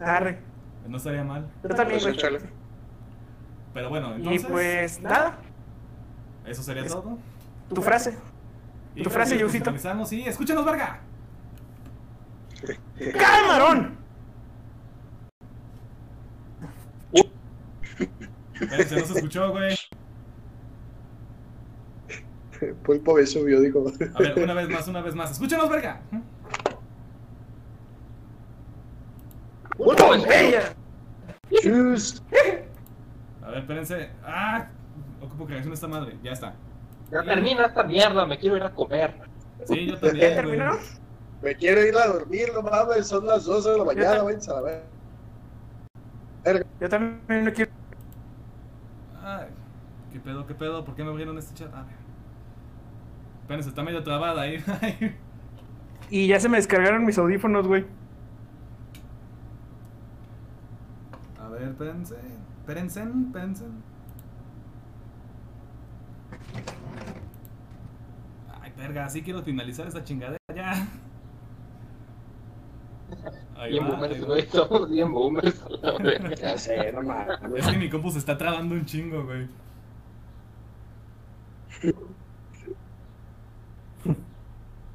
Arre. No estaría mal. Yo también, Pues güey. Pero bueno, Y entonces. pues nada. Eso sería es- todo. Tu frase. Y tu frase, Yusito. y escúchanos, verga. ¡Camarón! Se escuchó, güey. Pulpo me subió, dijo. A ver, una vez más, una vez más. ¡Escúchanos, verga! ¡Pulpo, ¡Ella! Chus. A ver, espérense. ¡Ah! Ocupo que reaccione esta madre. Ya está. Ya termina esta mierda, me quiero ir a comer. Sí, yo ¿Ya también, güey. terminó? Me quiero ir a dormir, no mames, son las 12 de la mañana, váyanse a la ver. Yo también no quiero. Ay, ¿qué pedo, qué pedo? ¿Por qué me abrieron este chat? A ver. Espérense, está medio trabada ahí. Y ya se me descargaron mis audífonos, güey. A ver, espérense. Espérense, espérense. Ay, verga, sí quiero finalizar esta chingadera ya. Ahí Bien va, boomers, güey, somos bien boomers. Ya sé, no mames. Es que mi compu se está trabando un chingo, güey.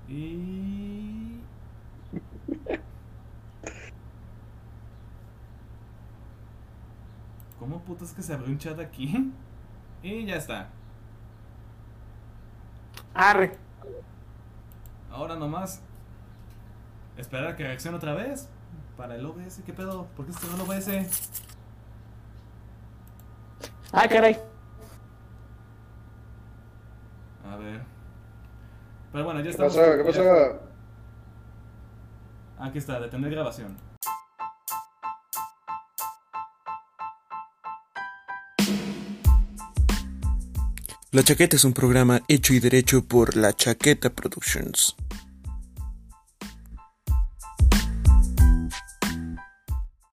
Y... ¿Cómo putas que se abrió un chat aquí? Y ya está. Arre. Ahora nomás. Esperar a que reaccione otra vez. Para el OBS, ¿qué pedo? ¿Por qué se cerró el OBS? Ah, caray. A ver. Pero bueno, ya ¿Qué estamos. pasó? ¿Qué pasó? Aquí está, detener grabación. La Chaqueta es un programa hecho y derecho por La Chaqueta Productions.